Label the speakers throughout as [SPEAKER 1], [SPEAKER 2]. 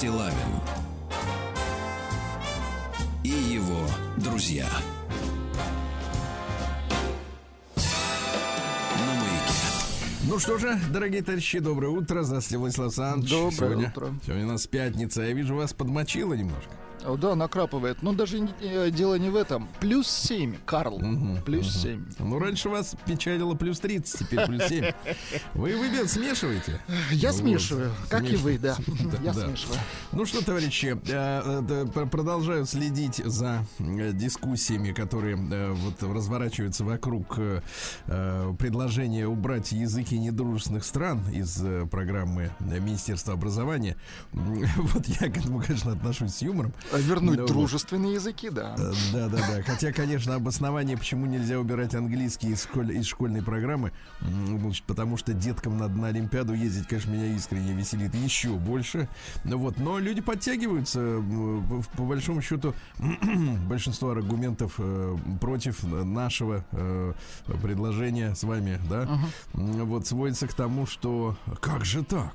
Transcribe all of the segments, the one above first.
[SPEAKER 1] Стилавин и его друзья.
[SPEAKER 2] Ну что же, дорогие товарищи, доброе утро. Здравствуйте, Владислав Александрович.
[SPEAKER 3] Доброе
[SPEAKER 2] сегодня,
[SPEAKER 3] утро.
[SPEAKER 2] Сегодня у нас пятница. Я вижу, вас подмочило немножко.
[SPEAKER 3] Э, да, накрапывает. Но даже не, э, дело не в этом. Плюс 7, Карл. Угу, плюс угу. 7.
[SPEAKER 2] Ну, раньше вас печалило плюс 30, теперь плюс 7. Вы, вы смешиваете?
[SPEAKER 3] Я смешиваю, как и вы, да. я смешиваю.
[SPEAKER 2] Ну что, товарищи, э, продолжаю следить за э, дискуссиями, которые э, вот разворачиваются вокруг предложения убрать языки недружественных стран из программы Министерства образования. Вот я к этому, конечно, отношусь с юмором.
[SPEAKER 3] А вернуть
[SPEAKER 2] ну Но,
[SPEAKER 3] дружественные языки, да.
[SPEAKER 2] Да, да, да. Хотя, конечно, обоснование, почему нельзя убирать английский из, школь, из школьной программы, ну, значит, потому что деткам надо на Олимпиаду ездить, конечно, меня искренне веселит еще больше. Но Вот. Но люди подтягиваются. м, По, большому счету, большинство аргументов э, против нашего э, предложения с вами, да, м, вот сводится к тому, что как же так?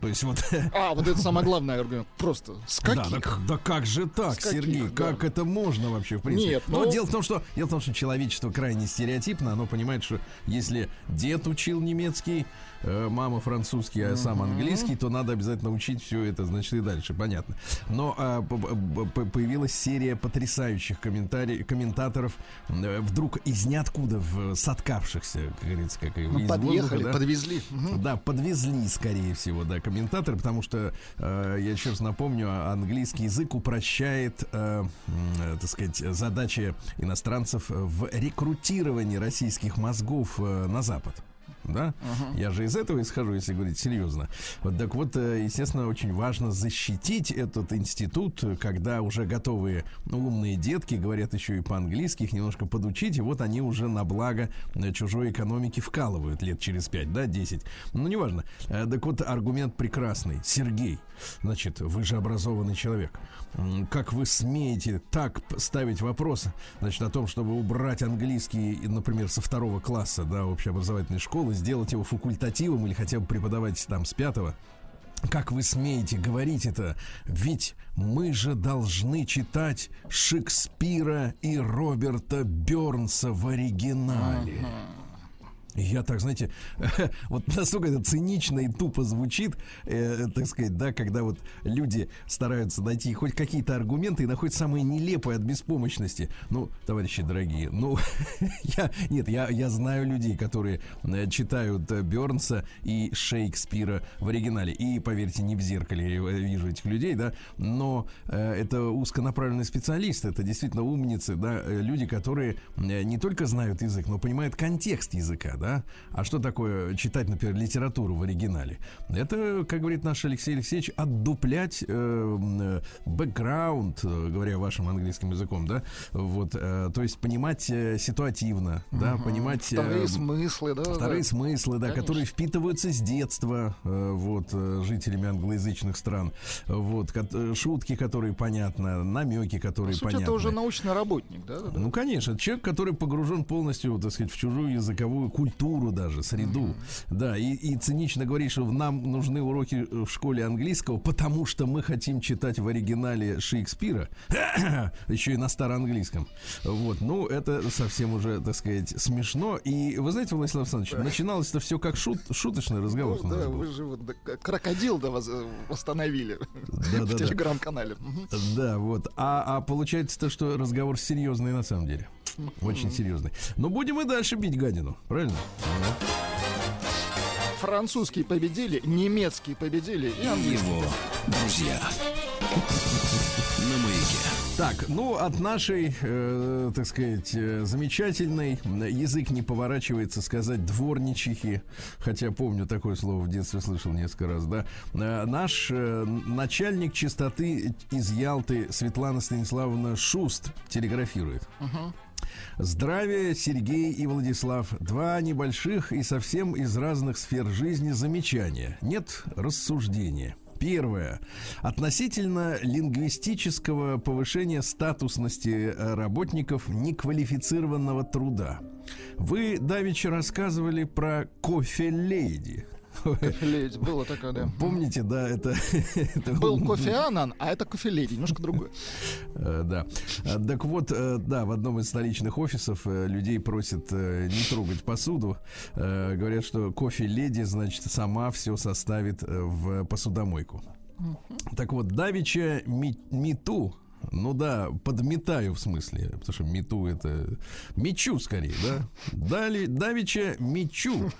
[SPEAKER 2] То есть вот
[SPEAKER 3] А, вот это самое главное аргумент. Просто с
[SPEAKER 2] да,
[SPEAKER 3] каких?
[SPEAKER 2] да, да как же так,
[SPEAKER 3] С каких,
[SPEAKER 2] Сергей?
[SPEAKER 3] да.
[SPEAKER 2] Как это можно вообще, в принципе?
[SPEAKER 3] Нет,
[SPEAKER 2] Но
[SPEAKER 3] ну-
[SPEAKER 2] дело в том, что дело в том, что человечество крайне стереотипно, оно понимает, что если дед учил немецкий, э, мама французский, а сам английский, то надо обязательно учить все это, значит, и дальше, понятно. Но а, появилась серия потрясающих комментариев, комментаторов, э, вдруг из ниоткуда в соткавшихся, как говорится, как и
[SPEAKER 3] Ну, подъехали,
[SPEAKER 2] воздуха, да?
[SPEAKER 3] подвезли.
[SPEAKER 2] Да, подвезли, скорее всего, да, комментаторы, потому что, э, я еще раз напомню, английский язык упрощает, э, э, так сказать, задачи иностранцев в рекрутировании российских мозгов э, на Запад. Да? Я же из этого исхожу, если говорить серьезно. Вот, так вот, э, естественно, очень важно защитить этот институт, когда уже готовые умные детки говорят еще и по-английски, их немножко подучить, и вот они уже на благо э, чужой экономики вкалывают лет через 5, да, 10. Ну, неважно. Э, Так вот, аргумент прекрасный. Сергей, значит, вы же образованный человек. Как вы смеете так ставить вопрос, значит, о том, чтобы убрать английский, например, со второго класса, да, общеобразовательной школы, сделать его факультативом или хотя бы преподавать там с пятого? Как вы смеете говорить это? Ведь мы же должны читать Шекспира и Роберта Бернса в оригинале. Я так, знаете, вот настолько это цинично и тупо звучит, э, так сказать, да, когда вот люди стараются найти хоть какие-то аргументы и находят самые нелепые от беспомощности. Ну, товарищи дорогие, ну, я, нет, я, я знаю людей, которые э, читают э, Бернса и Шекспира в оригинале. И, поверьте, не в зеркале я вижу этих людей, да, но э, это узконаправленные специалисты, это действительно умницы, да, э, люди, которые э, не только знают язык, но понимают контекст языка, да. А что такое читать, например, литературу в оригинале? Это, как говорит наш Алексей Алексеевич, отдуплять э, э, бэкграунд, э, говоря вашим английским языком, да, вот, э, то есть понимать э, ситуативно, да, понимать... э,
[SPEAKER 3] Вторые смыслы, да.
[SPEAKER 2] Вторые
[SPEAKER 3] да.
[SPEAKER 2] смыслы, да,
[SPEAKER 3] Конечно.
[SPEAKER 2] которые впитываются с детства, э, вот, э, жителями англоязычных стран, вот, э, шутки, которые понятны, намеки,
[SPEAKER 3] По
[SPEAKER 2] которые
[SPEAKER 3] сути,
[SPEAKER 2] понятны.
[SPEAKER 3] это уже научный работник, да, да.
[SPEAKER 2] Ну, конечно, человек, который погружен полностью, так сказать, в чужую языковую культуру даже, среду. Да, и, и цинично говорит, что нам нужны уроки в школе английского, потому что мы хотим читать в оригинале Шекспира, еще и на староанглийском. Вот, ну, это совсем уже, так сказать, смешно. И вы знаете, Владислав Александрович, начиналось это все как шут, шуточный разговор.
[SPEAKER 3] Ну да,
[SPEAKER 2] был.
[SPEAKER 3] вы же вот да, крокодил да вас э, восстановили в
[SPEAKER 2] Да-да-да.
[SPEAKER 3] телеграм-канале.
[SPEAKER 2] Да, вот. А, а получается то, что разговор серьезный на самом деле. Очень серьезный. Но будем и дальше бить гадину, правильно?
[SPEAKER 3] Французские победили, немецкие победили и английские.
[SPEAKER 1] Его друзья. На маяке.
[SPEAKER 2] Так, ну от нашей, э, так сказать, э, замечательной язык не поворачивается сказать дворничихи, хотя помню такое слово в детстве слышал несколько раз, да. Э, наш э, начальник чистоты из Ялты Светлана Станиславовна Шуст телеграфирует. Здравия, Сергей и Владислав. Два небольших и совсем из разных сфер жизни замечания. Нет рассуждения. Первое. Относительно лингвистического повышения статусности э, работников неквалифицированного труда. Вы давеча рассказывали про кофе-лейди.
[SPEAKER 3] Леди, было такое, да.
[SPEAKER 2] Помните, да, это... это
[SPEAKER 3] Был кофе Анан, а это кофе Леди, немножко другое.
[SPEAKER 2] Э, Да. Э, Так вот, э, да, в одном из столичных офисов людей просят не трогать посуду. Говорят, что кофе леди, значит, сама все составит в посудомойку. Так вот, Давича Миту, ну да, подметаю в смысле, потому что мету это мечу скорее, да? Дали, Давича мечу.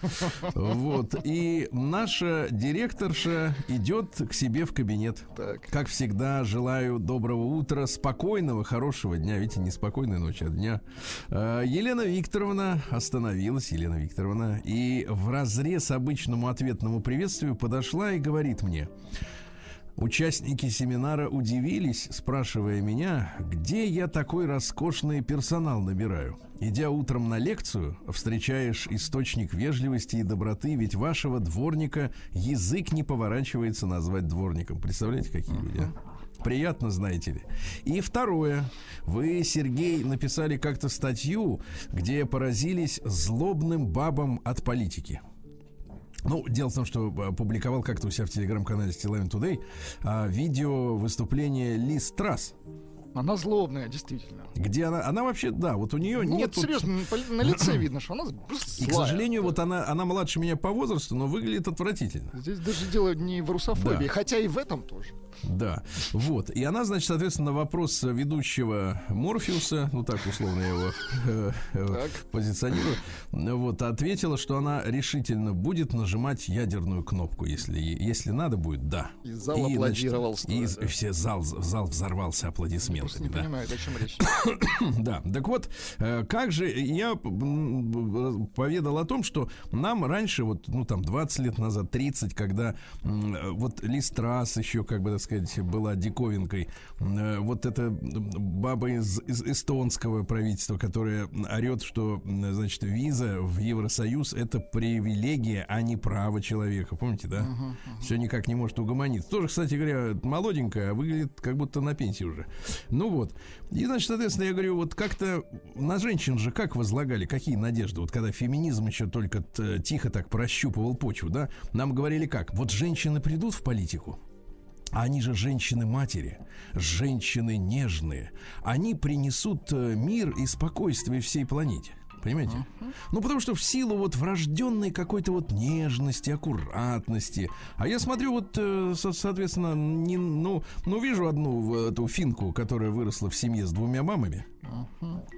[SPEAKER 2] Вот. И наша директорша идет к себе в кабинет.
[SPEAKER 3] Так.
[SPEAKER 2] Как всегда, желаю доброго утра, спокойного, хорошего дня. Видите, не спокойной ночи, а дня. Елена Викторовна остановилась, Елена Викторовна, и в разрез обычному ответному приветствию подошла и говорит мне. Участники семинара удивились, спрашивая меня, где я такой роскошный персонал набираю. Идя утром на лекцию, встречаешь источник вежливости и доброты, ведь вашего дворника язык не поворачивается назвать дворником. Представляете, какие люди, а? Приятно, знаете ли. И второе. Вы, Сергей, написали как-то статью, где поразились злобным бабам от политики. Ну, дело в том, что э, публиковал как-то у себя в телеграм-канале Still Today а, видео выступления Лиз Трасс,
[SPEAKER 3] Она злобная, действительно.
[SPEAKER 2] где она, она вообще, да, вот у нее
[SPEAKER 3] Ну,
[SPEAKER 2] нет...
[SPEAKER 3] вот серьезно, на, по- на лице видно, что она
[SPEAKER 2] и, к сожалению, вот она, она младше меня по возрасту, но выглядит отвратительно.
[SPEAKER 3] Здесь даже дело не в русофобии,
[SPEAKER 2] Да.
[SPEAKER 3] хотя и в этом тоже.
[SPEAKER 2] Да, вот. И она, значит, соответственно, на вопрос ведущего Морфеуса, ну так условно я его э, э,
[SPEAKER 3] Так.
[SPEAKER 2] позиционирую, вот, ответила, что она решительно будет нажимать ядерную кнопку, если, если надо будет, да.
[SPEAKER 3] И зал
[SPEAKER 2] значит,
[SPEAKER 3] аплодировал
[SPEAKER 2] И,
[SPEAKER 3] стоя, да.
[SPEAKER 2] все зал, зал взорвался аплодисментами.
[SPEAKER 3] не
[SPEAKER 2] да.
[SPEAKER 3] понимают, о чем речь.
[SPEAKER 2] Да, так вот, э, как же я поведал о том, что нам раньше, вот, ну, там, 20 лет назад, 30, когда вот Листрас еще, как бы, так сказать, была диковинкой, э, вот эта баба из, из эстонского правительства, которая орет, что, значит, виза в Евросоюз — это привилегия, а не право человека, помните, да? Все никак не может угомониться. Тоже, кстати говоря, молоденькая, а выглядит как будто на пенсии уже. Ну вот. И, значит, соответственно, я говорю, вот как-то на женщин же как возлагали, какие надежды? Вот когда феминизм еще только тихо так прощупывал почву, да? Нам говорили как? Вот женщины придут в политику, они же женщины-матери, женщины нежные. Они принесут э, мир и спокойствие всей планете. Понимаете? Ну, потому что в силу вот врожденной какой-то вот нежности, аккуратности. А я смотрю, вот, э, со- соответственно, не, ну, ну, вижу одну эту финку, которая выросла в семье с двумя мамами.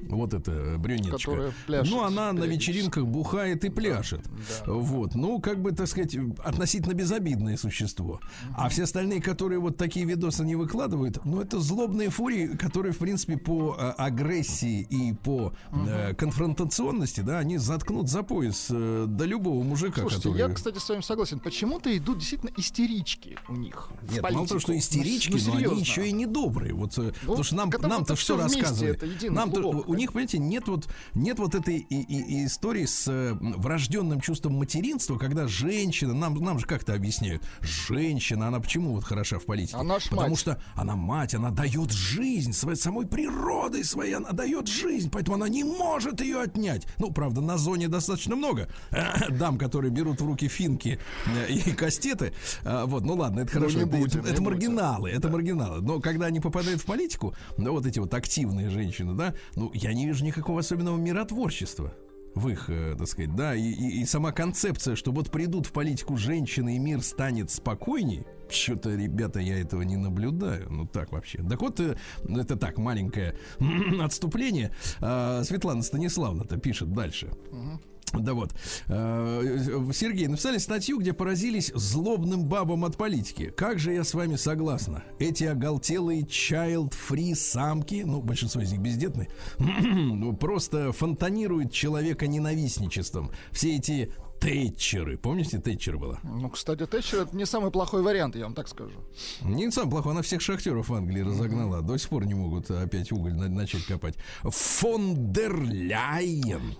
[SPEAKER 2] Вот эта брюнеточка. Ну, она на вечеринках бухает и пляшет. Вот. Ну, как бы, так сказать, относительно безобидное существо. А все остальные, которые вот такие видосы не выкладывают, ну, это злобные фурии, которые, в принципе, по э, агрессии и по э, конфронтационности, да, они заткнут за пояс э, до любого мужика,
[SPEAKER 3] Слушайте,
[SPEAKER 2] который...
[SPEAKER 3] я, кстати, с вами согласен. Почему-то идут действительно истерички у них.
[SPEAKER 2] Нет, мало того, что
[SPEAKER 3] политику.
[SPEAKER 2] истерички,
[SPEAKER 3] Ну,
[SPEAKER 2] но они еще и недобрые. Вот, э, потому что нам, нам-то что
[SPEAKER 3] это единый
[SPEAKER 2] Нам-то,
[SPEAKER 3] клубок,
[SPEAKER 2] у них, понимаете, нет вот, нет вот этой и, и- и истории с э, врожденным чувством материнства, когда женщина, нам, нам же как-то объясняют, женщина, она почему вот хороша в политике?
[SPEAKER 3] Она ж
[SPEAKER 2] Потому
[SPEAKER 3] мать.
[SPEAKER 2] что она мать, она дает жизнь, своей, самой природой своей, она дает жизнь, поэтому она не может ее отнять. Ну, правда, на зоне достаточно много дам, которые берут в руки финки э, и кастеты. А, Вот, ну ладно, это хорошо.
[SPEAKER 3] не
[SPEAKER 2] это-
[SPEAKER 3] будем,
[SPEAKER 2] это, это
[SPEAKER 3] будем.
[SPEAKER 2] маргиналы, это маргиналы. Но когда они попадают в политику, ну, вот эти вот активные женщины, да, ну, я не вижу никакого особенного миротворчества в их, э, так сказать, да, и, и- и сама концепция, что вот придут в политику женщины и мир станет спокойней, что-то, ребята, я этого не наблюдаю. Ну так вообще. Так вот, э, это так, маленькое отступление. А, Светлана Станиславна-то пишет дальше. Да вот. Э, Сергей, написали статью, где поразились злобным бабам от политики. Как же я с вами согласна. Эти оголтелые child-free самки, ну, большинство из них бездетны, ну, просто фонтанируют человека ненавистничеством. Все эти Тэтчеры. Помните, Тэтчер была?
[SPEAKER 3] Ну, кстати, Тэтчер это не самый плохой вариант, я вам так скажу.
[SPEAKER 2] Не сам плохой, она всех шахтеров в Англии разогнала. До сих пор не могут опять уголь на- начать копать. Фон дер Ляйен.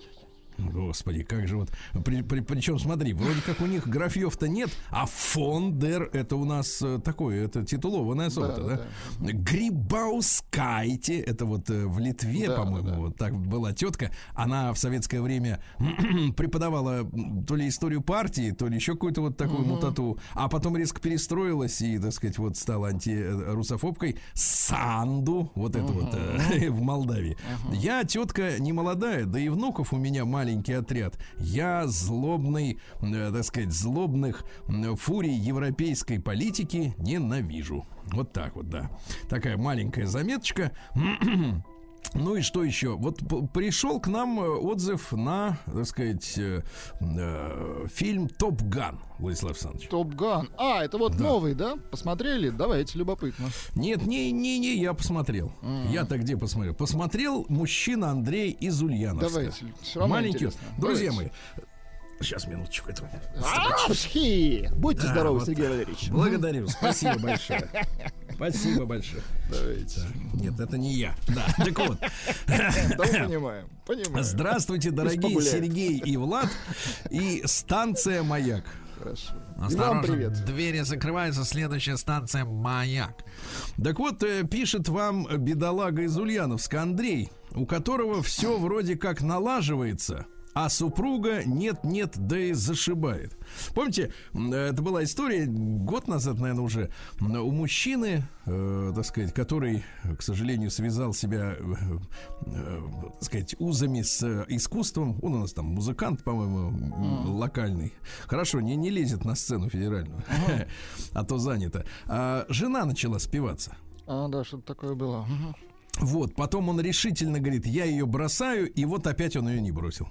[SPEAKER 2] Господи, как же вот... причем, смотри, вроде как у них графьев-то нет, а фон дер это у нас э, такое, это титулованное особо да?
[SPEAKER 3] да,
[SPEAKER 2] Грибаускайте, это вот э, в Литве,
[SPEAKER 3] Да,
[SPEAKER 2] по-моему,
[SPEAKER 3] да.
[SPEAKER 2] вот так была тетка. Она в советское время преподавала то ли историю партии, то ли еще какую-то вот такую мутату, а потом резко перестроилась и, так сказать, вот стала антирусофобкой. Санду, вот это вот э, в Молдавии. Я тетка не молодая, да и внуков у меня маленький отряд. Я злобный, э, так сказать, злобных фурий европейской политики ненавижу. Вот так вот, да. Такая маленькая заметочка. Ну и что еще? Вот пришел к нам э, отзыв на, так сказать, э, э, фильм Топ Ган, Владислав Александрович.
[SPEAKER 3] Топ Ган. А, это вот новый, да? Посмотрели? Давайте, любопытно.
[SPEAKER 2] Нет, не, не, не, я посмотрел. Я-то где посмотрел? Посмотрел мужчина Андрей из Ульяновска.
[SPEAKER 3] Давайте. Все равно
[SPEAKER 2] Маленький.
[SPEAKER 3] интересно.
[SPEAKER 2] Друзья
[SPEAKER 3] Давайте.
[SPEAKER 2] мои, Сейчас, минуточку. Это...
[SPEAKER 3] Архи! Будьте
[SPEAKER 2] Да,
[SPEAKER 3] здоровы,
[SPEAKER 2] вот
[SPEAKER 3] Сергей. Валерьевич.
[SPEAKER 2] Благодарю, спасибо большое. Спасибо большое.
[SPEAKER 3] Давайте.
[SPEAKER 2] Нет, это не я. Да, так вот.
[SPEAKER 3] Да, понимаем. Понимаем.
[SPEAKER 2] Здравствуйте, дорогие. Сергей и Влад. И станция «Маяк».
[SPEAKER 3] Хорошо.
[SPEAKER 4] Осторожно,
[SPEAKER 3] привет.
[SPEAKER 4] двери закрываются, следующая станция «Маяк».
[SPEAKER 2] Так вот, э, пишет вам бедолага из Ульяновска Андрей, у которого все вроде как налаживается, а супруга нет-нет, да и зашибает. Помните, это была история год назад, наверное, уже, у мужчины, э, так сказать, который, к сожалению, связал себя, э, э, так сказать, узами с э, искусством. Он у нас там музыкант, по-моему, м, локальный. Хорошо, не, не лезет на сцену федеральную, а то занято. А жена начала спиваться.
[SPEAKER 3] А, да, что-то такое было.
[SPEAKER 2] Вот, потом он решительно говорит, я ее бросаю, и вот опять он ее не бросил.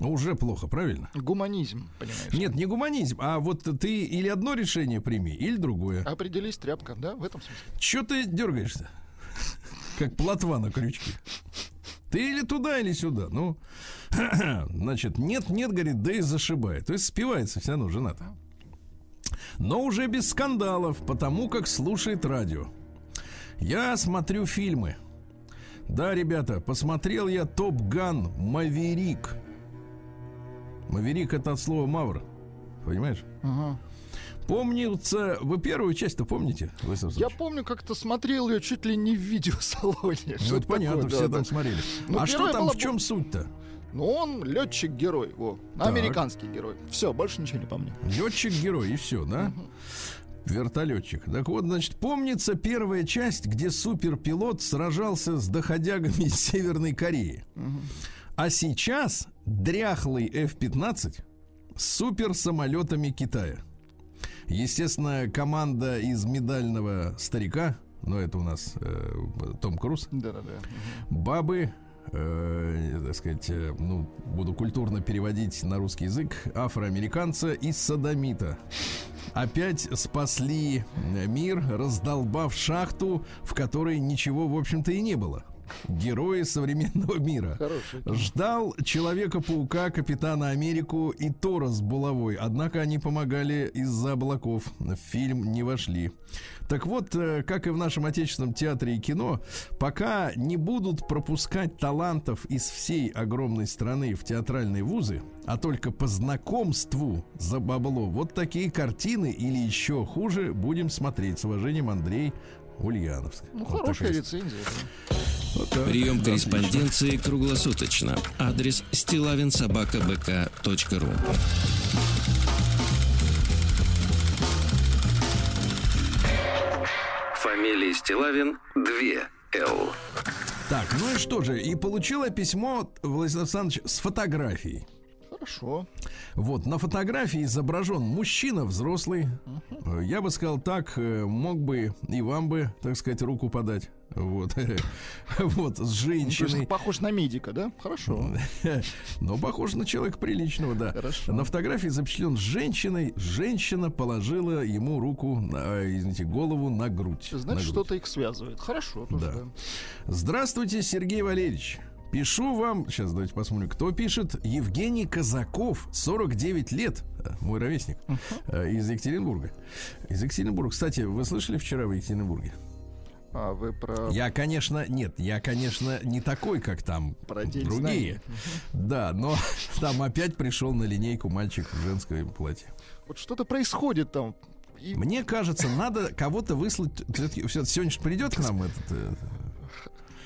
[SPEAKER 2] Уже плохо, правильно?
[SPEAKER 3] Гуманизм, понимаешь?
[SPEAKER 2] Нет, не гуманизм, а вот ты или одно решение прими, или другое.
[SPEAKER 3] Определись, тряпка, да, в этом смысле?
[SPEAKER 2] Че ты дергаешься? Как плотва на крючке. Ты или туда, или сюда. Ну, значит, нет, нет, говорит, да и зашибает. То есть спивается все равно жена-то. Но уже без скандалов, потому как слушает радио. Я смотрю фильмы. Да, ребята, посмотрел я Топ Ган Маверик. Маверик это от слова Мавр. Понимаешь?
[SPEAKER 3] Ага.
[SPEAKER 2] Помнится, вы первую часть-то помните?
[SPEAKER 3] Я помню, как-то смотрел ее чуть ли не в видеосалоне.
[SPEAKER 2] Ну, это понятно,
[SPEAKER 3] такое,
[SPEAKER 2] все
[SPEAKER 3] да,
[SPEAKER 2] там
[SPEAKER 3] да.
[SPEAKER 2] смотрели.
[SPEAKER 3] Ну,
[SPEAKER 2] а что там,
[SPEAKER 3] была
[SPEAKER 2] в чем суть-то?
[SPEAKER 3] Ну, он летчик-герой, во.
[SPEAKER 2] Так.
[SPEAKER 3] Американский герой. Все, больше ничего не помню.
[SPEAKER 2] Летчик-герой, и все, да? Вертолетчик. Так вот, значит, помнится первая часть, где суперпилот сражался с доходягами из Северной Кореи. А сейчас дряхлый F-15 с суперсамолетами Китая. Естественно, команда из медального старика, ну это у нас э, Том Круз,
[SPEAKER 3] Да-да-да.
[SPEAKER 2] бабы, э, так сказать, э, ну, буду культурно переводить на русский язык, афроамериканца из Садомита. Опять спасли мир, раздолбав шахту, в которой ничего, в общем-то, и не было. Герои современного мира.
[SPEAKER 3] Хороший.
[SPEAKER 2] Ждал Человека-паука, Капитана Америку и Тора с булавой. Однако они помогали из-за облаков. В фильм не вошли. Так вот, э, как и в нашем отечественном театре и кино, пока не будут пропускать талантов из всей огромной страны в театральные вузы, а только по знакомству за бабло, вот такие картины или еще хуже будем смотреть. С уважением, Андрей Ульяновск.
[SPEAKER 3] Ну,
[SPEAKER 2] Вот
[SPEAKER 3] хорошая
[SPEAKER 2] такая-
[SPEAKER 3] рецензия. да.
[SPEAKER 2] вот так.
[SPEAKER 1] Прием
[SPEAKER 2] Да,
[SPEAKER 1] корреспонденции круглосуточно. Адрес стилавинсобакабк.ру Фамилия Стилавин 2 Л.
[SPEAKER 2] Так, ну и что же, и получила письмо Владислав Александрович с фотографией.
[SPEAKER 3] Хорошо.
[SPEAKER 2] Вот, на фотографии изображен мужчина взрослый. Э, Я бы сказал так, э, мог бы и вам бы, так сказать, руку подать. Вот, вот, с
[SPEAKER 3] Ну,
[SPEAKER 2] женщиной.
[SPEAKER 3] похож на медика, да? Хорошо.
[SPEAKER 2] Но похож на человека приличного, да.
[SPEAKER 3] Хорошо.
[SPEAKER 2] На фотографии запечатлен с женщиной. Женщина положила ему руку, на, а, извините, голову на грудь. на
[SPEAKER 3] Значит, что-то их связывает. Хорошо, тоже,
[SPEAKER 2] Да.
[SPEAKER 3] да.
[SPEAKER 2] Здравствуйте, Сергей Валерьевич. Пишу вам, сейчас давайте посмотрим, кто пишет. Евгений Казаков, 49 лет, э, мой ровесник, э, из Екатеринбурга. Из Екатеринбурга. Кстати, вы слышали вчера в Екатеринбурге?
[SPEAKER 3] А вы про...
[SPEAKER 2] Я, конечно, нет, я, конечно, не такой, как там
[SPEAKER 3] Про
[SPEAKER 2] другие. Да, но там опять пришел на линейку мальчик в женском платье.
[SPEAKER 3] Вот что-то происходит там. И
[SPEAKER 2] Мне кажется, надо кого-то выслать. Все-таки сегодня же придет к нам этот э,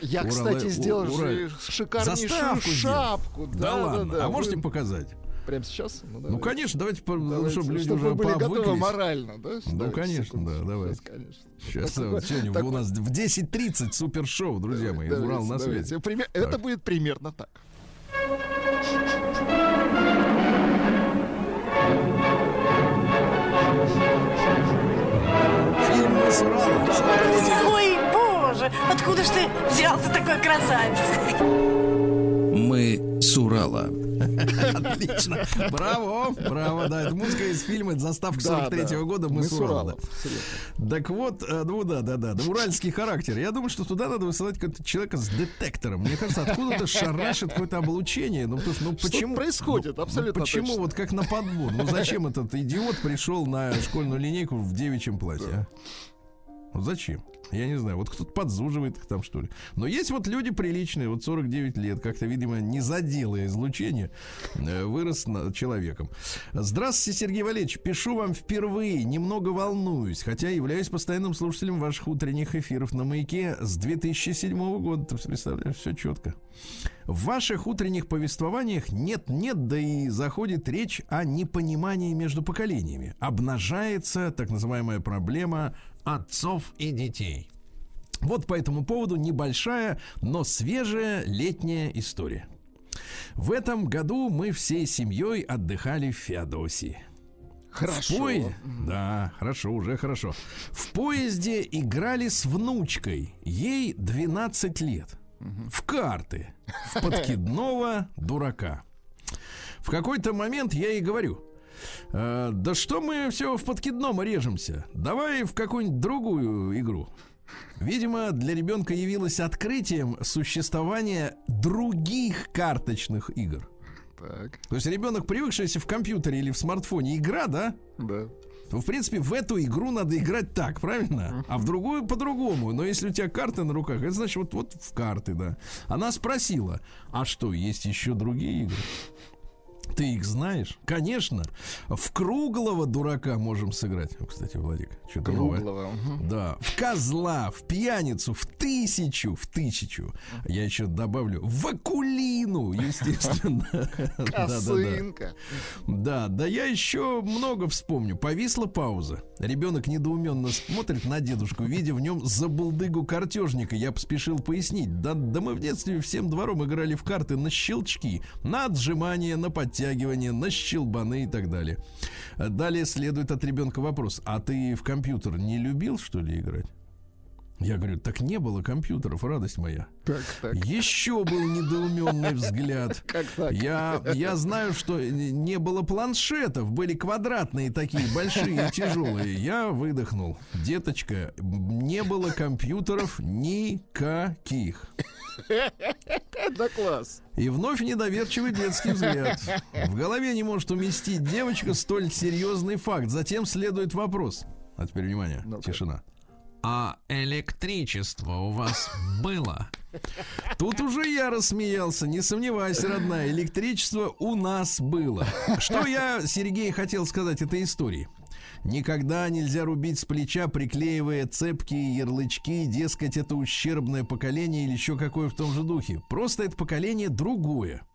[SPEAKER 3] я,
[SPEAKER 2] Урала-
[SPEAKER 3] кстати, сделал
[SPEAKER 2] Ура-
[SPEAKER 3] шикарнейшую
[SPEAKER 2] заставку
[SPEAKER 3] шапку.
[SPEAKER 2] Да,
[SPEAKER 3] Да,
[SPEAKER 2] ладно.
[SPEAKER 3] да,
[SPEAKER 2] а можете
[SPEAKER 3] Вы-
[SPEAKER 2] показать?
[SPEAKER 3] Прямо сейчас? Ну,
[SPEAKER 2] Ну,
[SPEAKER 3] давайте.
[SPEAKER 2] конечно, давайте, ну,
[SPEAKER 3] Давайте,
[SPEAKER 2] чтобы люди
[SPEAKER 3] чтобы
[SPEAKER 2] уже
[SPEAKER 3] были готовы
[SPEAKER 2] пообвыклись.
[SPEAKER 3] морально, да?
[SPEAKER 2] Ну,
[SPEAKER 3] Давайте,
[SPEAKER 2] конечно,
[SPEAKER 3] секундочку.
[SPEAKER 2] да, давайте.
[SPEAKER 3] Сейчас, конечно.
[SPEAKER 2] Сейчас
[SPEAKER 3] Такой-
[SPEAKER 2] вот сегодня
[SPEAKER 3] такой-
[SPEAKER 2] у нас в 10.30 супершоу, друзья мои,
[SPEAKER 3] Давайте,
[SPEAKER 2] Урал на
[SPEAKER 3] давайте.
[SPEAKER 2] связи.
[SPEAKER 3] Пример- Это будет примерно так.
[SPEAKER 2] Фильм с Урала.
[SPEAKER 5] Ой, боже, откуда ж ты взялся такой красавец?
[SPEAKER 1] Мы с Урала.
[SPEAKER 2] Отлично. Браво, браво. Да, это музыка из фильма, это заставка
[SPEAKER 3] Да,
[SPEAKER 2] 43
[SPEAKER 3] да.
[SPEAKER 2] года «Мы,
[SPEAKER 3] Мы
[SPEAKER 2] с Урала». Так вот, э, ну да, да, да, да, уральский характер. Я думаю, что туда надо высылать какого-то человека с детектором. Мне кажется, откуда-то шарашит какое-то облучение. Ну, потому что, ну,
[SPEAKER 3] Что
[SPEAKER 2] почему...
[SPEAKER 3] происходит?
[SPEAKER 2] ну,
[SPEAKER 3] Абсолютно
[SPEAKER 2] Почему
[SPEAKER 3] точно.
[SPEAKER 2] вот как на подбор? Ну, зачем этот идиот пришел на школьную линейку в девичьем платье, а? Вот зачем? Я не знаю, вот кто-то подзуживает их там, что ли. Но есть вот люди приличные, вот 49 лет, как-то, видимо, не задело излучение, э, вырос на- человеком. Здравствуйте, Сергей Валерьевич, пишу вам впервые, немного волнуюсь, хотя являюсь постоянным слушателем ваших утренних эфиров на «Маяке» с 2007 года. Ты представляешь, все четко. В ваших утренних повествованиях нет-нет, да и заходит речь о непонимании между поколениями. Обнажается так называемая проблема
[SPEAKER 4] Отцов и детей.
[SPEAKER 2] вот по этому поводу небольшая, но свежая летняя история. В этом году мы всей семьей отдыхали в Феодосии. В
[SPEAKER 3] Хорошо.
[SPEAKER 2] пое- Да, хорошо, уже хорошо. В поезде играли с внучкой. Ей 12 лет. В карты. В подкидного дурака. В какой-то момент я ей говорю. «Э, да что мы все в подкидном режемся? Давай в какую-нибудь другую игру. Видимо, для ребенка явилось открытием существования других карточных игр.
[SPEAKER 3] Так,
[SPEAKER 2] То есть ребенок, привыкший, если в компьютере или в смартфоне игра, да,
[SPEAKER 3] да.
[SPEAKER 2] то, в принципе, в эту игру надо играть так, правильно? А в другую по-другому. Но если у тебя карты на руках, это значит вот, вот в карты, да. Она спросила, а что, есть еще другие игры? Ты их знаешь? Конечно. В круглого дурака можем сыграть. Кстати, Владик, что-то новое. Да, в козла, в пьяницу, в тысячу, в тысячу. Я еще добавлю в акулину, естественно.
[SPEAKER 3] Косынка.
[SPEAKER 2] Да, да я еще много вспомню. Повисла пауза. Ребенок недоуменно смотрит на дедушку, видя в нем забулдыгу картежника. Я поспешил пояснить. Да, да мы в детстве всем двором играли в карты на щелчки, на отжимания, на подтягивания, на щелбаны и так далее. Далее следует от ребенка вопрос. А ты в компьютер не любил, что ли, играть? Я говорю, так не было компьютеров, радость моя.
[SPEAKER 3] Так, так.
[SPEAKER 2] Еще был недоуменный взгляд.
[SPEAKER 3] Как так?
[SPEAKER 2] Я, я знаю, что не было планшетов, были квадратные такие, большие и тяжелые. Я выдохнул. Деточка, не было компьютеров никаких.
[SPEAKER 3] Это класс.
[SPEAKER 2] И вновь недоверчивый детский взгляд. В голове не может уместить девочка столь серьезный факт. Затем следует вопрос. А теперь внимание,
[SPEAKER 3] Ну-ка.
[SPEAKER 2] тишина.
[SPEAKER 4] А электричество у вас было?
[SPEAKER 2] Тут уже я рассмеялся, не сомневайся, родная, электричество у нас было. Что я, Сергей, хотел сказать этой истории? Никогда нельзя рубить с плеча, приклеивая цепкие ярлычки, дескать, это ущербное поколение или еще какое в том же духе. Просто это поколение другое.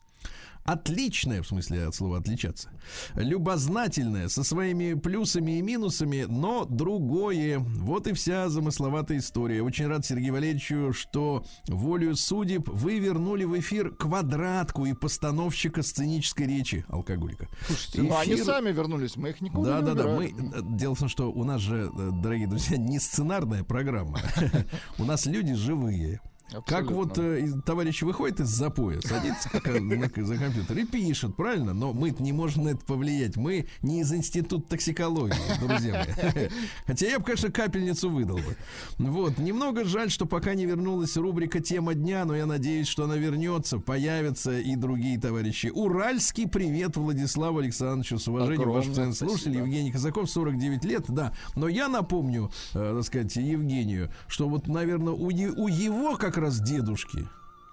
[SPEAKER 2] Отличное, в смысле от слова отличаться. Любознательное, со своими плюсами и минусами, но другое. Вот и вся замысловатая история. Очень рад Сергею Валерьевичу, что волею судеб вы вернули в эфир квадратку и постановщика сценической речи алкоголика.
[SPEAKER 3] Слушайте, ну они
[SPEAKER 2] Эфир-
[SPEAKER 3] сами вернулись, мы их никуда
[SPEAKER 2] да,
[SPEAKER 3] не
[SPEAKER 2] да, да. Мы,
[SPEAKER 3] убирали.
[SPEAKER 2] э, дело в том, что у нас же, э, дорогие друзья, не сценарная программа. У нас люди живые. Как
[SPEAKER 3] Абсолютно.
[SPEAKER 2] вот э, товарищ выходит из запоя, садится как, за компьютер и пишет, правильно? Но мы не можем на это повлиять. Мы не из института токсикологии, друзья мои. Хотя я бы, конечно, капельницу выдал бы. Вот. Немного жаль, что пока не вернулась рубрика «Тема дня», но я надеюсь, что она вернется, появятся и другие товарищи. Уральский привет Владиславу Александровичу. С уважением, ваш постоянный слушатель. Евгений Казаков, 49 лет, да. Но я напомню, э, так сказать, Евгению, что вот, наверное, у, у его как раз дедушки,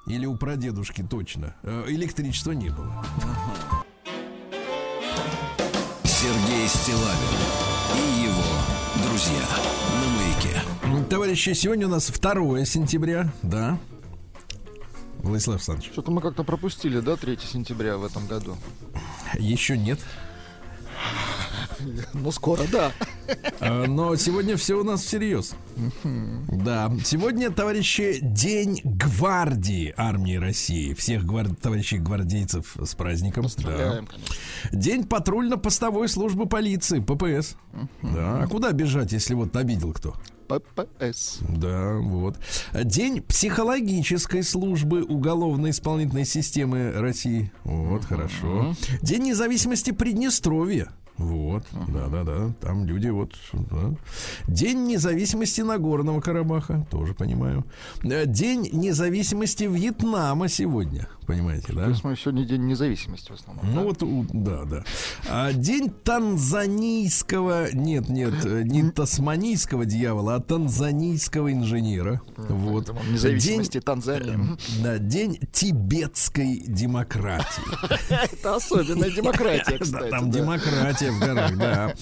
[SPEAKER 2] или у прадедушки точно, э, электричества не было.
[SPEAKER 1] Сергей Стилавин и его друзья на маяке.
[SPEAKER 2] Товарищи, сегодня у нас 2 сентября, да. Владислав Александрович,
[SPEAKER 3] Что-то мы как-то пропустили, да, 3 сентября в этом году.
[SPEAKER 2] еще нет.
[SPEAKER 3] Ну, скоро, да.
[SPEAKER 2] Э, Но сегодня все у нас всерьез. Да. Сегодня, товарищи, День гвардии армии России. Всех гвар- товарищей гвардейцев с праздником. Да. День патрульно-постовой службы полиции, ППС. Да, а куда бежать, если вот обидел кто?
[SPEAKER 3] ППС.
[SPEAKER 2] Да, вот. День психологической службы уголовно-исполнительной системы России. Вот, хорошо. День независимости Приднестровья. Вот, да-да-да, там люди вот... да. День независимости Нагорного Карабаха, тоже понимаю. Э, День независимости Вьетнама сегодня, понимаете, да?
[SPEAKER 3] Я смотрю, сегодня день независимости в основном.
[SPEAKER 2] Ну
[SPEAKER 3] да?
[SPEAKER 2] вот, у- да, да. А, день танзанийского, нет, нет, э, не тасманийского дьявола, а танзанийского инженера. Вот.
[SPEAKER 3] Поэтому Независимости Танзании.
[SPEAKER 2] День, да, день тибетской демократии.
[SPEAKER 3] Это особенная демократия, кстати.
[SPEAKER 2] там
[SPEAKER 3] да.
[SPEAKER 2] В горах, да.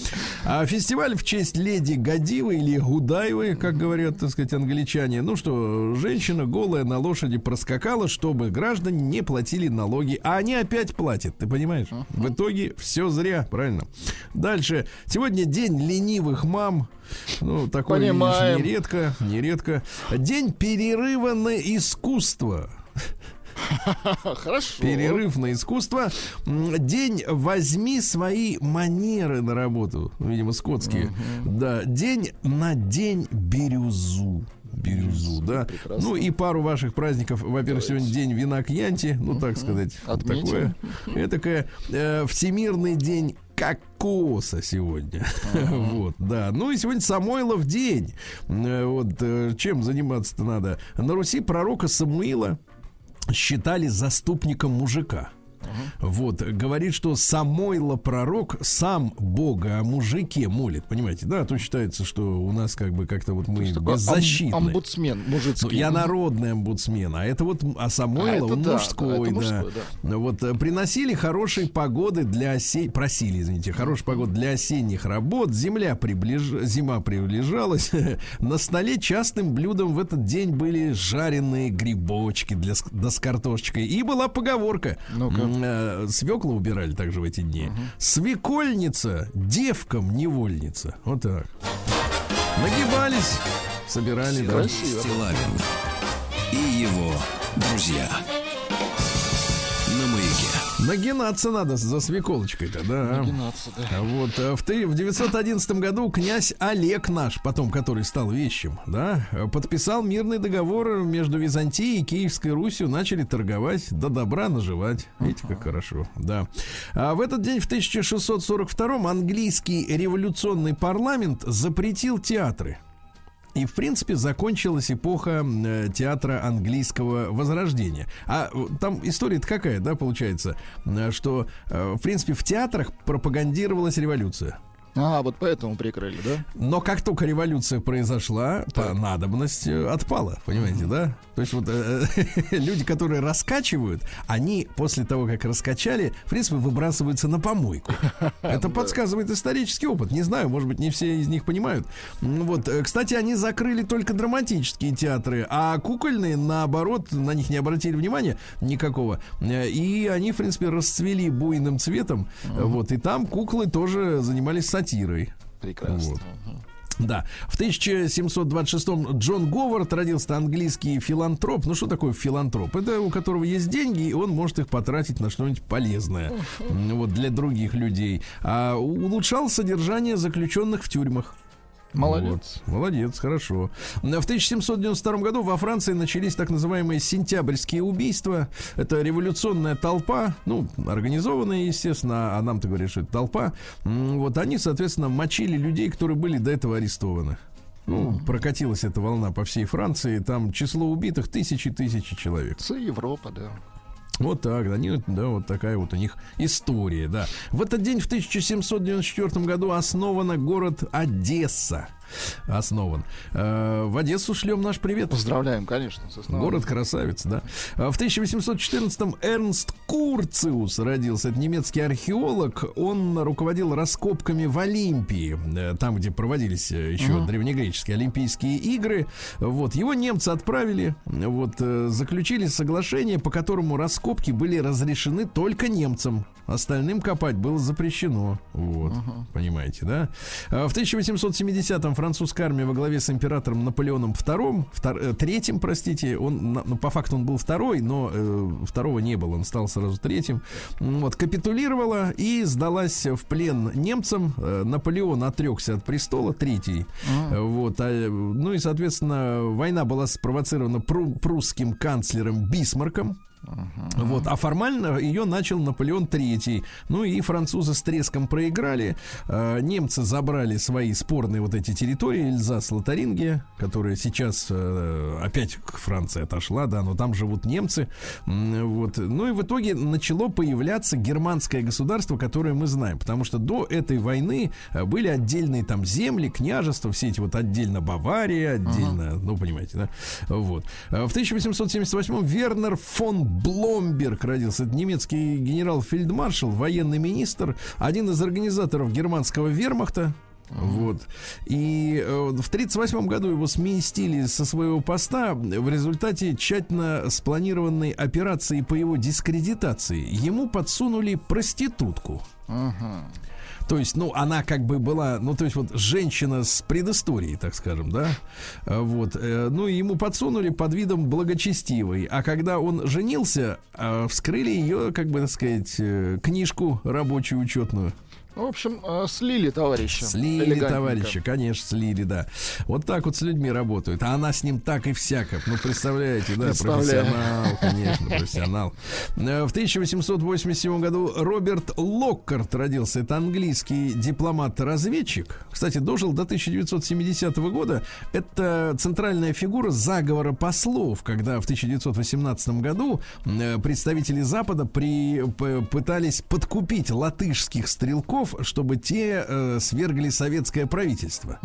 [SPEAKER 2] А фестиваль в честь леди Гадивы или Гудаевой, как говорят, так сказать, англичане. Ну что, женщина голая на лошади проскакала, чтобы граждане не платили налоги. А они опять платят, ты понимаешь? В итоге все зря, правильно? Дальше. Сегодня день ленивых мам. Ну, такое видишь,
[SPEAKER 3] Понимаем.
[SPEAKER 2] нередко, нередко. День перерыва на искусство.
[SPEAKER 3] Хорошо.
[SPEAKER 2] Перерыв на искусство. День возьми свои манеры на работу. Видимо, скотские. Да. День на день бирюзу. Бирюзу, да.
[SPEAKER 3] прекрасно.
[SPEAKER 2] Ну и пару ваших праздников. Во-первых, сегодня день вина Кьянти, ну так сказать,
[SPEAKER 3] Отметим.
[SPEAKER 2] такое. Это э, Всемирный день кокоса сегодня. вот, да. Ну и сегодня Самойлов день. Э, Вот э, чем заниматься-то надо? На Руси пророка Самуила считали заступником мужика. Вот, говорит, что Самойло пророк сам Бога о мужике молит, понимаете, да, а то считается, что у нас как бы как-то вот мы
[SPEAKER 3] Такой ам-
[SPEAKER 2] беззащитны.
[SPEAKER 3] Омбудсмен
[SPEAKER 2] Ну,
[SPEAKER 3] мужицкий.
[SPEAKER 2] я народный омбудсмен, а это вот, а Самойло,
[SPEAKER 3] А
[SPEAKER 2] он
[SPEAKER 3] да,
[SPEAKER 2] мужской,
[SPEAKER 3] да, это
[SPEAKER 2] да.
[SPEAKER 3] мужской, да.
[SPEAKER 2] Вот э, приносили хорошие погоды для осень, просили, извините, хорошие погоды для осенних работ. Земля приближ... зима приближалась. На столе частым блюдом в этот день были жареные грибочки для да с картошечкой. И была поговорка.
[SPEAKER 3] Ну-ка.
[SPEAKER 2] Э, Свеклу убирали также в эти дни. Свекольница, девкам невольница. Вот так. Нагибались, собирали, да.
[SPEAKER 3] Красиво.
[SPEAKER 1] Стилавин и его друзья. На маяке.
[SPEAKER 2] Нагинаться надо за свеколочкой-то, да.
[SPEAKER 3] Нагинаться, да.
[SPEAKER 2] А Вот э, в, в 911 году князь Олег наш, потом который стал вещим, да, э, подписал мирный договор между Византией и Киевской Русью, начали торговать, до добра наживать. Видите, как хорошо, да. А в этот день в 1642 английский революционный парламент запретил театры. И, в принципе, закончилась эпоха э, театра английского возрождения. А э, там история-то какая, да, получается? Э, Что, в принципе, в театрах пропагандировалась революция.
[SPEAKER 3] А, вот поэтому прикрыли, да?
[SPEAKER 2] Но как только революция произошла, то надобность э, отпала, понимаете, да? То есть вот э, люди, которые раскачивают, они после того, как раскачали, в принципе, выбрасываются на помойку. Это подсказывает исторический опыт. Не знаю, может быть, не все из них понимают. М, Вот, э, кстати, они закрыли только драматические театры, а кукольные, наоборот, на них не обратили внимания никакого. Э, И они, в принципе, расцвели буйным цветом. Вот, и там куклы тоже занимались сатирой.
[SPEAKER 3] Прекрасно.
[SPEAKER 2] Вот. Да. В 1726-м Джон Говард родился английский филантроп. Ну, что такое филантроп? Это у которого есть деньги, и он может их потратить на что-нибудь полезное. Вот для других людей. А улучшал содержание заключенных в тюрьмах.
[SPEAKER 3] Молодец.
[SPEAKER 2] Вот. Молодец, хорошо. В 1792 году во Франции начались так называемые сентябрьские убийства. Это революционная толпа, ну, организованная, естественно, а нам-то говорят, что это толпа. Вот они, соответственно, мочили людей, которые были до этого арестованы. Ну, прокатилась эта волна по всей Франции. Там число убитых тысячи-тысячи человек.
[SPEAKER 3] С Европа, да.
[SPEAKER 2] Вот так, они, да, вот такая вот у них история, да. В этот день, в 1794 году, основана город Одесса. Основан. Э, В Одессу шлем наш привет.
[SPEAKER 3] Поздравляем, конечно.
[SPEAKER 2] Город красавец, да. А В 1814-м Эрнст Курциус родился. Это немецкий археолог. Он руководил раскопками в Олимпии, э, там, где проводились э, еще древнегреческие Олимпийские игры. Вот его немцы отправили, вот заключили соглашение, по которому раскопки были разрешены только немцам. Остальным копать было запрещено. Вот, понимаете, да? А В 1870-м французская армия во главе с императором Наполеоном II, втор- э, третьим, простите, он, ну, по факту он был второй, но э, второго не было, он стал сразу третьим. Вот, капитулировала и сдалась в плен немцам. Э, Наполеон отрекся от престола, третий. Э, Вот, а, ну и, соответственно, война была спровоцирована пру- прусским канцлером Бисмарком. Вот, а формально ее начал Наполеон III. Ну и французы с треском проиграли. Э, немцы забрали свои спорные вот эти территории, Эльзас, Лотарингия, которые сейчас э, опять к Франции отошла, да, но там живут немцы. Вот. Ну и в итоге начало появляться германское государство, которое мы знаем. Потому что до этой войны э, были отдельные там земли, княжества, все эти вот отдельно Бавария, отдельно, ну, понимаете, да? Вот. Э, В 1878-м Вернер фон Бломберг родился. Это немецкий генерал-фельдмаршал, военный министр, один из организаторов германского вермахта. Вот. И э, в 1938 году его сместили со своего поста в результате тщательно спланированной операции по его дискредитации. Ему подсунули проститутку. То есть, ну, она как бы была, ну, то есть вот женщина с предысторией, так скажем, да, А, вот, э, ну, ему подсунули под видом благочестивой, а когда он женился, а, вскрыли ее, как бы, так сказать, э, книжку рабочую учетную.
[SPEAKER 3] Ну, в общем, э, слили товарища.
[SPEAKER 2] Слили, товарища, конечно, слили, да. Вот так вот с людьми работают. А она с ним так и всяко. Ну, представляете, да, профессионал, конечно, профессионал. Э, В 1887 году Роберт Локкарт родился. Это английский дипломат-разведчик. Кстати, дожил до 1970 года. Это центральная фигура заговора послов, когда в 1918 году э, представители Запада при, пытались подкупить латышских стрелков, чтобы те э, свергли советское правительство.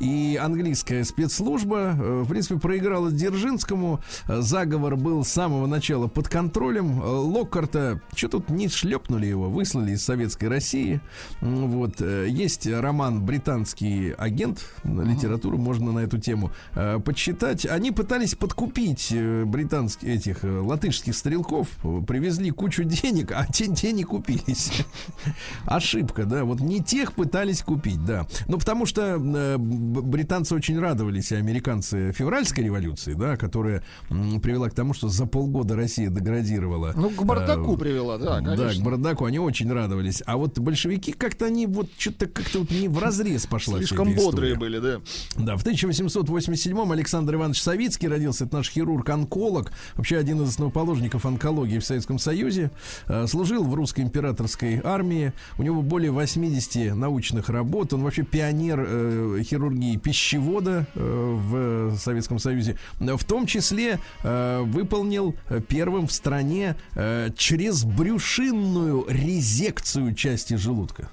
[SPEAKER 2] И английская спецслужба, э, в принципе, проиграла Дзержинскому. Заговор был с самого начала под контролем. Э, Локкарта, что тут не шлепнули его, выслали из советской России. Вот. э, Есть роман «Британский агент», литературу можно на эту тему э, почитать. Они пытались подкупить э, британских, этих э, латышских стрелков, привезли кучу денег, а те, не купились. Ошибка, да. Вот не тех пытались купить, да. Ну, потому что э, британцы очень радовались, и американцы, февральской революции, да, которая м, привела к тому, что за полгода Россия деградировала.
[SPEAKER 3] Ну, к бардаку
[SPEAKER 2] Э,
[SPEAKER 3] привела, да,
[SPEAKER 2] Да, к
[SPEAKER 3] конечно.
[SPEAKER 2] бардаку они очень радовались. А вот большевики как-то они вот что-то как-то вот не в разрез пошла
[SPEAKER 3] Слишком бодрые были, да.
[SPEAKER 2] Да, в 1887-м Александр Иванович Савицкий родился. Это наш хирург-онколог. Вообще один из основоположников онкологии в Советском Союзе. Э, Служил в русской императорской армии. У него более 80 научных работ. Он вообще пионер э, хирургии пищевода э, в Советском Союзе. В том числе э, выполнил первым в стране э, чрезбрюшинную резекцию части желудка.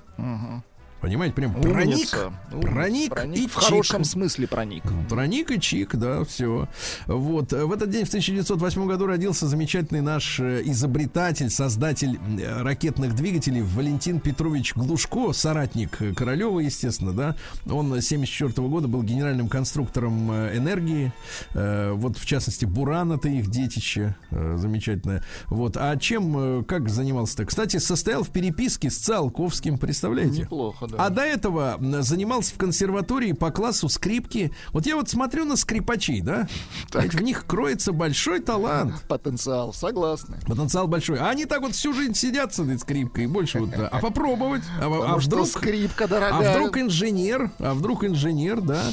[SPEAKER 2] Понимаете, прям проник,
[SPEAKER 3] Умница. Умница.
[SPEAKER 2] проник, и
[SPEAKER 3] в хорошем
[SPEAKER 2] чик.
[SPEAKER 3] смысле проник.
[SPEAKER 2] Проник и чик, да, все. Вот. э, В этот день, в 1908 году, родился замечательный наш э, изобретатель, создатель э, ракетных двигателей Валентин Петрович Глушко, соратник Королева, естественно, да. Он с 74 года был генеральным конструктором энергии. Вот, в частности, Буран это их детище замечательное. Вот. А чем, как занимался-то? Кстати, состоял в переписке с Циолковским, представляете?
[SPEAKER 3] Неплохо, да.
[SPEAKER 2] А до этого занимался в консерватории по классу скрипки. Вот я вот смотрю на скрипачей, да? Ведь в них кроется большой талант.
[SPEAKER 3] Потенциал, согласны.
[SPEAKER 2] Потенциал большой. А они так вот всю жизнь сидят с этой скрипкой. и Больше вот. А попробовать? А, а вдруг...
[SPEAKER 3] скрипка
[SPEAKER 2] А
[SPEAKER 3] дорогая.
[SPEAKER 2] вдруг инженер, а вдруг инженер, да,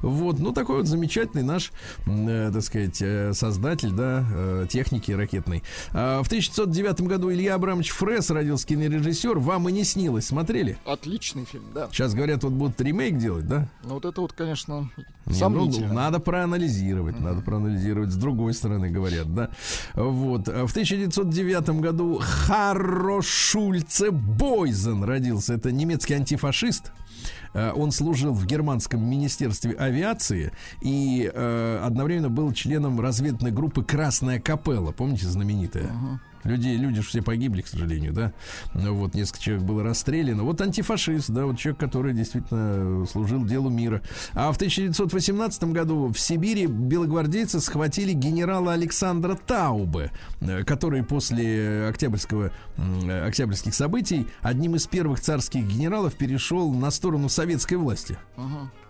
[SPEAKER 2] вот, ну такой вот замечательный наш, э, так сказать, э, создатель, да, э, техники ракетной. А, в 1909 году Илья Абрамович Фрес родился кинорежиссер. Вам и не снилось, смотрели?
[SPEAKER 3] Отличный фильм, да.
[SPEAKER 2] Сейчас говорят, вот будут ремейк делать, да?
[SPEAKER 3] Ну вот это вот, конечно,
[SPEAKER 2] Не, ну,
[SPEAKER 3] сомнительно.
[SPEAKER 2] надо проанализировать, надо проанализировать. С другой стороны говорят, да. Вот. А В 1909 году Харро Шульце Бойзен родился. Это немецкий антифашист. Э, Он служил в германском министерстве авиации и э, одновременно был членом разведной группы Красная Капелла, помните знаменитая? Люди, люди ж все погибли, к сожалению, да. Ну, вот несколько человек было расстреляно. Вот антифашист, да, вот человек, который действительно служил делу мира. А в 1918 году в Сибири белогвардейцы схватили генерала Александра Таубе, э, который после октябрьского, октябрьских событий одним из первых царских генералов перешел на сторону советской власти.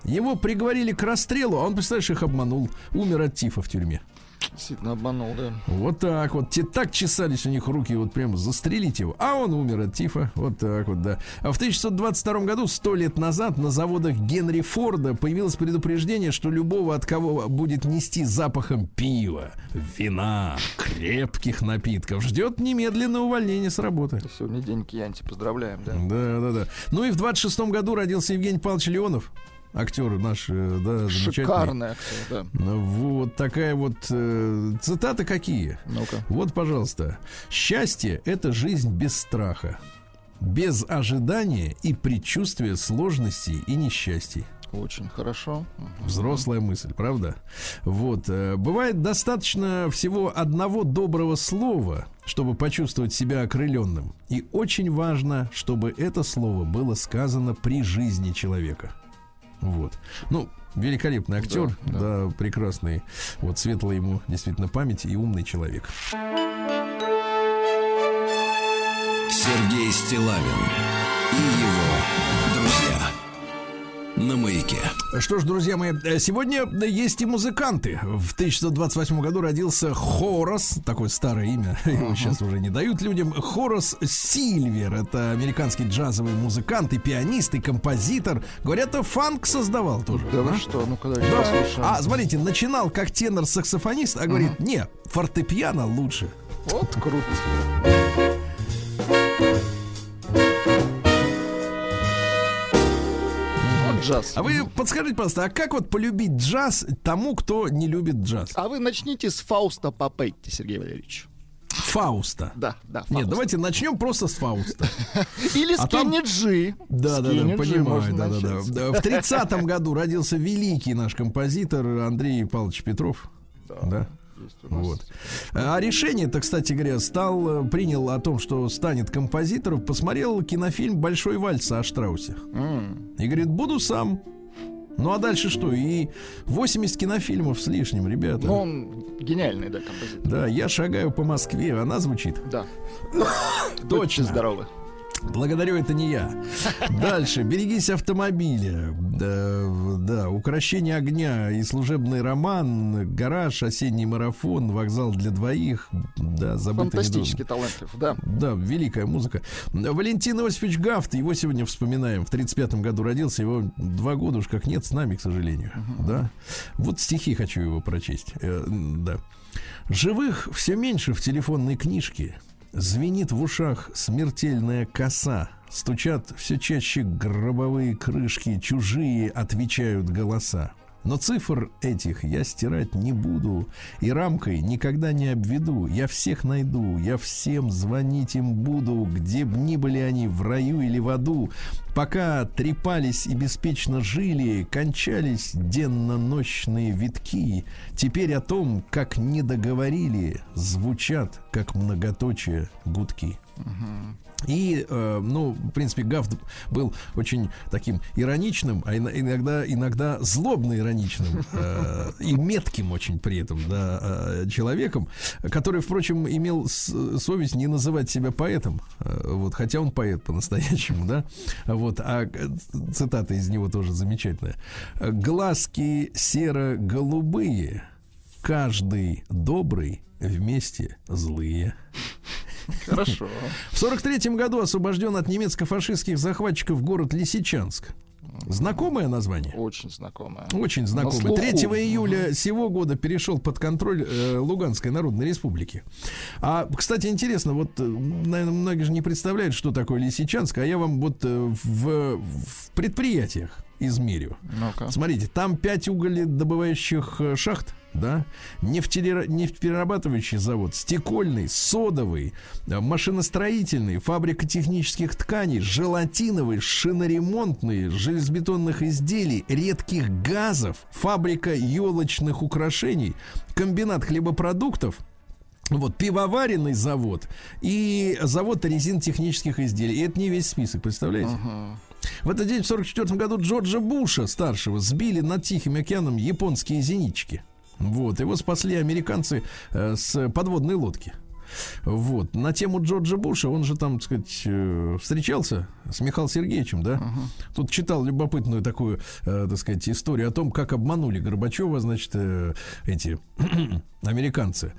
[SPEAKER 2] Его приговорили к расстрелу, а он, представляешь, их обманул. Умер от тифа в тюрьме.
[SPEAKER 3] Действительно обманул, да.
[SPEAKER 2] Вот так вот. Те так чесались у них руки, вот прям застрелить его. А он умер от тифа. Вот так вот, да. А в 1922 году, сто лет назад, на заводах Генри Форда появилось предупреждение, что любого, от кого будет нести запахом пива, вина, крепких напитков, ждет немедленное увольнение с работы.
[SPEAKER 3] Сегодня день Кьянти, поздравляем, да.
[SPEAKER 2] Да, да, да. Ну и в 26 году родился Евгений Павлович Леонов. Актер наш, да.
[SPEAKER 3] Шикарный актер, да.
[SPEAKER 2] Вот такая вот э, цитаты какие.
[SPEAKER 3] Ну-ка.
[SPEAKER 2] Вот, пожалуйста. Счастье – это жизнь без страха, без ожидания и предчувствия сложностей и несчастий.
[SPEAKER 3] Очень хорошо.
[SPEAKER 2] Взрослая мысль, правда? Вот. э, Бывает достаточно всего одного доброго слова, чтобы почувствовать себя окрыленным. И очень важно, чтобы это слово было сказано при жизни человека. Вот. Ну, великолепный актер,
[SPEAKER 3] Да,
[SPEAKER 2] да, прекрасный. Вот светлая ему действительно память и умный человек.
[SPEAKER 1] Сергей Стилавин и его друзья. На маяке.
[SPEAKER 2] Что ж, друзья мои, э, сегодня есть и музыканты. В 1928 году родился Хорас, такое старое имя, его сейчас уже не дают людям. Хорас Сильвер, это американский джазовый музыкант и пианист, и композитор. Говорят, и фанк создавал тоже.
[SPEAKER 3] Да вы
[SPEAKER 2] а?
[SPEAKER 3] что, ну-ка давайте
[SPEAKER 2] Да.
[SPEAKER 3] послушаем.
[SPEAKER 2] А, смотрите, начинал как тенор-саксофонист, а говорит, не, фортепиано лучше.
[SPEAKER 3] Вот круто. Джаз.
[SPEAKER 2] А вы подскажите, пожалуйста, а как вот полюбить джаз тому, кто не любит джаз?
[SPEAKER 3] А вы начните с Фауста Папетти, Сергей Валерьевич.
[SPEAKER 2] Фауста.
[SPEAKER 3] Да, да,
[SPEAKER 2] Нет,
[SPEAKER 3] Фауста.
[SPEAKER 2] давайте начнем просто с Фауста.
[SPEAKER 3] Или
[SPEAKER 2] а там-
[SPEAKER 3] с Кенни Джи.
[SPEAKER 2] Да, да, да, понимаю, да, да, да. Да, В тридцатом году родился великий наш композитор Андрей Павлович Петров. Да.
[SPEAKER 3] Нас.
[SPEAKER 2] Вот. А решение-то, кстати говоря, стал, принял о том, что станет композитором, посмотрел кинофильм «Большой вальс» о Штраусе.
[SPEAKER 3] М,
[SPEAKER 2] И говорит, буду сам. Ну а дальше что? И 80 кинофильмов с лишним, ребята.
[SPEAKER 3] Ну, он гениальный, да, композитор.
[SPEAKER 2] Да, я шагаю по Москве, она звучит.
[SPEAKER 3] Да.
[SPEAKER 2] Точно.
[SPEAKER 3] Будьте здоровы.
[SPEAKER 2] Благодарю, это не я. Дальше. Берегись автомобиля. Да, да, украшение огня и служебный роман, гараж, осенний марафон, вокзал для двоих. Да, забытый
[SPEAKER 3] Фантастически талантлив, да.
[SPEAKER 2] Да, великая музыка. Валентин Иосифович Гафт, его сегодня вспоминаем. В 35-м году родился, его два года уж как нет с нами, к сожалению. Да. Вот стихи хочу его прочесть. Э, да. Живых все меньше в телефонной книжке. Звенит в ушах смертельная коса. Стучат все чаще гробовые крышки, чужие отвечают голоса. Но цифр этих я стирать не буду И рамкой никогда не обведу. Я всех найду, я всем звонить им буду Где б ни были они, в раю или в аду. Пока трепались и беспечно жили Кончались денно-ночные витки. Теперь о том, как не договорили Звучат, как многоточие гудки и, э, ну, в принципе, Гафт был очень таким ироничным, а ино- иногда, иногда злобно ироничным э, и метким очень при этом, да, э, человеком, который, впрочем, имел совесть не называть себя поэтом, вот, хотя он поэт по-настоящему, да, вот, а цитата из него тоже замечательная. «Глазки серо-голубые, каждый добрый, вместе злые».
[SPEAKER 3] Хорошо.
[SPEAKER 2] В 43 году освобожден от немецко-фашистских захватчиков город Лисичанск. Знакомое название?
[SPEAKER 3] Очень знакомая.
[SPEAKER 2] Очень
[SPEAKER 3] На
[SPEAKER 2] знакомое.
[SPEAKER 3] слуху.
[SPEAKER 2] 3 июля сего года перешел под контроль э, Луганской Народной Республики. А, кстати, интересно, вот, э, наверное, многие же не представляют, что такое Лисичанск, а я вам вот э, в, в предприятиях измерю.
[SPEAKER 3] Ну-ка.
[SPEAKER 2] Смотрите, там 5 уголедобывающих э, шахт, да, нефтеперерабатывающий завод, стекольный, содовый, э, машиностроительный, фабрика технических тканей, желатиновый, шиноремонтный, железобетонных изделий, редких газов, фабрика елочных украшений, комбинат хлебопродуктов, Вот, пивоваренный завод и завод резинотехнических изделий. И это не весь список, представляете? В этот день, в 1944 году, Джорджа Буша, старшего, сбили над Тихим океаном японские зенитчики. Вот, его спасли американцы э, с подводной лодки. Вот. На тему Джорджа Буша, он же там, так сказать, э, встречался с Михаилом Сергеевичем, да? Тут читал любопытную такую, э, так сказать, историю о том, как обманули Горбачева, значит, эти американцы.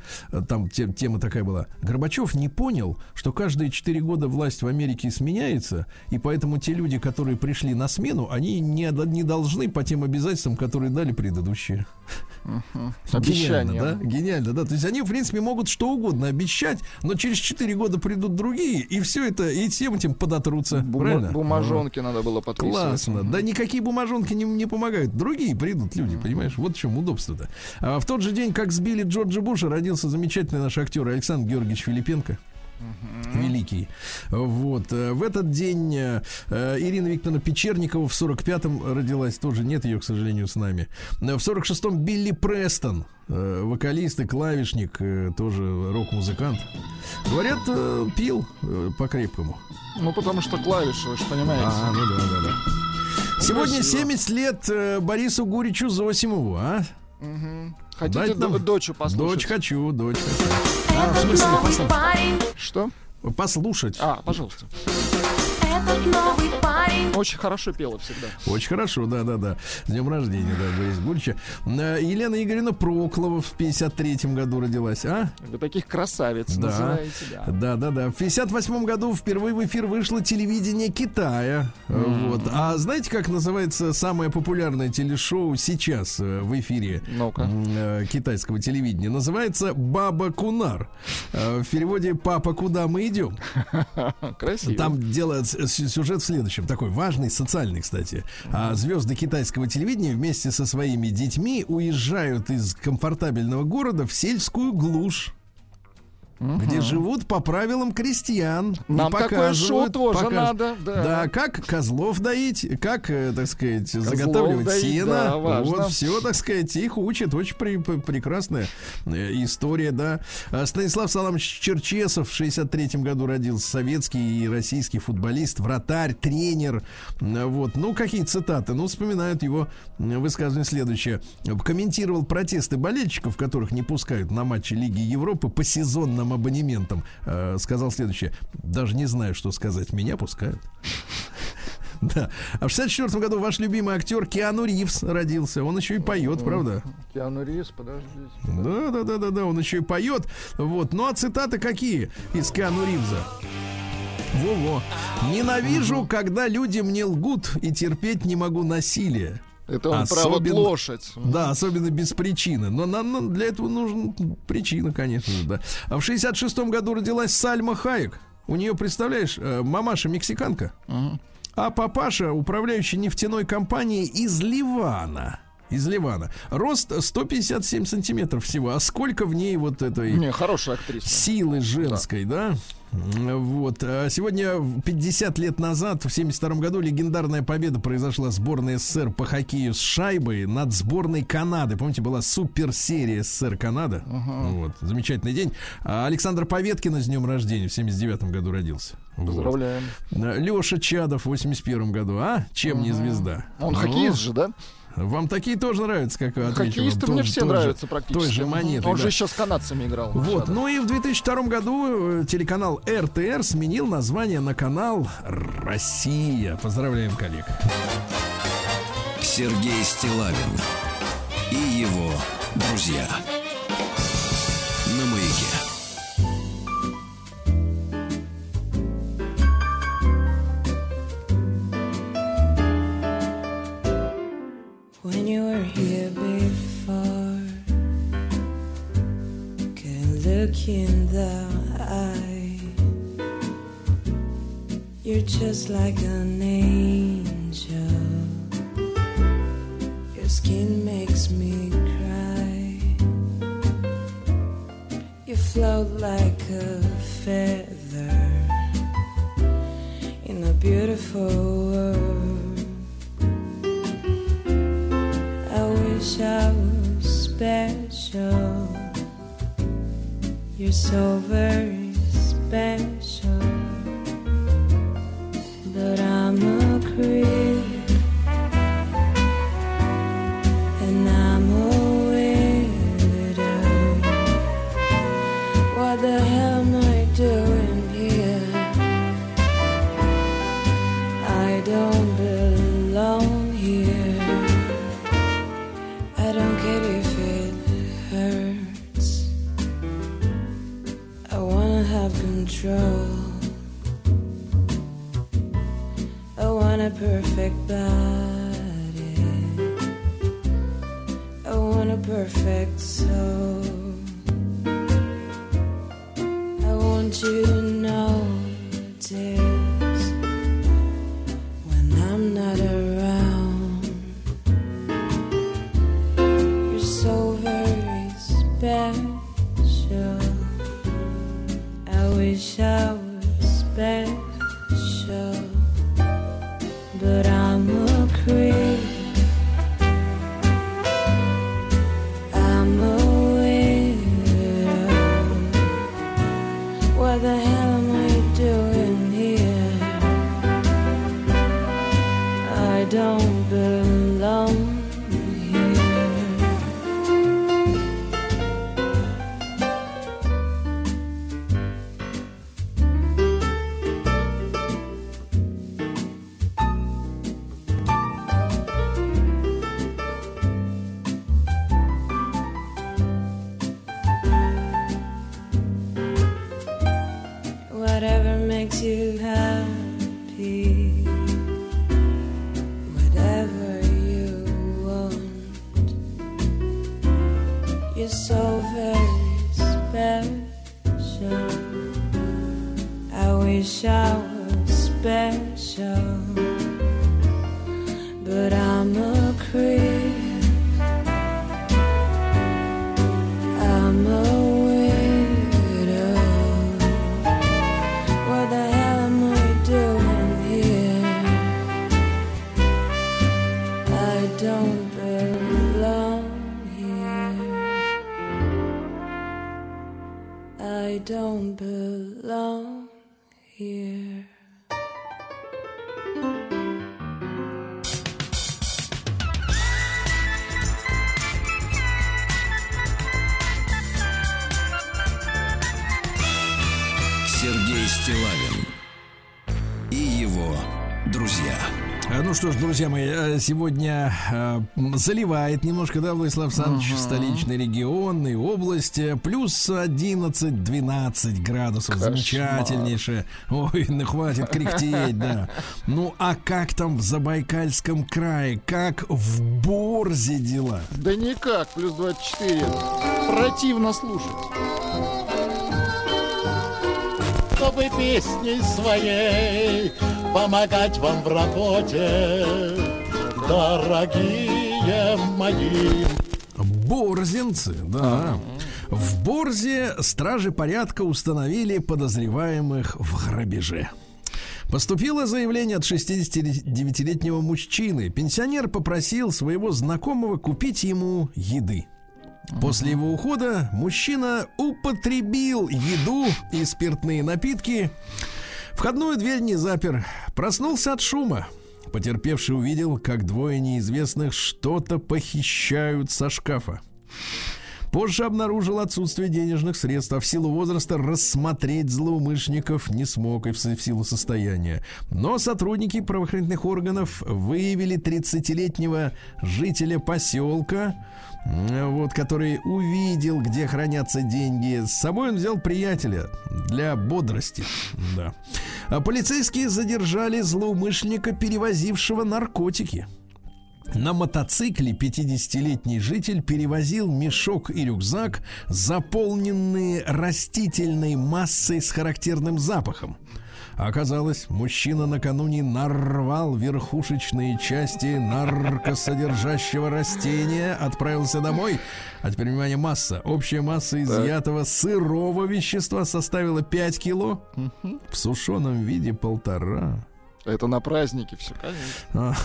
[SPEAKER 2] Там те- тема такая была. Горбачев не понял, что каждые четыре года власть в Америке сменяется, и поэтому те люди, которые пришли на смену, они не, не должны по тем обязательствам, которые дали предыдущие.
[SPEAKER 3] Обещание.
[SPEAKER 2] Гениально, да? Гениально, да. То есть они, в принципе, могут что угодно обещать, но через 4 года придут другие, и все это, и всем этим подотрутся.
[SPEAKER 3] Бума-
[SPEAKER 2] правильно?
[SPEAKER 3] бумажонки надо было подписывать.
[SPEAKER 2] Классно. Да никакие бумажонки не, не помогают. Другие придут люди, понимаешь? Вот в чем удобство-то. А в тот же день, как сбили Джорджа Буша, родился замечательный наш актер Александр Георгиевич Филипенко. Великий. Вот. э, В этот день э, э, Ирина Викторовна Печерникова в 45-м родилась. Тоже нет ее, к сожалению, с нами. В 46-м Билли Престон. Вокалист и клавишник. Тоже рок-музыкант. Говорят, пил по-крепкому.
[SPEAKER 3] Ну, потому что клавиши, вы же понимаете.
[SPEAKER 2] А, ну да, да, да. Сегодня
[SPEAKER 3] красиво.
[SPEAKER 2] 70 лет Борису Гуричу Зосимову, а?
[SPEAKER 3] Мгм. Хотите
[SPEAKER 2] Дать нам-
[SPEAKER 3] до- дочу послушать?
[SPEAKER 2] Дочь хочу, дочь хочу. А, в
[SPEAKER 5] Этот
[SPEAKER 2] смысле,
[SPEAKER 5] новый
[SPEAKER 2] послушать?
[SPEAKER 5] парень,
[SPEAKER 3] Что?
[SPEAKER 2] Послушать.
[SPEAKER 3] А, пожалуйста.
[SPEAKER 5] этот новый.
[SPEAKER 3] Очень хорошо пела всегда.
[SPEAKER 2] Очень хорошо, да, да, да. С днем рождения, да, Борис Гурича. Э, Елена Игоревна Проклова в 53-м году родилась, а?
[SPEAKER 3] Вы таких красавиц
[SPEAKER 2] Да.
[SPEAKER 3] называете, да.
[SPEAKER 2] Да, да, да. В 58 году впервые в эфир вышло телевидение Китая. Э, Вот. А знаете, как называется самое популярное телешоу сейчас э, в эфире? М, э, китайского телевидения. Называется Баба Кунар. Э, В переводе Папа, куда мы идем?
[SPEAKER 3] Красиво.
[SPEAKER 2] Там дело с- сюжет в следующем, такой важный, социальный, кстати. А звезды китайского телевидения вместе со своими детьми уезжают из комфортабельного города в сельскую глушь. Где живут по правилам крестьян.
[SPEAKER 3] Нам такое шоу тоже
[SPEAKER 2] показ-
[SPEAKER 3] надо, да.
[SPEAKER 2] Да, как козлов доить, как, э, так сказать, заготавливать
[SPEAKER 3] доить,
[SPEAKER 2] сено.
[SPEAKER 3] да, важно.
[SPEAKER 2] вот все, так сказать, их учат. Очень при- прекрасная э, история, да. А Станислав Саламович Черчесов в 63 году родился. Советский и российский футболист, вратарь, тренер. Вот. Ну, какие цитаты? Ну, вспоминают его высказывание следующее. Комментировал протесты болельщиков, которых не пускают на матчи Лиги Европы по сезонным абонементам. Э, Сказал следующее. Даже не знаю, что сказать. Меня пускают. Да. А в 64 году ваш любимый актер Киану Ривз родился. Он еще и поет, правда?
[SPEAKER 3] Киану Ривз, подождите.
[SPEAKER 2] Да, да, да, да, да, он еще и поет. Вот. Ну а цитаты какие из Киану Ривза? Во-во. Ненавижу, когда люди мне лгут и терпеть не могу насилие.
[SPEAKER 3] Это он
[SPEAKER 2] Особенно-
[SPEAKER 3] лошадь.
[SPEAKER 2] Да, особенно без причины. Но нам для этого нужна причина, конечно же, да. А в 66-м году родилась Сальма Хайек. У нее, представляешь, э, мамаша мексиканка, а папаша управляющий нефтяной компанией из Ливана. Из Ливана. Рост 157 сантиметров всего. А сколько в ней вот этой
[SPEAKER 3] Не, хорошая актриса.
[SPEAKER 2] силы женской, да? Вот. А Сегодня, в 50 лет назад, в 72 году, легендарная победа произошла сборной СССР по хоккею с шайбой над сборной Канады. Помните, была суперсерия СССР Канада. Вот. Замечательный день. А Александр Поветкин с днем рождения в 79 году родился. Вот.
[SPEAKER 3] Поздравляем.
[SPEAKER 2] Леша Чадов в 81 году. А? Чем не звезда?
[SPEAKER 3] Он
[SPEAKER 2] Ну,
[SPEAKER 3] хоккеист же, да?
[SPEAKER 2] Вам такие тоже нравятся, как отвечу вам?
[SPEAKER 3] Хоккеисты
[SPEAKER 2] Той-
[SPEAKER 3] мне все нравятся практически.
[SPEAKER 2] Той же
[SPEAKER 3] Мгм.
[SPEAKER 2] монетой.
[SPEAKER 3] Он
[SPEAKER 2] да.
[SPEAKER 3] же еще с канадцами играл.
[SPEAKER 2] Вот,
[SPEAKER 3] Шадов.
[SPEAKER 2] ну и в 2002 году э, телеканал РТР сменил название на канал Россия. Поздравляем коллег.
[SPEAKER 1] Сергей Стилавин и его друзья.
[SPEAKER 6] Just like an
[SPEAKER 2] что ж, друзья мои, э, сегодня э, заливает немножко, да, Владислав Александрович, столичный регион и область. Плюс 11-12 градусов.
[SPEAKER 3] Кошмар.
[SPEAKER 2] Замечательнейшее. Ой, ну хватит кряхтеть, да. Ну, а как там в Забайкальском крае? Как в Борзе дела?
[SPEAKER 3] Да никак, плюс 24. Противно слушать.
[SPEAKER 7] чтобы песней своей помогать вам в работе, дорогие мои.
[SPEAKER 2] Борзенцы, да. В Борзе стражи порядка установили подозреваемых в грабеже. Поступило заявление от 69-летнего мужчины. Пенсионер попросил своего знакомого купить ему еды. После его ухода мужчина употребил еду и спиртные напитки. Входную дверь не запер. Проснулся от шума. Потерпевший увидел, как двое неизвестных что-то похищают со шкафа. Позже обнаружил отсутствие денежных средств, а в силу возраста рассмотреть злоумышленников не смог и в силу состояния. Но сотрудники правоохранительных органов выявили 30-летнего жителя поселка, вот, который увидел, где хранятся деньги. С собой он взял приятеля для бодрости. Да. А полицейские задержали злоумышленника, перевозившего наркотики. На мотоцикле 50-летний житель перевозил мешок и рюкзак, заполненные растительной массой с характерным запахом. Оказалось, мужчина накануне нарвал верхушечные части наркосодержащего растения, отправился домой. А теперь, внимание, масса. Общая масса изъятого сырого вещества составила 5 кило. В сушеном виде полтора.
[SPEAKER 3] Это на празднике все, конечно.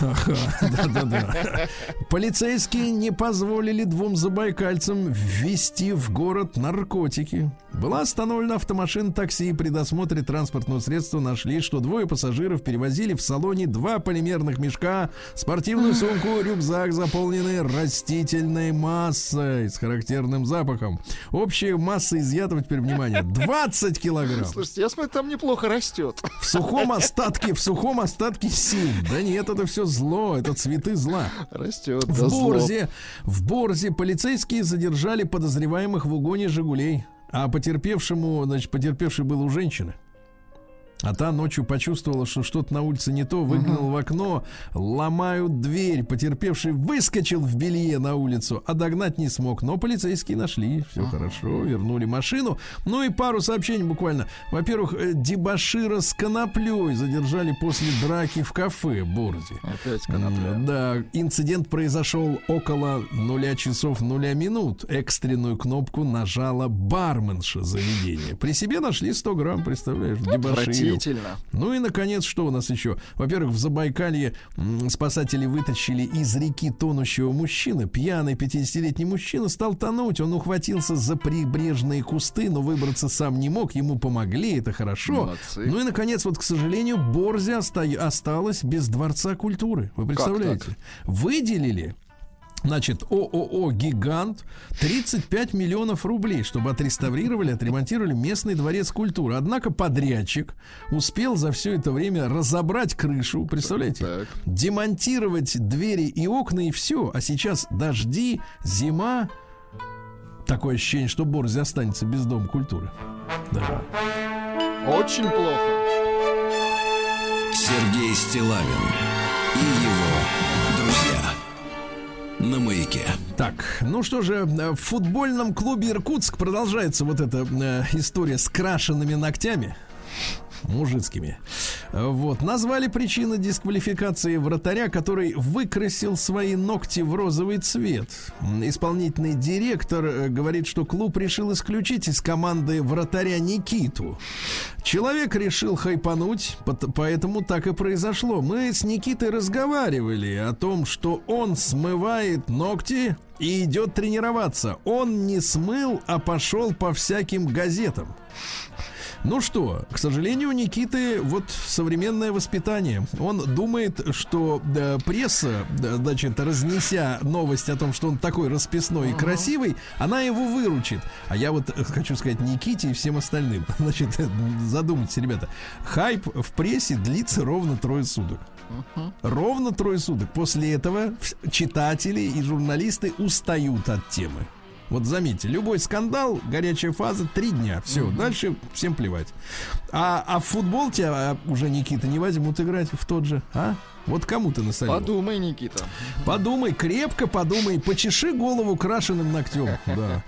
[SPEAKER 2] Да-да-да. Полицейские не позволили двум забайкальцам ввести в город наркотики. Была остановлена автомашина такси. При досмотре транспортного средства нашли, что двое пассажиров перевозили в салоне два полимерных мешка, спортивную сумку, рюкзак, заполненный растительной массой с характерным запахом. Общая масса изъятого, теперь внимание, 20 килограмм.
[SPEAKER 3] Слушайте, я смотрю, там неплохо растет.
[SPEAKER 2] В сухом остатке, в сухом остатке сил. Да нет, это все зло, это цветы зла.
[SPEAKER 3] Растет.
[SPEAKER 2] В
[SPEAKER 3] да, зло.
[SPEAKER 2] Борзе, в Борзе полицейские задержали подозреваемых в угоне «Жигулей». А потерпевшему, значит, потерпевший был у женщины. А та ночью почувствовала, что что-то на улице не то, выглянул в окно, ломают дверь. Потерпевший выскочил в белье на улицу, а догнать не смог. Но полицейские нашли, все хорошо, вернули машину. Ну и пару сообщений буквально. Во-первых, э, дебашира с коноплей задержали после драки в кафе в Борзе.
[SPEAKER 3] Опять конопля.
[SPEAKER 2] Да, инцидент произошел около нуля часов нуля минут. Экстренную кнопку нажала барменша заведения. При себе нашли 100 грамм, представляешь, дебоширил.
[SPEAKER 3] Отвратительно.
[SPEAKER 2] Ну и, наконец, что у нас еще? Во-первых, в Забайкалье спасатели вытащили из реки тонущего мужчины. Пьяный 50-летний мужчина стал тонуть. Он ухватился за прибрежные кусты, но выбраться сам не мог. Ему помогли, это хорошо.
[SPEAKER 3] Молодцы.
[SPEAKER 2] Ну и, наконец, вот, к сожалению, Борзе оста- осталась без Дворца культуры. Вы представляете? Выделили Значит, ООО «Гигант» 35 миллионов рублей, чтобы отреставрировали, отремонтировали местный дворец культуры. Однако подрядчик успел за все это время разобрать крышу, представляете?
[SPEAKER 3] Так.
[SPEAKER 2] Демонтировать двери и окна и все. А сейчас дожди, зима. Такое ощущение, что Борзе останется без дома культуры. Да.
[SPEAKER 3] Очень плохо.
[SPEAKER 1] Сергей Стилавин и его на маяке.
[SPEAKER 2] Так, ну что же, э, в футбольном клубе Иркутск продолжается вот эта э, история с крашенными ногтями. Мужицкими. Вот. Назвали причины дисквалификации вратаря, который выкрасил свои ногти в розовый цвет. Исполнительный директор э, говорит, что клуб решил исключить из команды вратаря Никиту. Человек решил хайпануть, поэтому так и произошло. Мы с Никитой разговаривали о том, что он смывает ногти и идет тренироваться. Он не смыл, а пошел по всяким газетам. Ну что, к сожалению, Никиты вот современное воспитание. Он думает, что да, пресса, да, значит, разнеся новость о том, что он такой расписной и красивый, она его выручит. А я вот хочу сказать Никите и всем остальным. Значит, задумайтесь, ребята. Хайп в прессе длится ровно трое суток. Ровно трое суток. После этого читатели и журналисты устают от темы. Вот заметьте, любой скандал, горячая фаза, три дня. Все, дальше всем плевать. А, а в футбол тебя а, уже, Никита, не возьмут играть в тот же, а? Вот кому ты насолил?
[SPEAKER 3] Подумай, Никита.
[SPEAKER 2] Подумай, крепко подумай, почеши голову крашеным ногтем. Да.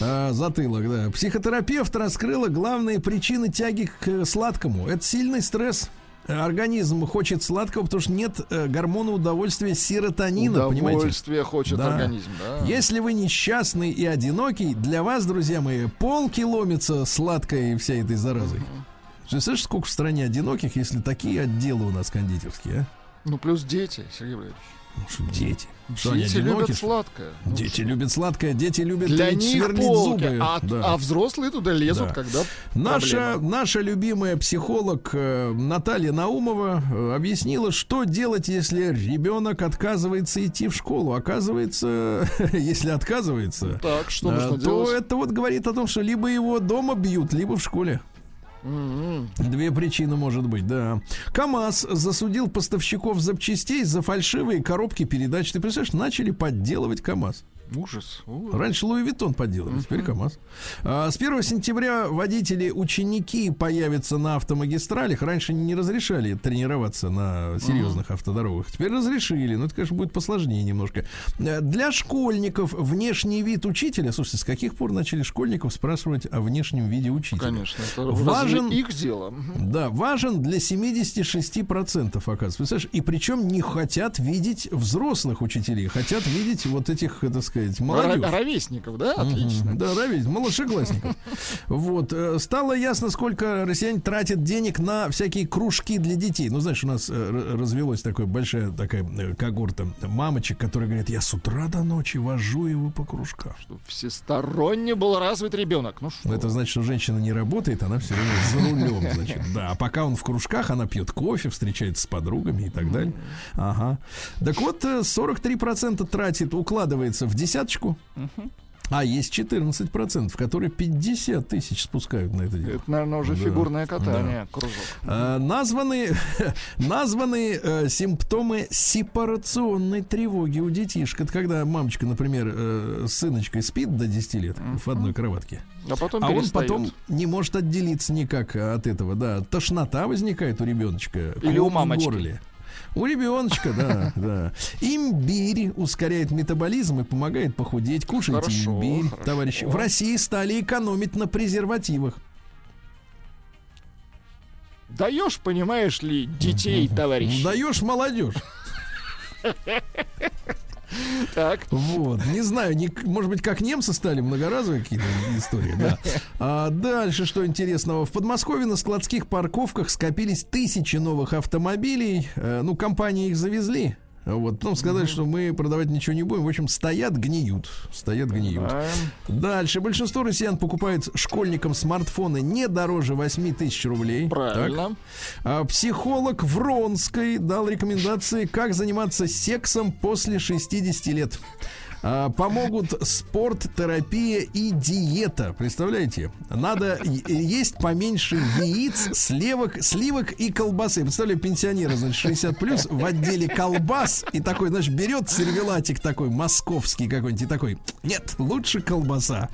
[SPEAKER 2] А, затылок, да. Психотерапевт раскрыла главные причины тяги к э, сладкому. Это сильный стресс. Организм хочет сладкого, потому что нет э, гормона удовольствия серотонина, понимаете?
[SPEAKER 3] Удовольствие хочет
[SPEAKER 2] Да.
[SPEAKER 3] организм, да.
[SPEAKER 2] Если вы несчастный и одинокий, для вас, друзья мои, полкилометра сладкой всей этой заразой. Представляешь, сколько в стране одиноких, если такие отделы у нас кондитерские, а?
[SPEAKER 3] Ну, плюс дети, Сергей Валерьевич.
[SPEAKER 2] Ну, что дети. Что, они
[SPEAKER 3] Дети
[SPEAKER 2] одиноки,
[SPEAKER 3] любят сладкое. Ну,
[SPEAKER 2] Дети любят сладкое, дети любят
[SPEAKER 3] Для
[SPEAKER 2] э,
[SPEAKER 3] них
[SPEAKER 2] сверлить
[SPEAKER 3] полки,
[SPEAKER 2] зубы.
[SPEAKER 3] а,
[SPEAKER 2] Да.
[SPEAKER 3] а взрослые туда лезут,
[SPEAKER 2] Да.
[SPEAKER 3] когда
[SPEAKER 2] Наша,
[SPEAKER 3] проблема.
[SPEAKER 2] наша любимая психолог э, Наталья Наумова э, объяснила, что делать, если ребенок отказывается идти в школу. Оказывается, если отказывается,
[SPEAKER 3] Так, что
[SPEAKER 2] э,
[SPEAKER 3] нужно
[SPEAKER 2] то
[SPEAKER 3] делать?
[SPEAKER 2] это вот говорит о том, что либо его дома бьют, либо в школе. Две причины может быть, да. КАМАЗ засудил поставщиков запчастей за фальшивые коробки передач. Ты представляешь, начали подделывать КАМАЗ.
[SPEAKER 3] Ужас. ужас.
[SPEAKER 2] Раньше Луи Виттон подделали, теперь КАМАЗ. А, с 1 сентября водители, ученики появятся на автомагистралях. Раньше не разрешали тренироваться на серьезных автодорогах. Теперь разрешили. Ну, это, конечно, будет посложнее немножко. Э, Для школьников внешний вид учителя... Слушайте, с каких пор начали школьников спрашивать о внешнем виде учителя?
[SPEAKER 3] Конечно, это
[SPEAKER 2] Важен-
[SPEAKER 3] их дело.
[SPEAKER 2] Да, важен для 76%, оказывается. Представляешь? И причем не хотят видеть взрослых учителей, хотят видеть вот этих, так сказать, сказать, молодежь.
[SPEAKER 3] Ро- Ровесников, да? Отлично.
[SPEAKER 2] Да, да, ведь младшеклассников. Вот. э, Стало ясно, сколько россияне тратят денег на всякие кружки для детей. Ну, знаешь, у нас э, р- развелось такое большая такая э, когорта мамочек, которые говорят, я с утра до ночи вожу его по кружкам.
[SPEAKER 3] Всесторонне был развит ребенок. Ну что?
[SPEAKER 2] Это значит, что женщина не работает, она все время за рулем, значит. Да, а пока он в кружках, она пьет кофе, встречается с подругами и так далее. Ага. Так вот, э, 43% тратит, укладывается в десяточку. А есть 14%, которые 50 тысяч спускают на это дело.
[SPEAKER 3] Это, наверное, уже
[SPEAKER 2] Да,
[SPEAKER 3] фигурное катание, кружок.
[SPEAKER 2] Э, названы названы э, симптомы сепарационной тревоги у детишек. Это когда мамочка, например, э, с сыночкой спит до 10 лет в одной кроватке.
[SPEAKER 3] А потом
[SPEAKER 2] А он потом не может отделиться никак от этого, да. Тошнота возникает у ребеночка.
[SPEAKER 3] Или у
[SPEAKER 2] в
[SPEAKER 3] мамочки.
[SPEAKER 2] горле. У ребеночка, да, да. Имбирь ускоряет метаболизм и помогает похудеть. Кушайте
[SPEAKER 3] Хорошо,
[SPEAKER 2] имбирь,
[SPEAKER 3] хорошо.
[SPEAKER 2] товарищи. В России стали экономить на презервативах.
[SPEAKER 3] Даешь, понимаешь ли, детей, товарищ.
[SPEAKER 2] Даешь молодежь.
[SPEAKER 3] Так.
[SPEAKER 2] Вот, не знаю, не, может быть, как немцы стали многоразовые какие-то истории, да. А дальше, что интересного, в Подмосковье на складских парковках скопились тысячи новых автомобилей. Э, ну, компании их завезли. Вот, потом сказали, что мы продавать ничего не будем. В общем, стоят, гниют. Стоят, гниют. Дальше. Большинство россиян покупают школьникам смартфоны не дороже 8 тысяч рублей. Так.
[SPEAKER 3] Правильно.
[SPEAKER 2] А, Психолог Вронской дал рекомендации, как заниматься сексом после 60 лет. А, Помогут спорт, терапия и диета. Представляете? Надо есть поменьше яиц, сливок, сливок и колбасы. Представляю, пенсионера, значит, 60 плюс в отделе колбас и такой, значит, берет сервелатик такой московский какой-нибудь и такой, нет, лучше колбаса.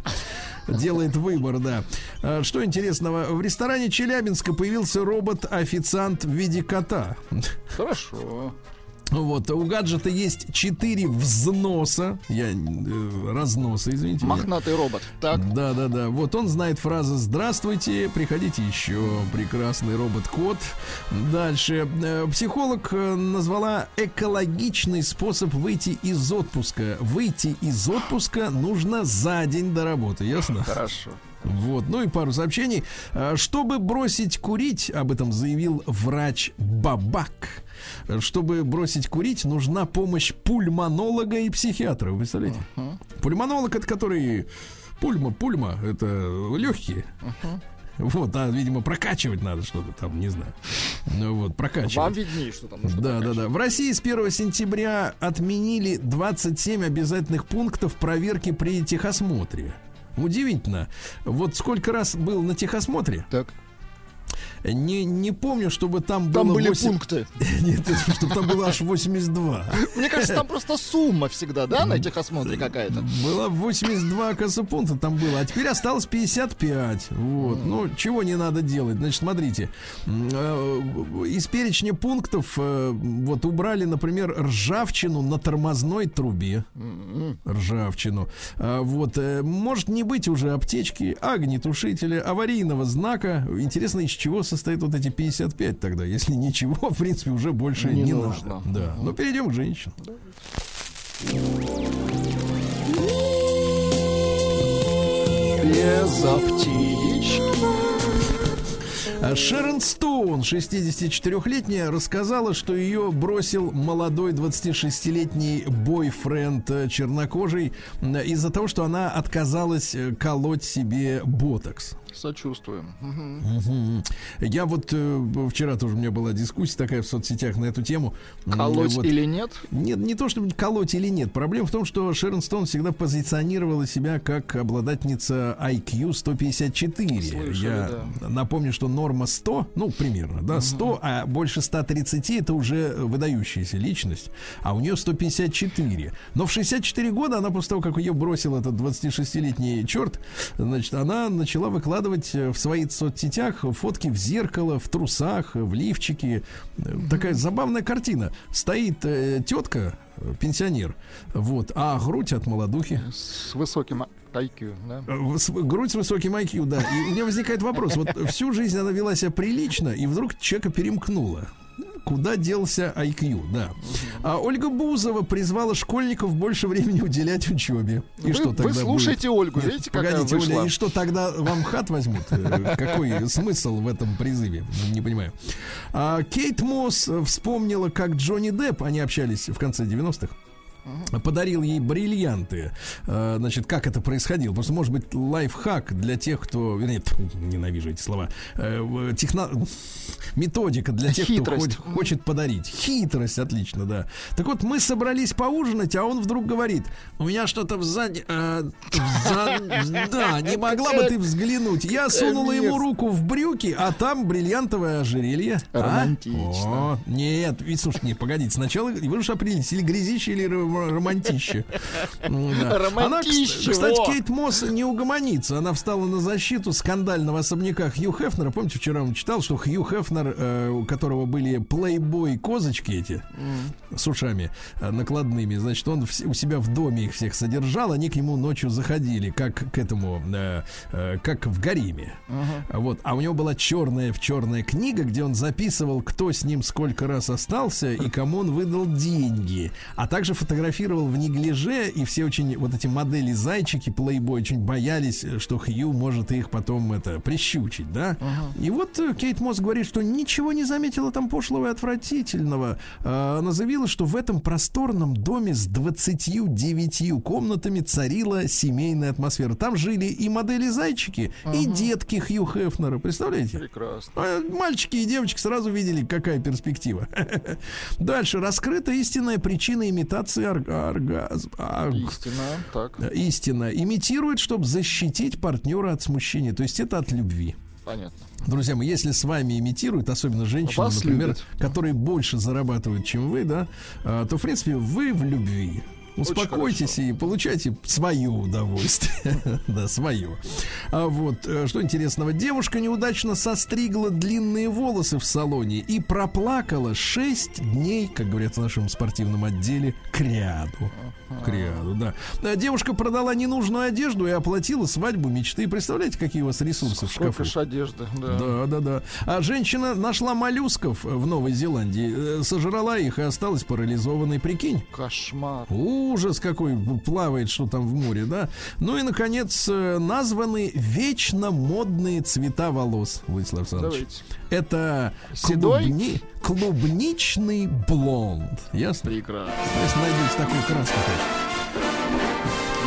[SPEAKER 2] Делает выбор, да. А, Что интересного, в ресторане Челябинска появился робот-официант в виде кота.
[SPEAKER 3] Хорошо.
[SPEAKER 2] Вот, у гаджета есть 4 взноса. Я э, разноса, извините. меня.
[SPEAKER 3] Мохнатый робот. Так.
[SPEAKER 2] Да, да, да. Вот он знает фразы «Здравствуйте, приходите еще». Прекрасный робот-кот. Дальше. Э, Психолог э, назвала экологичный способ выйти из отпуска. Выйти из отпуска нужно за день до работы, ясно?
[SPEAKER 3] Хорошо.
[SPEAKER 2] Вот, ну и пару сообщений. А, Чтобы бросить курить, об этом заявил врач Бабак. Чтобы бросить курить, нужна помощь пульмонолога и психиатра. Вы представляете? Пульмонолог это который пульма, пульма, это легкие. Вот, а, видимо, прокачивать надо что-то там, не знаю. Ну вот, прокачивать.
[SPEAKER 3] Вам виднее, что там нужно
[SPEAKER 2] Да, да, да. В России с 1 сентября отменили 27 обязательных пунктов проверки при техосмотре. Удивительно. Вот сколько раз был на техосмотре,
[SPEAKER 3] Так.
[SPEAKER 2] Не, не помню, чтобы там,
[SPEAKER 3] Там
[SPEAKER 2] было
[SPEAKER 3] были
[SPEAKER 2] 8
[SPEAKER 3] пункты.
[SPEAKER 2] Нет, чтобы там было аж 82.
[SPEAKER 3] Мне кажется, там просто сумма всегда, да, на техосмотре какая-то.
[SPEAKER 2] Было 82, оказывается, пункта там было, а теперь осталось 55. Вот. Ну, чего не надо делать? Значит, смотрите, э, из перечня пунктов э, вот убрали, например, ржавчину на тормозной трубе. Ржавчину. А, Вот. э, Может не быть уже аптечки, огнетушителя, аварийного знака. Интересно, из чего состоят вот эти 55 тогда, если ничего, в принципе, уже больше не,
[SPEAKER 3] Не
[SPEAKER 2] надо.
[SPEAKER 3] нужно.
[SPEAKER 2] Да. Но перейдем к женщинам.
[SPEAKER 3] Без аптечки.
[SPEAKER 2] А Шерон Стоун, 64-летняя, рассказала, что ее бросил молодой 26-летний бойфренд э, чернокожий из-за того, что она отказалась э, колоть себе ботокс.
[SPEAKER 3] Сочувствуем.
[SPEAKER 2] Я вот э, вчера тоже у меня была дискуссия такая в соцсетях на эту тему.
[SPEAKER 3] Колоть
[SPEAKER 2] вот.
[SPEAKER 3] или нет?
[SPEAKER 2] Нет, не то, чтобы колоть или нет. Проблема в том, что Шерон Стоун всегда позиционировала себя как обладательница IQ 154.
[SPEAKER 3] Слышали,
[SPEAKER 2] Я напомню, что норма 100, ну, примерно, да, 100, а больше 130 это уже выдающаяся личность, а у нее 154. Но в 64 года она после того, как ее бросил этот 26-летний черт, значит, она начала выкладывать э, в своих соцсетях фотки в зеркало, в трусах, в лифчике. Такая забавная картина. Стоит э, тетка, э, пенсионер, вот, а грудь от молодухи.
[SPEAKER 3] С высоким IQ, да?
[SPEAKER 2] С- Грудь с высоким IQ, да. И у меня возникает вопрос. Вот всю жизнь она вела себя прилично, и вдруг человека перемкнула. Куда делся IQ, да. А Ольга Бузова призвала школьников больше времени уделять учебе. И
[SPEAKER 3] Вы-
[SPEAKER 2] что
[SPEAKER 3] вы
[SPEAKER 2] тогда
[SPEAKER 3] слушаете
[SPEAKER 2] будет?
[SPEAKER 3] Ольгу,
[SPEAKER 2] Нет,
[SPEAKER 3] видите, какая
[SPEAKER 2] погодите,
[SPEAKER 3] вышла?
[SPEAKER 2] Оля, и что тогда вам хат возьмут? Э, Какой смысл в этом призыве? Не понимаю. А, Кейт Мосс вспомнила, как Джонни Депп, они общались в конце 90-х, подарил ей бриллианты. Э, Значит, как это происходило? Просто, может быть, лайфхак для тех, кто... Тьфу, ненавижу эти слова. Э, Техно... Методика для тех,
[SPEAKER 3] Хитрость.
[SPEAKER 2] кто хочет, хочет подарить. Хитрость, отлично, да. Так вот, мы собрались поужинать, а он вдруг говорит, у меня что-то в заде... э, за- Да, не могла бы ты взглянуть. Я сунула ему руку в брюки, а там бриллиантовое ожерелье. А?
[SPEAKER 3] Романтично.
[SPEAKER 2] О, нет, ведь, слушай, не, погодите, сначала вы уж определитесь, или грязище, или романтище. Она,
[SPEAKER 3] Романтище,
[SPEAKER 2] кс- кстати! Кейт Мосс не угомонится. Она встала на защиту скандального особняка Хью Хефнера. Помните, вчера он читал, что Хью Хефнер, э, у которого были плейбой козочки эти с ушами э, накладными, значит, он у себя в доме их всех содержал, они к нему ночью заходили, как к этому, э, как в гариме. Вот. А у него была черная в черная книга, где он записывал, кто с ним сколько раз остался и кому он выдал деньги. А также фотографировал в неглиже, и все очень, вот эти модели зайчики, плейбой, очень боялись, э, что Хью может их потом это прищучить, да? И вот э, Кейт Мосс говорит, что ничего не заметила там пошлого и отвратительного. А, Она заявила, что в этом просторном доме с 29 комнатами царила семейная атмосфера. Там жили и модели зайчики, и детки Хью Хефнера. Представляете?
[SPEAKER 3] Прекрасно.
[SPEAKER 2] А Мальчики и девочки сразу видели, какая перспектива. Дальше. Раскрыта истинная причина имитации орга- оргазма. А,
[SPEAKER 3] Истина. Так,
[SPEAKER 2] Истина. Имитирует, чтобы защитить партнера от смущения. То есть это от любви.
[SPEAKER 3] понятно.
[SPEAKER 2] Друзья мои, если с вами имитируют, особенно женщины,
[SPEAKER 3] Вас
[SPEAKER 2] например,
[SPEAKER 3] любят.
[SPEAKER 2] которые больше зарабатывают, чем вы, да, а, то, в принципе, вы в любви. Успокойтесь и получайте свое удовольствие. да, свое. А вот, э, что интересного. Девушка неудачно состригла длинные волосы в салоне и проплакала 6 дней, как говорят в нашем спортивном отделе, к ряду. К да. Девушка продала ненужную одежду и оплатила свадьбу мечты. Представляете, какие у вас ресурсы в
[SPEAKER 3] Сколько
[SPEAKER 2] шкафу?
[SPEAKER 3] ж одежды, да.
[SPEAKER 2] Да, да, да. А женщина нашла моллюсков в Новой Зеландии, э, сожрала их и осталась парализованной. Прикинь.
[SPEAKER 3] Кошмар.
[SPEAKER 2] Ужас какой плавает, что там в море, да? Ну и, наконец, э, названы вечно модные цвета волос, Владислав Александрович.
[SPEAKER 3] Давайте.
[SPEAKER 2] Это
[SPEAKER 3] Седой?
[SPEAKER 2] клубни- клубничный блонд. Ясно?
[SPEAKER 3] Прекрасно.
[SPEAKER 2] Если найдете такую краску.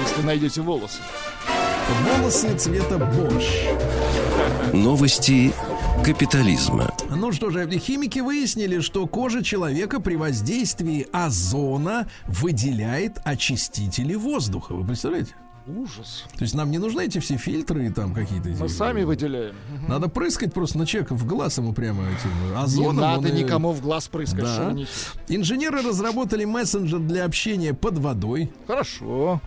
[SPEAKER 3] Если найдете волосы.
[SPEAKER 2] Волосы цвета Bosch.
[SPEAKER 1] Новости капитализма.
[SPEAKER 2] Ну что же, химики выяснили, что кожа человека при воздействии озона выделяет очистители воздуха. Вы представляете?
[SPEAKER 3] Ужас.
[SPEAKER 2] То есть нам не нужны эти все фильтры и там какие-то эти...
[SPEAKER 3] Мы сами выделяем.
[SPEAKER 2] Надо прыскать просто на человека в глаз ему прямо этим
[SPEAKER 3] Не
[SPEAKER 2] озоном.
[SPEAKER 3] надо
[SPEAKER 2] он и-
[SPEAKER 3] никому в глаз прыскать.
[SPEAKER 2] Да. Инженеры разработали мессенджер для общения под водой.
[SPEAKER 3] Хорошо.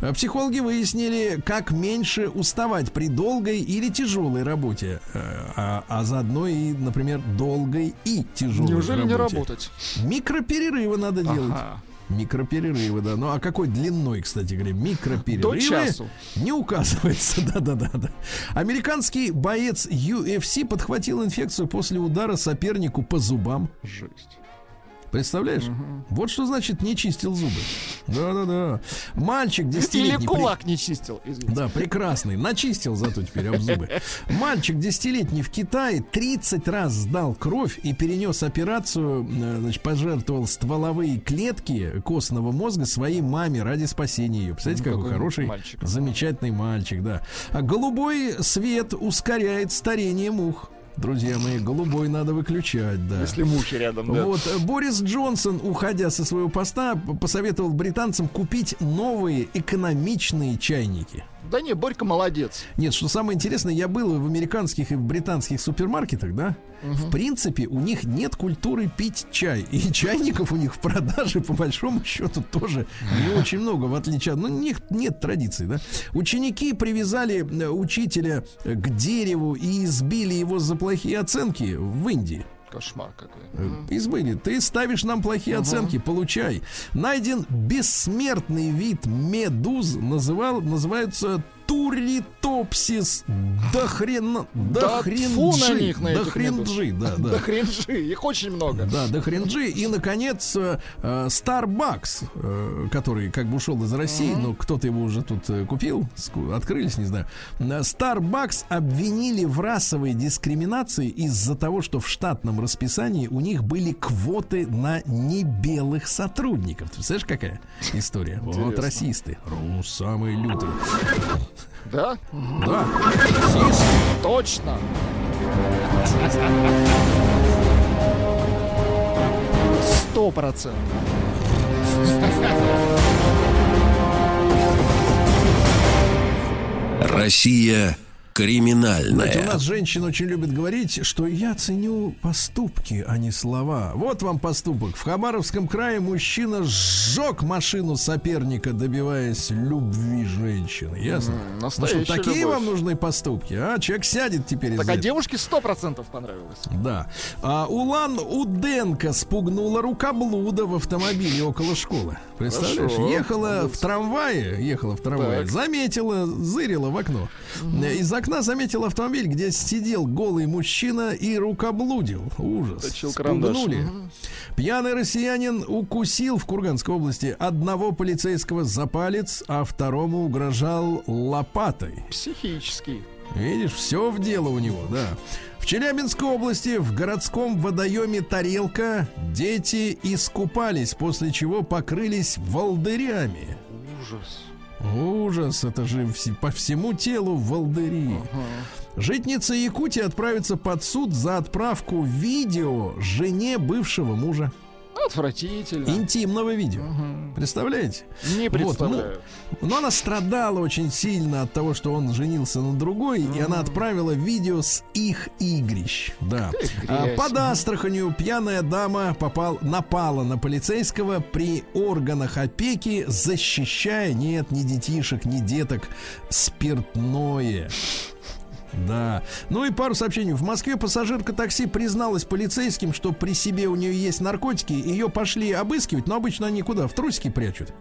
[SPEAKER 2] А Психологи выяснили, как меньше уставать при долгой или тяжелой работе, э, а, а заодно и, например, долгой и тяжелой
[SPEAKER 3] Неужели не
[SPEAKER 2] работе.
[SPEAKER 3] работать?
[SPEAKER 2] Микроперерывы надо делать. Микроперерывы, да. Ну а какой длиной, кстати говоря, микроперерывы?
[SPEAKER 3] До часу.
[SPEAKER 2] Не указывается, да-да-да. да. Американский боец UFC подхватил инфекцию после удара сопернику по зубам.
[SPEAKER 3] Жесть.
[SPEAKER 2] Представляешь? Вот что значит не чистил зубы. Да-да-да. Мальчик
[SPEAKER 3] Или
[SPEAKER 2] десятилетний... при-
[SPEAKER 3] кулак не чистил, извините.
[SPEAKER 2] Да, прекрасный. Начистил зато теперь об зубы. Мальчик десятилетний в Китае 30 раз сдал кровь и перенес операцию, э, значит, пожертвовал стволовые клетки костного мозга своей маме ради спасения ее. Представляете,
[SPEAKER 3] Ну,
[SPEAKER 2] какой,
[SPEAKER 3] какой
[SPEAKER 2] хороший,
[SPEAKER 3] мальчик.
[SPEAKER 2] замечательный мальчик, да. А голубой свет ускоряет старение мух. Друзья мои, голубой надо выключать, да.
[SPEAKER 3] Если мухи рядом, да.
[SPEAKER 2] Вот э, Борис Джонсон, уходя со своего поста, посоветовал британцам купить новые экономичные чайники.
[SPEAKER 3] Да не, Борька молодец.
[SPEAKER 2] Нет, что самое интересное, я был в американских и в британских супермаркетах, да? В принципе, у них нет культуры пить чай. И чайников у них в продаже, по большому счету, тоже не очень много, в отличие от... Ну, у них нет традиций, да? Ученики привязали э, учителя к дереву и избили его за плохие оценки в Индии.
[SPEAKER 3] Кошмар какой.
[SPEAKER 2] Э, Избыли. Ты ставишь нам плохие оценки, получай. Найден бессмертный вид медуз, называл, называются туритопсис, до хрена, до
[SPEAKER 3] Да
[SPEAKER 2] хренджи,
[SPEAKER 3] тьфу на них, на
[SPEAKER 2] до хренджи, да, да.
[SPEAKER 3] Да хренжи, их очень много.
[SPEAKER 2] Да, до хренджи. И, наконец, э, э, Starbucks, э, который как бы ушел из России, но кто-то его уже тут купил, открылись, не знаю. Starbucks обвинили в расовой дискриминации из-за того, что в штатном расписании у них были квоты на небелых сотрудников. Ты представляешь, какая история? Вот расисты. Самые лютые.
[SPEAKER 3] Да?
[SPEAKER 2] Да.
[SPEAKER 3] Точно. Сто процентов.
[SPEAKER 1] Россия
[SPEAKER 2] Знаете, у нас женщины очень любят говорить, что я ценю поступки, а не слова. Вот вам поступок. В Хабаровском крае мужчина сжег машину соперника, добиваясь любви женщины. Ясно?
[SPEAKER 3] М,
[SPEAKER 2] Ну что, такие
[SPEAKER 3] любовь.
[SPEAKER 2] вам нужны поступки, а? Человек сядет теперь
[SPEAKER 3] Так, а
[SPEAKER 2] этого.
[SPEAKER 3] девушке сто процентов понравилось.
[SPEAKER 2] Да. А Улан Уденко спугнула рукоблуда в автомобиле около школы. Представляешь?
[SPEAKER 3] Хорошо.
[SPEAKER 2] Ехала в трамвае, ехала в трамвае,
[SPEAKER 3] Так.
[SPEAKER 2] заметила, зырила в окно. Из окна заметила автомобиль, где сидел голый мужчина и рукоблудил. Ужас.
[SPEAKER 3] Точил.
[SPEAKER 2] Спугнули. Пьяный россиянин укусил в Курганской области одного полицейского за палец, а второму угрожал лопатой.
[SPEAKER 3] Психический.
[SPEAKER 2] Видишь, все в дело у него, да. В Челябинской области в городском водоеме Тарелка дети искупались, после чего покрылись волдырями.
[SPEAKER 3] Ужас.
[SPEAKER 2] Ужас, это же вс- по всему телу волдыри. Житница Якутии отправится под суд за отправку видео жене бывшего мужа.
[SPEAKER 3] Отвратительно.
[SPEAKER 2] Интимного видео. Представляете?
[SPEAKER 3] Не
[SPEAKER 2] Вот, ну,
[SPEAKER 3] представляю.
[SPEAKER 2] Но она страдала очень сильно от того, что он женился на другой, и она отправила видео с их игрищ. Да. А. Под Астраханью пьяная дама попал, напала на полицейского при органах опеки, защищая, нет, ни детишек, ни деток, спиртное. Да. Ну и пару сообщений. В Москве пассажирка такси призналась полицейским, что при себе у нее есть наркотики. Ее пошли обыскивать, но обычно они куда? В трусики прячут.